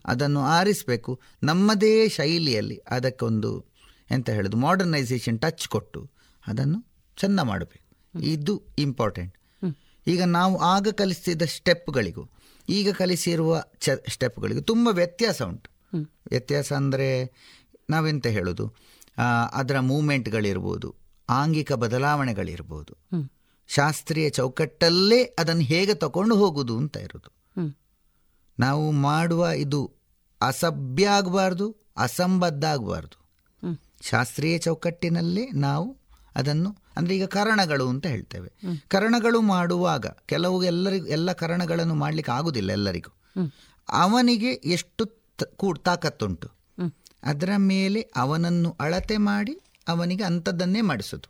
ಅದನ್ನು ಆರಿಸಬೇಕು ನಮ್ಮದೇ ಶೈಲಿಯಲ್ಲಿ ಅದಕ್ಕೊಂದು ಎಂತ ಹೇಳೋದು ಮಾಡರ್ನೈಸೇಷನ್ ಟಚ್ ಕೊಟ್ಟು ಅದನ್ನು ಚೆಂದ ಮಾಡಬೇಕು. ಇದು ಇಂಪಾರ್ಟೆಂಟ್ ಈಗ ನಾವು ಆಗ ಕಲಿಸಿದ ಸ್ಟೆಪ್ಗಳಿಗೂ ಈಗ ಕಲಿಸಿರುವ ಚ ಸ್ಟೆಪ್ಗಳಿಗೂ ತುಂಬ ವ್ಯತ್ಯಾಸ ಉಂಟು. ವ್ಯತ್ಯಾಸ ಅಂದರೆ ನಾವೆಂತ ಹೇಳೋದು? ಅದರ ಮೂಮೆಂಟ್ಗಳಿರ್ಬೋದು ಆಂಗಿಕ ಬದಲಾವಣೆಗಳಿರ್ಬೋದು. ಶಾಸ್ತ್ರೀಯ ಚೌಕಟ್ಟಲ್ಲೇ ಅದನ್ನು ಹೇಗೆ ತಗೊಂಡು ಹೋಗುವುದು ಅಂತ ಇರೋದು. ನಾವು ಮಾಡುವ ಇದು ಅಸಭ್ಯ ಆಗಬಾರ್ದು ಅಸಂಬದ್ಧ ಆಗಬಾರ್ದು. ಶಾಸ್ತ್ರೀಯ ಚೌಕಟ್ಟಿನಲ್ಲೇ ನಾವು ಅದನ್ನು ಅಂದರೆ ಈಗ ಕರಣಗಳು ಅಂತ ಹೇಳ್ತೇವೆ. ಕರಣಗಳು ಮಾಡುವಾಗ ಕೆಲವು ಎಲ್ಲರಿಗೂ ಎಲ್ಲ ಕರಣಗಳನ್ನು ಮಾಡಲಿಕ್ಕೆ ಆಗುದಿಲ್ಲ ಎಲ್ಲರಿಗೂ. ಅವನಿಗೆ ಎಷ್ಟು ಕೂಡ ಕೂ ತಾಕತ್ತುಂಟು. ಅದರ ಮೇಲೆ ಅವನನ್ನು ಅಳತೆ ಮಾಡಿ ಅವನಿಗೆ ಅಂಥದ್ದನ್ನೇ ಮಾಡಿಸೋದು.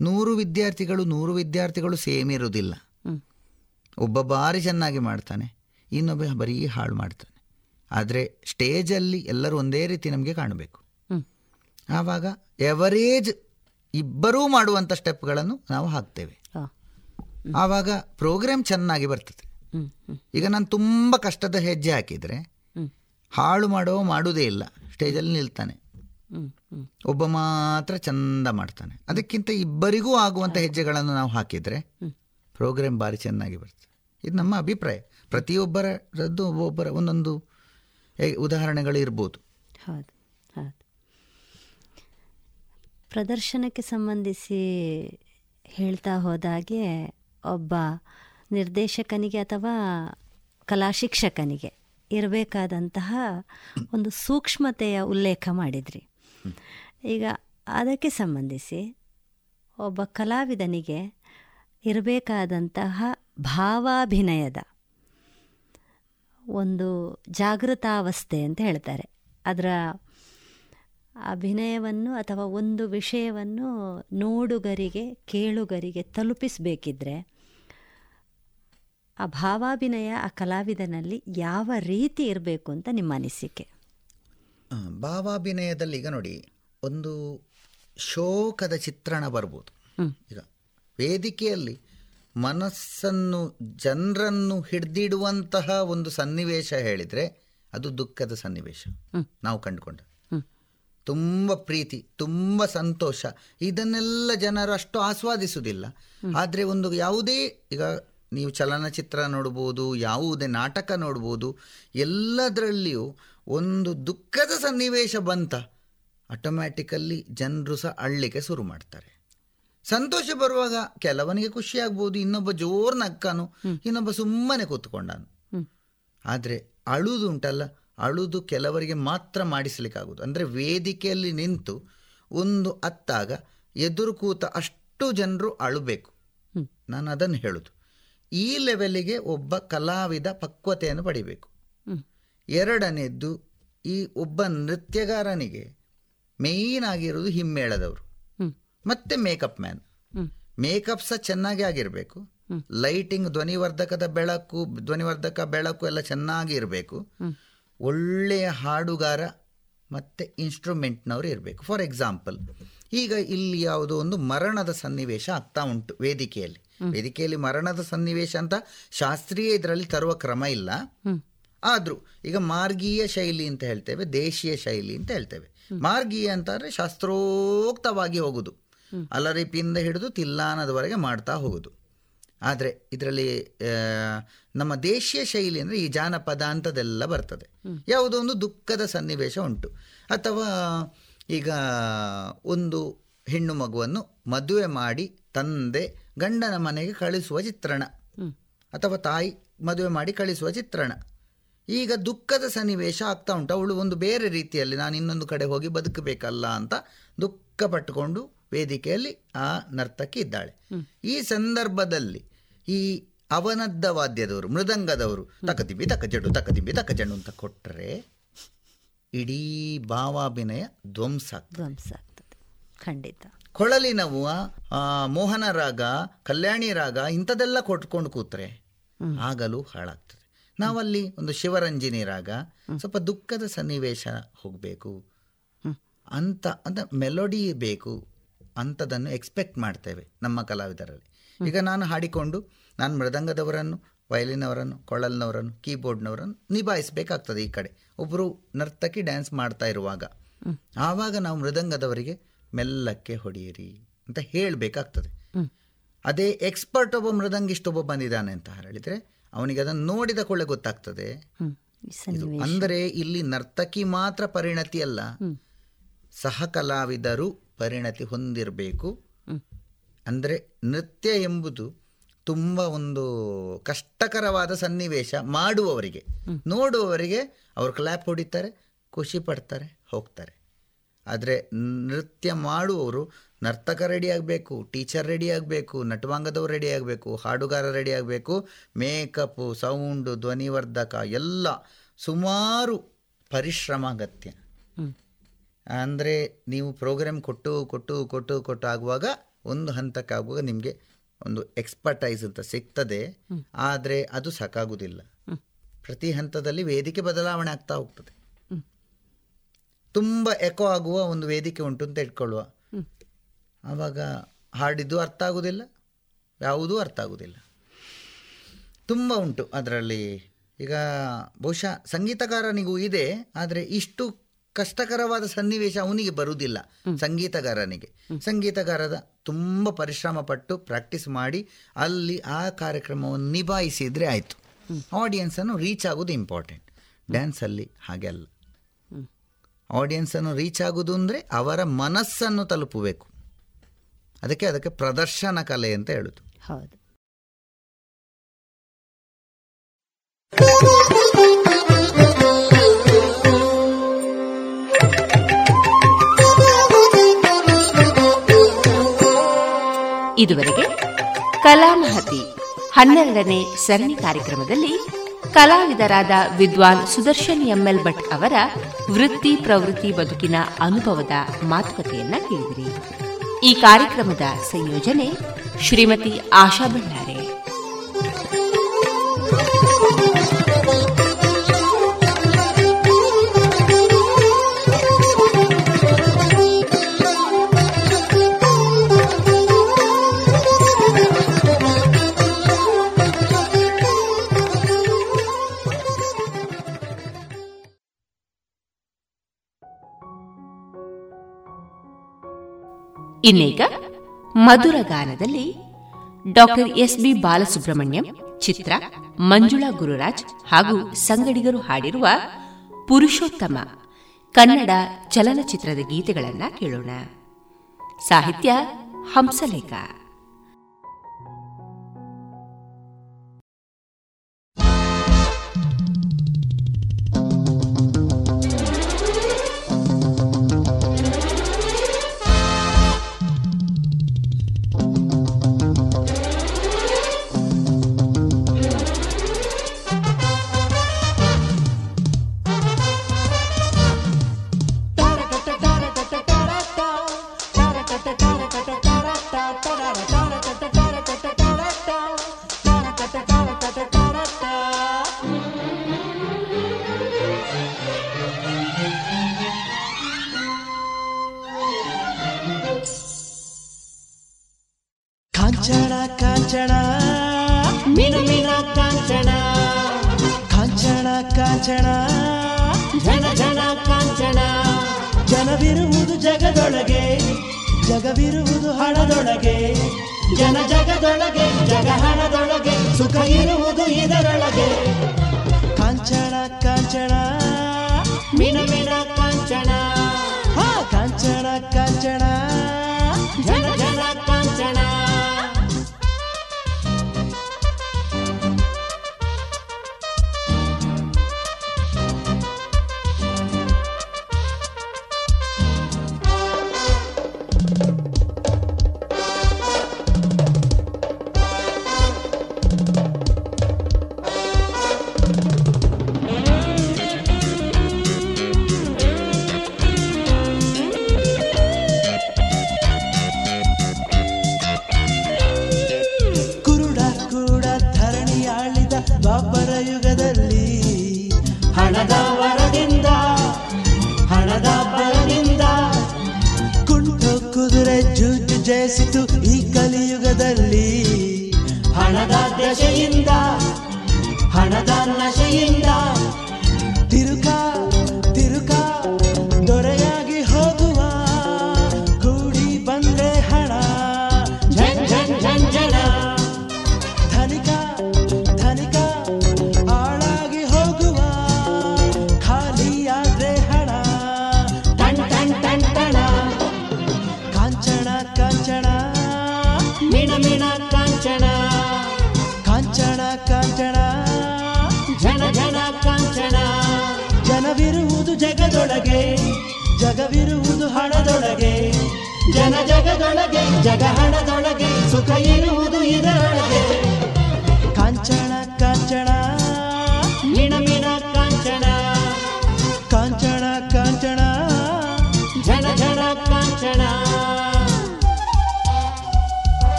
ನೂರು ವಿದ್ಯಾರ್ಥಿಗಳು ನೂರು ವಿದ್ಯಾರ್ಥಿಗಳು ಸೇಮ್ ಇರುವುದಿಲ್ಲ. ಒಬ್ಬ ಬಾರಿ ಚೆನ್ನಾಗಿ ಮಾಡ್ತಾನೆ ಇನ್ನೊಬ್ಬ ಬರೀ ಹಾಳು ಮಾಡ್ತಾನೆ. ಆದರೆ ಸ್ಟೇಜಲ್ಲಿ ಎಲ್ಲರೂ ಒಂದೇ ರೀತಿ ನಮಗೆ ಕಾಣಬೇಕು. ಆವಾಗ ಎವರೇಜ್ ಇಬ್ಬರೂ ಮಾಡುವಂಥ ಸ್ಟೆಪ್ಗಳನ್ನು ನಾವು ಹಾಕ್ತೇವೆ. ಆವಾಗ ಪ್ರೋಗ್ರಾಮ್ ಚೆನ್ನಾಗಿ ಬರ್ತದೆ. ಈಗ ನಾನು ತುಂಬ ಕಷ್ಟದ ಹೆಜ್ಜೆ ಹಾಕಿದರೆ ಹಾಳು ಮಾಡೋ ಮಾಡುವುದೇ ಇಲ್ಲ. ಸ್ಟೇಜಲ್ಲಿ ನಿಲ್ತಾನೆ. ಒಬ್ಬ ಮಾತ್ರ ಚಂದ ಮಾಡ್ತಾನೆ. ಅದಕ್ಕಿಂತ ಇಬ್ಬರಿಗೂ ಆಗುವಂಥ ಹೆಜ್ಜೆಗಳನ್ನು ನಾವು ಹಾಕಿದರೆ ಪ್ರೋಗ್ರಾಮ್ ಭಾರಿ ಚೆನ್ನಾಗಿ ಬರ್ತದೆ. ಇದು ನಮ್ಮ ಅಭಿಪ್ರಾಯ. ಪ್ರತಿಯೊಬ್ಬರದ್ದು ಒಬ್ಬೊಬ್ಬರ ಒಂದೊಂದು ಉದಾಹರಣೆಗಳು ಇರ್ಬೋದು. ಹೌದು ಹೌದು. ಪ್ರದರ್ಶನಕ್ಕೆ ಸಂಬಂಧಿಸಿ ಹೇಳ್ತಾ ಹೋದಾಗೆ ಒಬ್ಬ ನಿರ್ದೇಶಕನಿಗೆ ಅಥವಾ ಕಲಾ ಶಿಕ್ಷಕನಿಗೆ ಇರಬೇಕಾದಂತಹ ಒಂದು ಸೂಕ್ಷ್ಮತೆಯ ಉಲ್ಲೇಖ ಮಾಡಿದ್ರಿ. ಈಗ ಅದಕ್ಕೆ ಸಂಬಂಧಿಸಿ ಒಬ್ಬ ಕಲಾವಿದನಿಗೆ ಇರಬೇಕಾದಂತಹ ಭಾವಾಭಿನಯದ ಒಂದು ಜಾಗೃತಾವಸ್ಥೆ ಅಂತ ಹೇಳ್ತಾರೆ. ಅದರ ಅಭಿನಯವನ್ನು ಅಥವಾ ಒಂದು ವಿಷಯವನ್ನು ನೋಡುಗರಿಗೆ ಕೇಳುಗರಿಗೆ ತಲುಪಿಸಬೇಕಿದ್ರೆ ಆ ಭಾವಾಭಿನಯ ಆ ಕಲಾವಿದನಲ್ಲಿ ಯಾವ ರೀತಿ ಇರಬೇಕು ಅಂತ ನಿಮ್ಮ ಅನಿಸಿಕೆ? ಭಾವಾಭಿನಯದಲ್ಲಿ ಈಗ ನೋಡಿ ಒಂದು ಶೋಕದ ಚಿತ್ರಣ ಬರ್ಬೋದು. ಈಗ ವೇದಿಕೆಯಲ್ಲಿ ಮನಸ್ಸನ್ನು ಜನರನ್ನು ಹಿಡಿದಿಡುವಂತಹ ಒಂದು ಸನ್ನಿವೇಶ ಹೇಳಿದರೆ ಅದು ದುಃಖದ ಸನ್ನಿವೇಶ. ನಾವು ಕಂಡುಕೊಂಡ ತುಂಬ ಪ್ರೀತಿ ತುಂಬ ಸಂತೋಷ. ಇದನ್ನೆಲ್ಲ ಜನರು ಅಷ್ಟು ಆಸ್ವಾದಿಸುವುದಿಲ್ಲ. ಆದರೆ ಒಂದು ಯಾವುದೇ ಈಗ ನೀವು ಚಲನಚಿತ್ರ ನೋಡ್ಬೋದು ಯಾವುದೇ ನಾಟಕ ನೋಡ್ಬೋದು ಎಲ್ಲದರಲ್ಲಿಯೂ ಒಂದು ದುಃಖದ ಸನ್ನಿವೇಶ ಬಂತ ಆಟೋಮ್ಯಾಟಿಕಲ್ಲಿ ಜನರು ಸಹ ಅಳ್ಳಿಕೆ ಶುರು ಮಾಡ್ತಾರೆ. ಸಂತೋಷ ಬರುವಾಗ ಕೆಲವನಿಗೆ ಖುಷಿ ಆಗ್ಬೋದು ಇನ್ನೊಬ್ಬ ಜೋರ್ ನಕ್ಕಾನು ಇನ್ನೊಬ್ಬ ಸುಮ್ಮನೆ ಕೂತ್ಕೊಂಡಾನು. ಆದರೆ ಅಳುದು ಉಂಟಲ್ಲ ಅಳುದು ಕೆಲವರಿಗೆ ಮಾತ್ರ ಮಾಡಿಸಲಿಕ್ಕಾಗುವುದು. ಅಂದರೆ ವೇದಿಕೆಯಲ್ಲಿ ನಿಂತು ಒಂದು ಅತ್ತಾಗ ಎದುರು ಕೂತ ಅಷ್ಟು ಜನರು ಅಳಬೇಕು. ನಾನು ಅದನ್ನು ಹೇಳುದು. ಈ ಲೆವೆಲಿಗೆ ಒಬ್ಬ ಕಲಾವಿದ ಪಕ್ವತೆಯನ್ನು ಪಡಿಬೇಕು. ಎರಡನೇದ್ದು ಈ ಒಬ್ಬ ನೃತ್ಯಗಾರನಿಗೆ ಮೇಯ್ನ್ ಆಗಿರೋದು ಹಿಮ್ಮೇಳದವರು. ಮತ್ತೆ ಮೇಕಪ್ ಮ್ಯಾನ್ ಮೇಕಪ್ ಸಹ ಚೆನ್ನಾಗಿ ಆಗಿರಬೇಕು. ಲೈಟಿಂಗ್ ಧ್ವನಿವರ್ಧಕದ ಬೆಳಕು ಧ್ವನಿವರ್ಧಕ ಬೆಳಕು ಎಲ್ಲ ಚೆನ್ನಾಗಿ ಇರಬೇಕು ಒಳ್ಳೆಯ ಹಾಡುಗಾರ ಮತ್ತು ಇನ್ಸ್ಟ್ರೂಮೆಂಟ್ನವರು ಇರಬೇಕು. ಫಾರ್ ಎಕ್ಸಾಂಪಲ್ ಈಗ ಇಲ್ಲಿ ಯಾವುದೋ ಒಂದು ಮರಣದ ಸನ್ನಿವೇಶ ಆಗ್ತಾ ಉಂಟು ವೇದಿಕೆಯಲ್ಲಿ. ವೇದಿಕೆಯಲ್ಲಿ ಮರಣದ ಸನ್ನಿವೇಶ ಅಂತ ಶಾಸ್ತ್ರೀಯ ಇದರಲ್ಲಿ ತರುವ ಕ್ರಮ ಇಲ್ಲ. ಆದರೂ ಈಗ ಮಾರ್ಗೀಯ ಶೈಲಿ ಅಂತ ಹೇಳ್ತೇವೆ ದೇಶೀಯ ಶೈಲಿ ಅಂತ ಹೇಳ್ತೇವೆ. ಮಾರ್ಗೀಯ ಅಂತಂದರೆ ಶಾಸ್ತ್ರೋಕ್ತವಾಗಿ ಹೋಗುದು. ಅಲರಿಪಿಯಿಂದ ಹಿಡಿದು ತಿಲ್ಲಾನದವರೆಗೆ ಮಾಡ್ತಾ ಹೋಗುದು. ಆದರೆ ಇದರಲ್ಲಿ ನಮ್ಮ ದೇಶೀಯ ಶೈಲಿ ಅಂದರೆ ಈ ಜಾನಪದ ಅಂತದೆಲ್ಲ ಬರ್ತದೆ. ಯಾವುದೋ ಒಂದು ದುಃಖದ ಸನ್ನಿವೇಶ ಉಂಟು. ಅಥವಾ ಈಗ ಒಂದು ಹೆಣ್ಣು ಮಗುವನ್ನು ಮದುವೆ ಮಾಡಿ ತಂದೆ ಗಂಡನ ಮನೆಗೆ ಕಳಿಸುವ ಚಿತ್ರಣ. ಅಥವಾ ತಾಯಿ ಮದುವೆ ಮಾಡಿ ಕಳಿಸುವ ಚಿತ್ರಣ. ಈಗ ದುಃಖದ ಸನ್ನಿವೇಶ ಆಗ್ತಾ ಉಂಟು. ಅವಳು ಒಂದು ಬೇರೆ ರೀತಿಯಲ್ಲಿ ನಾನು ಇನ್ನೊಂದು ಕಡೆ ಹೋಗಿ ಬದುಕಬೇಕಲ್ಲ ಅಂತ ದುಃಖ ಪಟ್ಟುಕೊಂಡು ವೇದಿಕೆಯಲ್ಲಿ ಆ ನರ್ತಕಿ ಇದ್ದಾಳೆ. ಈ ಸಂದರ್ಭದಲ್ಲಿ ಈ ಅವನದ್ದ ವಾದ್ಯದವರು ಮೃದಂಗದವರು ತಕದಿಬ್ಬಿ ತಕಜಡು ತಕದಿಬ್ಬಿ ತಕಜಡು ಅಂತ ಕೊಟ್ಟರೆ ಇಡೀ ಭಾವಾಭಿನಯ ಧ್ವಂಸ ಆಗ್ತದೆ. ಧ್ವಂಸ ಆಗ್ತದೆ. ಖಂಡಿತ. ಕೊಳಲಿನವು ಆ, ಮೋಹನ ರಾಗ ಕಲ್ಯಾಣಿ ರಾಗ ಇಂಥದೆಲ್ಲ ಕೊಟ್ಕೊಂಡು ಕೂತ್ರೆ ಆಗಲೂ ಹಾಳಾಗ್ತದೆ. ನಾವಲ್ಲಿ ಒಂದು ಶಿವರಂಜಿನಿ ರಾಗ ಸ್ವಲ್ಪ ದುಃಖದ ಸನ್ನಿವೇಶ ಹೋಗಬೇಕು. ಅಂತ ಅಂತ ಮೆಲೋಡಿ ಬೇಕು ಅಂಥದನ್ನು ಎಕ್ಸ್ಪೆಕ್ಟ್ ಮಾಡ್ತೇವೆ ನಮ್ಮ ಕಲಾವಿದರಲ್ಲಿ. ಈಗ ನಾನು ಹಾಡಿಕೊಂಡು ನಾನು ಮೃದಂಗದವರನ್ನು ವಯಲಿನವರನ್ನು ಕೊಳಲ್ನವರನ್ನು ಕೀಬೋರ್ಡ್ನವರನ್ನು ನಿಭಾಯಿಸಬೇಕಾಗ್ತದೆ ಈ ಕಡೆ. ಒಬ್ಬರು ನರ್ತಕಿ ಡ್ಯಾನ್ಸ್ ಮಾಡ್ತಾ ಇರುವಾಗ. ಆವಾಗ ನಾವು ಮೃದಂಗದವರಿಗೆ ಮೆಲ್ಲಕ್ಕೆ ಹೊಡೆಯಿರಿ ಅಂತ ಹೇಳಬೇಕಾಗ್ತದೆ. ಅದೇ ಎಕ್ಸ್ಪರ್ಟ್ ಒಬ್ಬ ಮೃದಂಗಿಷ್ಟ ಒಬ್ಬ ಬಂದಿದ್ದಾನೆ ಅಂತ ಹೇಳಿದರೆ ಅವನಿಗೆ ಅದನ್ನು ನೋಡಿದ ಕೊಳ್ಳೆ ಗೊತ್ತಾಗ್ತದೆ. ಅಂದರೆ ಇಲ್ಲಿ ನರ್ತಕಿ ಮಾತ್ರ ಪರಿಣತಿ ಅಲ್ಲ. ಸಹ ಕಲಾವಿದರು ಪರಿಣತಿ ಹೊಂದಿರಬೇಕು. ಅಂದರೆ ನೃತ್ಯ ಎಂಬುದು ತುಂಬ ಒಂದು ಕಷ್ಟಕರವಾದ ಸನ್ನಿವೇಶ ಮಾಡುವವರಿಗೆ. ನೋಡುವವರಿಗೆ ಅವರು ಕ್ಲ್ಯಾಪ್ ಹೊಡಿತಾರೆ ಖುಷಿ ಪಡ್ತಾರೆ ಹೋಗ್ತಾರೆ. ಆದರೆ ನೃತ್ಯ ಮಾಡುವವರು ನರ್ತಕ ರೆಡಿ ಆಗಬೇಕು ಟೀಚರ್ ರೆಡಿ ಆಗಬೇಕು ನಟವಾಂಗದವ್ರು ರೆಡಿ ಆಗಬೇಕು ಹಾಡುಗಾರ ರೆಡಿ ಆಗಬೇಕು ಮೇಕಪ್ ಸೌಂಡು ಧ್ವನಿವರ್ಧಕ ಎಲ್ಲ ಸುಮಾರು ಪರಿಶ್ರಮ ಅಗತ್ಯ. ಅಂದರೆ ನೀವು ಪ್ರೋಗ್ರಾಮ್ ಕೊಟ್ಟು ಕೊಟ್ಟು ಕೊಟ್ಟು ಕೊಟ್ಟು ಆಗುವಾಗ ಒಂದು ಹಂತಕ್ಕಾಗುವಾಗ ನಿಮಗೆ ಒಂದು ಎಕ್ಸ್ಪರ್ಟೈಸ್ ಅಂತ ಸಿಗ್ತದೆ. ಆದರೆ ಅದು ಸಾಕಾಗುವುದಿಲ್ಲ ಪ್ರತಿ ಹಂತದಲ್ಲಿ ವೇದಿಕೆ ಬದಲಾವಣೆ ಆಗ್ತಾ ಹೋಗ್ತದೆ. ತುಂಬ ಎಕೋ ಆಗುವ ಒಂದು ವೇದಿಕೆ ಉಂಟು ಅಂತ ಇಟ್ಕೊಳ್ಳುವ ಆವಾಗ ಹಾಡಿದ್ದು ಅರ್ಥ ಆಗುವುದಿಲ್ಲ ಯಾವುದೂ ಅರ್ಥ ಆಗುವುದಿಲ್ಲ ತುಂಬ ಉಂಟು ಅದರಲ್ಲಿ. ಈಗ ಬಹುಶಃ ಸಂಗೀತಗಾರನಿಗೂ ಇದೆ ಆದರೆ ಇಷ್ಟು ಕಷ್ಟಕರವಾದ ಸನ್ನಿವೇಶ ಅವನಿಗೆ ಬರುವುದಿಲ್ಲ. ಸಂಗೀತಗಾರನಿಗೆ. ಸಂಗೀತಗಾರದ ತುಂಬ ಪರಿಶ್ರಮ ಪಟ್ಟು ಪ್ರಾಕ್ಟೀಸ್ ಮಾಡಿ ಅಲ್ಲಿ ಆ ಕಾರ್ಯಕ್ರಮವನ್ನು ನಿಭಾಯಿಸಿದರೆ ಆಯಿತು. ಆಡಿಯನ್ಸನ್ನು ರೀಚ್ ಆಗೋದು ಇಂಪಾರ್ಟೆಂಟ್. ಡ್ಯಾನ್ಸಲ್ಲಿ ಹಾಗೆ ಅಲ್ಲ. ಆಡಿಯನ್ಸನ್ನು ರೀಚ್ ಆಗೋದು ಅಂದರೆ ಅವರ ಮನಸ್ಸನ್ನು ತಲುಪಬೇಕು. ಅದಕ್ಕೆ ಅದಕ್ಕೆ ಪ್ರದರ್ಶನ ಕಲೆ ಅಂತ ಹೇಳುದು. ಹೌದು. ಇದುವರೆಗೆ ಕಲಾಮಹತಿ ಹನ್ನೆರಡನೇ ಸರಣಿ ಕಾರ್ಯಕ್ರಮದಲ್ಲಿ ಕಲಾವಿದರಾದ ವಿದ್ವಾನ್ ಸುದರ್ಶನ್ ಎಂಎಲ್ ಭಟ್ ಅವರ ವೃತ್ತಿ ಪ್ರವೃತ್ತಿ ಬದುಕಿನ ಅನುಭವದ ಮಾತುಕತೆಯನ್ನ ಕೇಳಿದಿರಿ. ಈ ಕಾರ್ಯಕ್ರಮದ ಸಂಯೋಜನೆ ಶ್ರೀಮತಿ ಆಶಾ ಇನ್ನೀಗ ಮಧುರ ಗಾನದಲ್ಲಿ doctor S B Balasubrahmanyam, Chitra Manjula Gururaj ಹಾಗೂ ಸಂಗಡಿಗರು ಹಾಡಿರುವ ಪುರುಷೋತ್ತಮ ಕನ್ನಡ ಚಲನಚಿತ್ರದ ಗೀತೆಗಳನ್ನು ಕೇಳೋಣ. ಸಾಹಿತ್ಯ ಹಂಸಲೇಖ.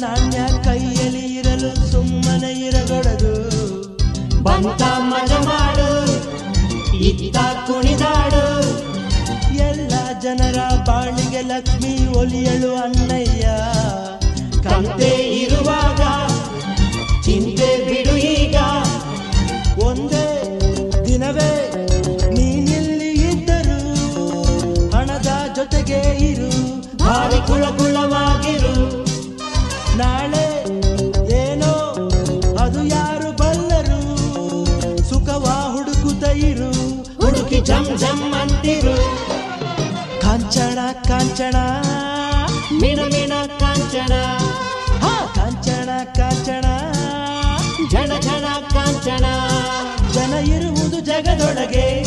ನಾಣ್ಯ ಕೈಯಲ್ಲಿ ಇರಲು ಸುಮ್ಮನೆ ಇರಗೊಡದು ಬಂತ ಮಜ ಮಾಡು, ಇತ್ತ ಕುಣಿದಾಡು. ಎಲ್ಲ ಜನರ ಬಾಳಿಗೆ ಲಕ್ಷ್ಮಿ ಒಲಿಯಳು ಅಣ್ಣಯ್ಯ. ಕಂತೆ ಇರುವಾಗ ಹುಡುಕಿ ಕಾಂಚಣ ಕಾಂಚಳ ಮಿಣ ಮಿಣ ಕಾಂಚನ ಹಾ ಕಾಂಚಳ ಕಾಂಚಳ ಜನ ಜನ ಕಾಂಚಣ. ಜನ ಇರುವುದು ಜಗದೊಳಗೆ,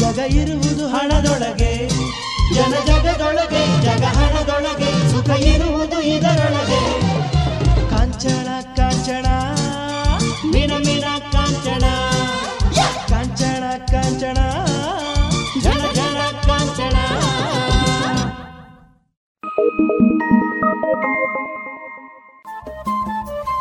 ಜಗ ಇರುವುದು ಹಣದೊಳಗೆ. ಜನ ಜಗದೊಳಗೆ ಜಗ ಹಣದೊಳಗೆ.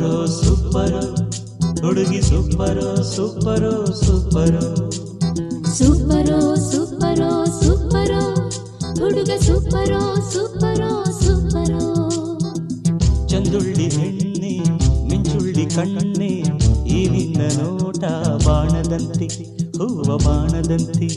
ಸೂಪರು ಸೂಪರು ಹುಡುಗಿ ಸೂಪರು ಸೂಪರು ಸೂಪರು ಸೂಪರೋ ಸೂಪರೋ ಸೂಪರೋ ಹುಡುಗ ಸೂಪರೋ ಸೂಪರೋ ಸೂಪರೋ ಚಂದುಳ್ಳಿ ಹೆಣ್ಣೆ ಮಿಂಚುಳ್ಳಿ ಕಣ್ಣೆ ಈ ನಿನ್ನ ನೋಟ ಬಾಣದಂತೆ ಹೂವ ಬಾಣದಂತೆ.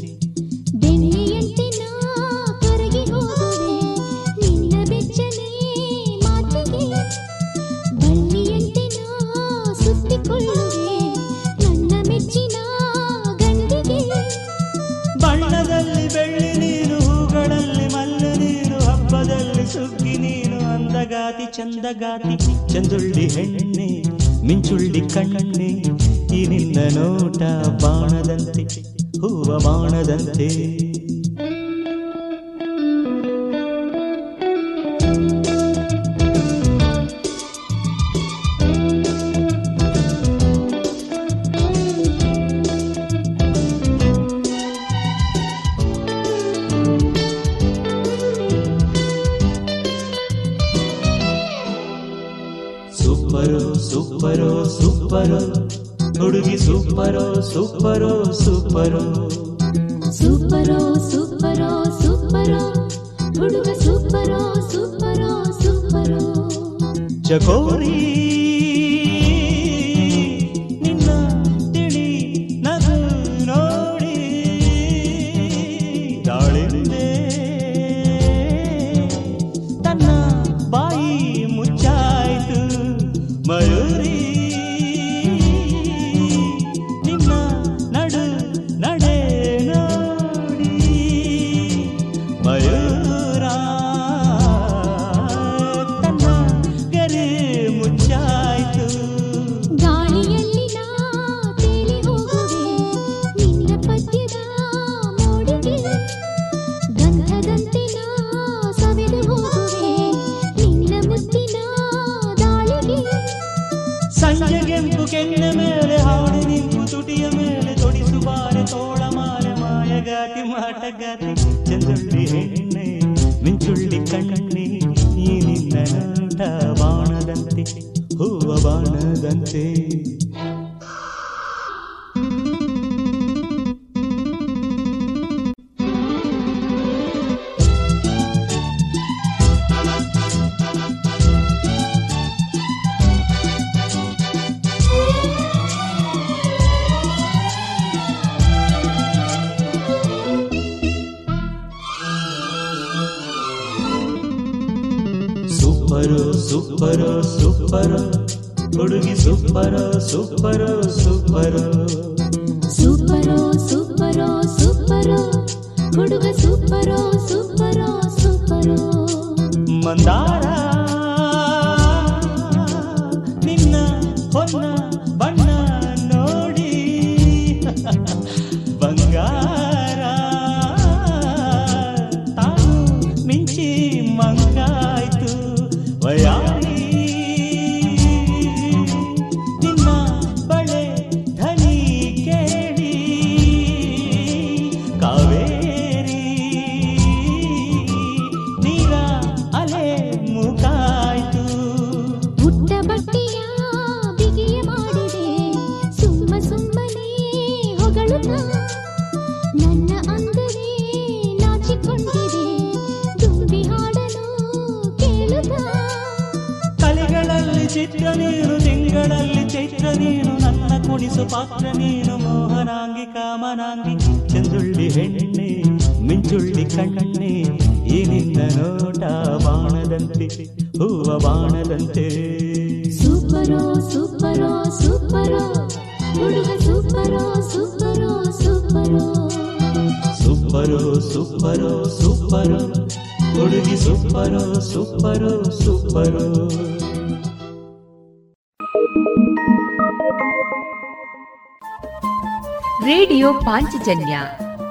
ಚಂದಗಾತಿ ಚಂದುಳ್ಳಿ ಹೆಣ್ಣೆ ಮಿಂಚುಳ್ಳಿ ಕಣ್ಣೆ ಈ ನಿನ್ನ ನೋಟ ಬಾಣದಂತೆ ಹೂವ ಬಾಣದಂತೆ. ಸೂಪರು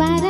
vara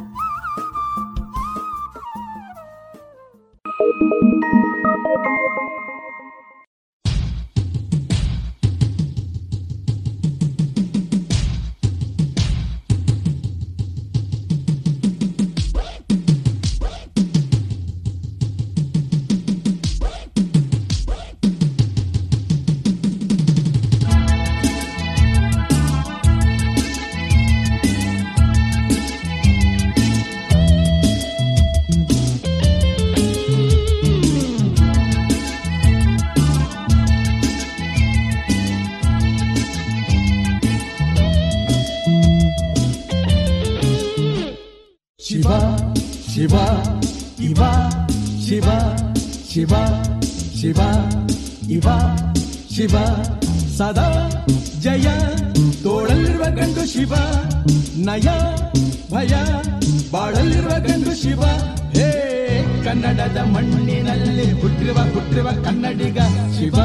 ಕನ್ನಡದ ಮಣ್ಣಿನಲ್ಲಿ ಹುಟ್ಟಿರುವ ಹುಟ್ಟಿರುವ ಕನ್ನಡಿಗ ಶಿವ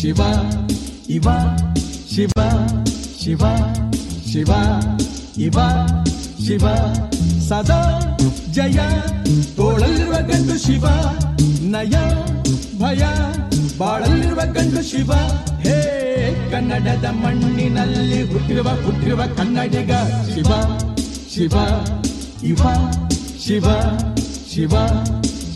ಶಿವ, ಇವ, ಶಿವ ಶಿವ ಶಿವ, ಇವ, ಶಿವ. ಸದಾ ಜಯ ತೋಳಲ್ಲಿರುವ ಗಂಡು ಶಿವ, ನಯ, ಭಯ ಬಾಳಲ್ಲಿರುವ ಗಂಡು ಶಿವ. ಹೇ ಕನ್ನಡದ ಮಣ್ಣಿನಲ್ಲಿ ಹುಟ್ಟಿರುವ ಹುಟ್ಟಿರುವ ಕನ್ನಡಿಗ ಶಿವ ಶಿವ, ಇವ, ಶಿವ ಶಿವ.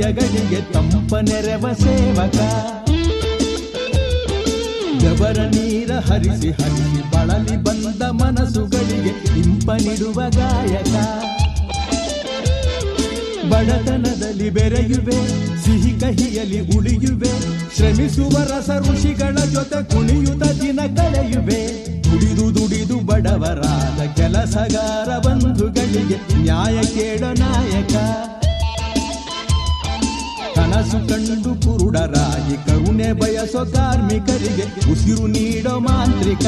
ಹೃದಯಗಳಿಗೆ ತಂಪ ನೆರವ ಸೇವಕ. ಜಬರ ನೀರ ಹರಿಸಿ ಹರಿಸಿ ಬಳಲಿ ಬಂದ ಮನಸ್ಸುಗಳಿಗೆ ಇಂಪ ನೀಡುವ ಗಾಯಕ. ಬಡತನದಲ್ಲಿ ಬೆರೆಯುವೆ, ಸಿಹಿ ಕಹಿಯಲ್ಲಿ ಉಳಿಯುವೆ, ಶ್ರಮಿಸುವ ರಸ ಋಷಿಗಳ ಜೊತೆ ಕುಣಿಯುತ ದಿನ ಕಳೆಯುವೆ. ದುಡಿದು ದುಡಿದು ಬಡವರಾದ ಕೆಲಸಗಾರ ಬಂಧುಗಳಿಗೆ ನ್ಯಾಯ ಕೇಳ ನಾಯಕ. ಕನಸು ಕಂಡು ಕುರುಡರಾಗಿ ಕರುಣೆ ಬಯಸೋ ಕಾರ್ಮಿಕರಿಗೆ ಉಸಿರು ನೀಡೋ ಮಾಂತ್ರಿಕ.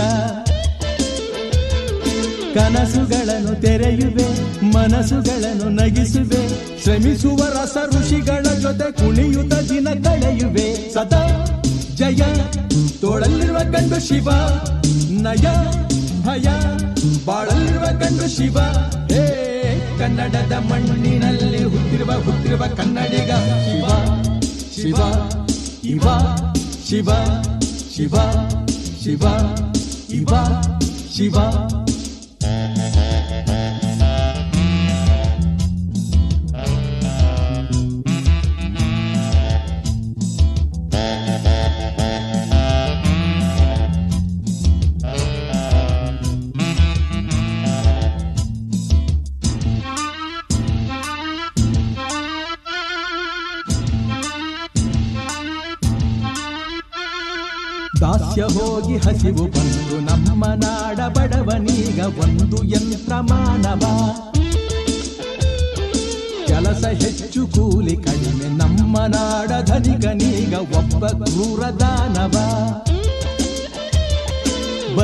ಕನಸುಗಳನ್ನು ತೆರೆಯುವೆ, ಮನಸ್ಸುಗಳನ್ನು ನಗಿಸುವೆ ಶ್ರಮಿಸುವ ರಸ ಋಷಿಗಳ ಜೊತೆ ಕುಣಿಯುತ ದಿನ ಕಳೆಯುವೆ. ಸದಾ ಜಯ, ತೋಳಲ್ಲಿರುವ ಕಂಡು ಶಿವ, ನಯ, ಭಯ, ಬಾಳಲ್ಲಿರುವ ಕಂಡು ಶಿವ. ಹೇ ಕನ್ನಡದ ಮಣ್ಣಿನಲ್ಲಿ ಹುತ್ತಿರುವ ಹುತ್ತಿರುವ ಕನ್ನಡಿಗ. ಶಿವ ಶಿವ ಇವ ಶಿವ ಶಿವ ಶಿವ ಇವ ಶಿವ.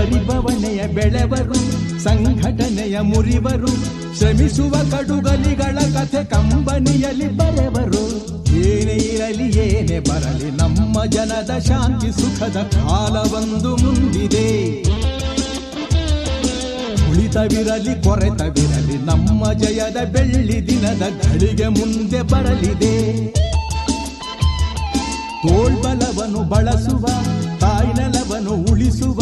ಬರಿಬವಣೆಯ ಬೆಳೆವರು, ಸಂಘಟನೆಯ ಮುರಿವರು, ಶ್ರಮಿಸುವ ಕಡುಗಲಿಗಳ ಕಥೆ ಕಂಬನಿಯಲ್ಲಿ ಬರೆವರು. ಏನೇ ಇರಲಿ, ಏನೇ ಬರಲಿ, ನಮ್ಮ ಜನದ ಶಾಂತಿ ಸುಖದ ಕಾಲವೊಂದು ಮುಂದಿದೆ. ಉಳಿತವಿರಲಿ, ಕೊರೆತವಿರಲಿ, ನಮ್ಮ ಜಯದ ಬೆಳ್ಳಿ ದಿನದ ಗಳಿಗೆ ಮುಂದೆ ಬರಲಿದೆ. ತೋಳ್ಬಲವನ್ನು ಬಳಸುವ, ತಾಯ್ನಲವನ್ನು ಉಳಿಸುವ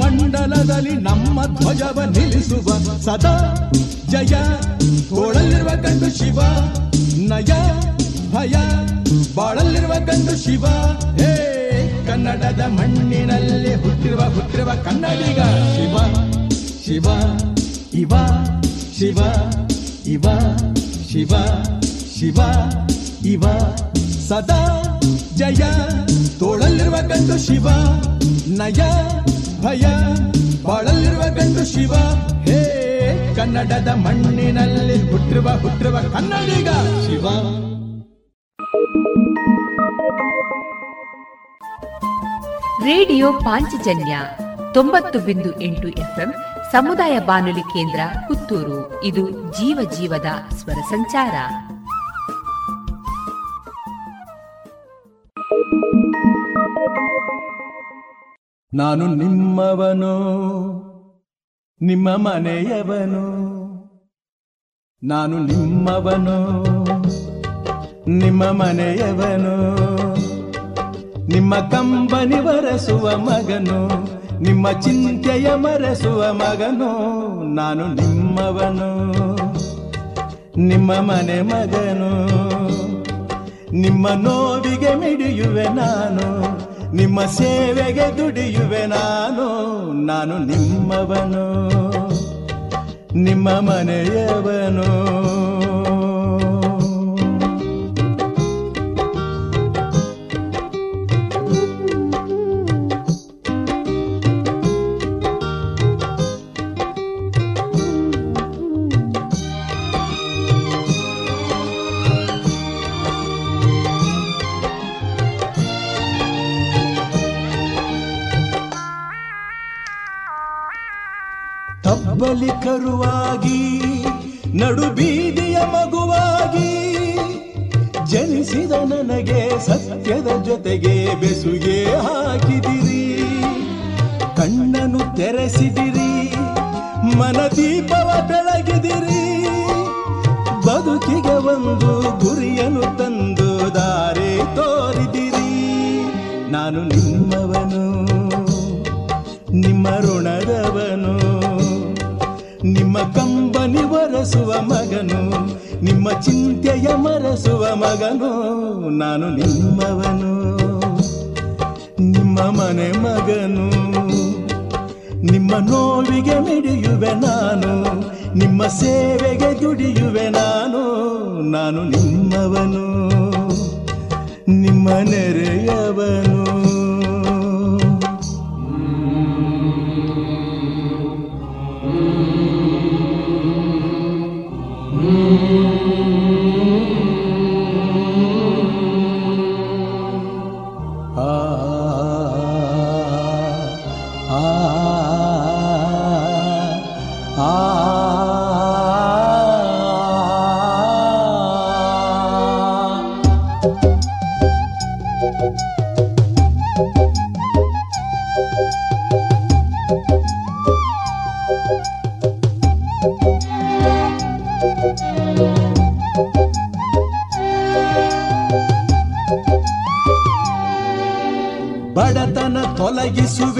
ತಿರುಗುವ ಭೂಮಂಡಲದಲ್ಲಿ ನಮ್ಮ ಧ್ವಜವ ನಿಲ್ಲಿಸುವ ಸದಾ ಜಯ ತೋಳಲ್ಲಿರುವ ಕಂಡು ಶಿವ, ನಯ, ಭಯ, ಬಾಳಲ್ಲಿರುವ ಕಂಡು ಶಿವ. ಹೇ, ಕನ್ನಡದ ಮಣ್ಣಿನಲ್ಲಿ ಹುಟ್ಟಿರುವ ಹುಟ್ಟಿರುವ ಕನ್ನಡಿಗ ಶಿವ ಶಿವ, ಇವ ಶಿವ ಇವ, ಶಿವ ಶಿವ, ಇವ. ಸದಾ ಜಯ ತೋಳಲ್ಲಿರುವ ಕಂಡು ಶಿವ, ನಯ ಭಯ ಬಾಳಲ್ಲಿರುವ ಗಂಡು ಶಿವ. ಹೇ, ಕನ್ನಡದ ಮಣ್ಣಿನಲ್ಲಿ ಹುಟ್ಟಿರುವ ಹುಟ್ಟಿರುವ ಕನ್ನಡಿಗ ಶಿವ. ರೇಡಿಯೋ ಪಾಂಚಜನ್ಯ ತೊಂಬತ್ತು ಬಿಂದು ಎಂಟು ಎಫ್ಎಂ ಸಮುದಾಯ ಬಾನುಲಿ ಕೇಂದ್ರ ಪುತ್ತೂರು. ಇದು ಜೀವ ಜೀವದ ಸ್ವರ ಸಂಚಾರ. ನಾನು ನಿಮ್ಮವನು, ನಿಮ್ಮ ಮನೆಯವನು. ನಾನು ನಿಮ್ಮವನು, ನಿಮ್ಮ ಮನೆಯವನು. ನಿಮ್ಮ ಕಂಬನಿ ಬರೆಸುವ ಮಗನು, ನಿಮ್ಮ ಚಿಂತೆಯ ಮರೆಸುವ ಮಗನು. ನಾನು ನಿಮ್ಮವನು, ನಿಮ್ಮ ಮನೆ ಮಗನು. ನಿಮ್ಮ ನೋವಿಗೆ ಮಿಡಿಯುವೆ ನಾನು. ನಿಮ್ಮ ಸೇವೆಗೆ ದುಡಿಯುವೆ ನಾನು ನಾನು ನಿಮ್ಮವನು ನಿಮ್ಮ ಮನೆಯವನು. ತಬ್ಬಲಿ ಕರುವಾಗಿ ನಡು ಬೀದಿಯ ಮಗುವಾಗಿ ಜನಿಸಿದ ನನಗೆ ಸತ್ಯದ ಜೊತೆಗೆ ಬೆಸುಗೆ ಹಾಕಿದಿರಿ. ಕಣ್ಣನು ತೆರೆಸಿದಿರಿ, ಮನದೀಪವ ಬೆಳಗಿದಿರಿ. ಬದುಕಿಗೆ ಒಂದು ಗುರಿಯನ್ನು ತಂದು ದಾರಿ ತೋರಿದಿರಿ. ನಾನು ನಿಮ್ಮವನು, ನಿಮ್ಮ ಋಣದವನು. ನಿಮ್ಮ ಕಂಬನಿ ಒರೆಸುವ ಮಗನು, ನಿಮ್ಮ ಚಿಂತೆಯ ಮರೆಸುವ ಮಗನು, ನಾನು ನಿಮ್ಮವನು. ನಿಮ್ಮ ಮನೆ ಮಗನು, ನಿಮ್ಮ ನೋವಿಗೆ ಮಿಡಿಯುವೆ ನಾನು, ನಿಮ್ಮ ಸೇವೆಗೆ ದುಡಿಯುವೆ ನಾನು ನಾನು ನಿಮ್ಮವನು. ನಿಮ್ಮ ನೆರೆಯವನು. sevgisi ve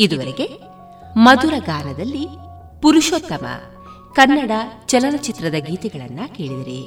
ಇದುವರೆಗೆ ಮಧುರ ಗಾನದಲ್ಲಿ ಪುರುಷೋತ್ತಮ ಕನ್ನಡ ಚಲನಚಿತ್ರದ ಗೀತೆಗಳನ್ನ ಕೇಳಿದಿರಿ.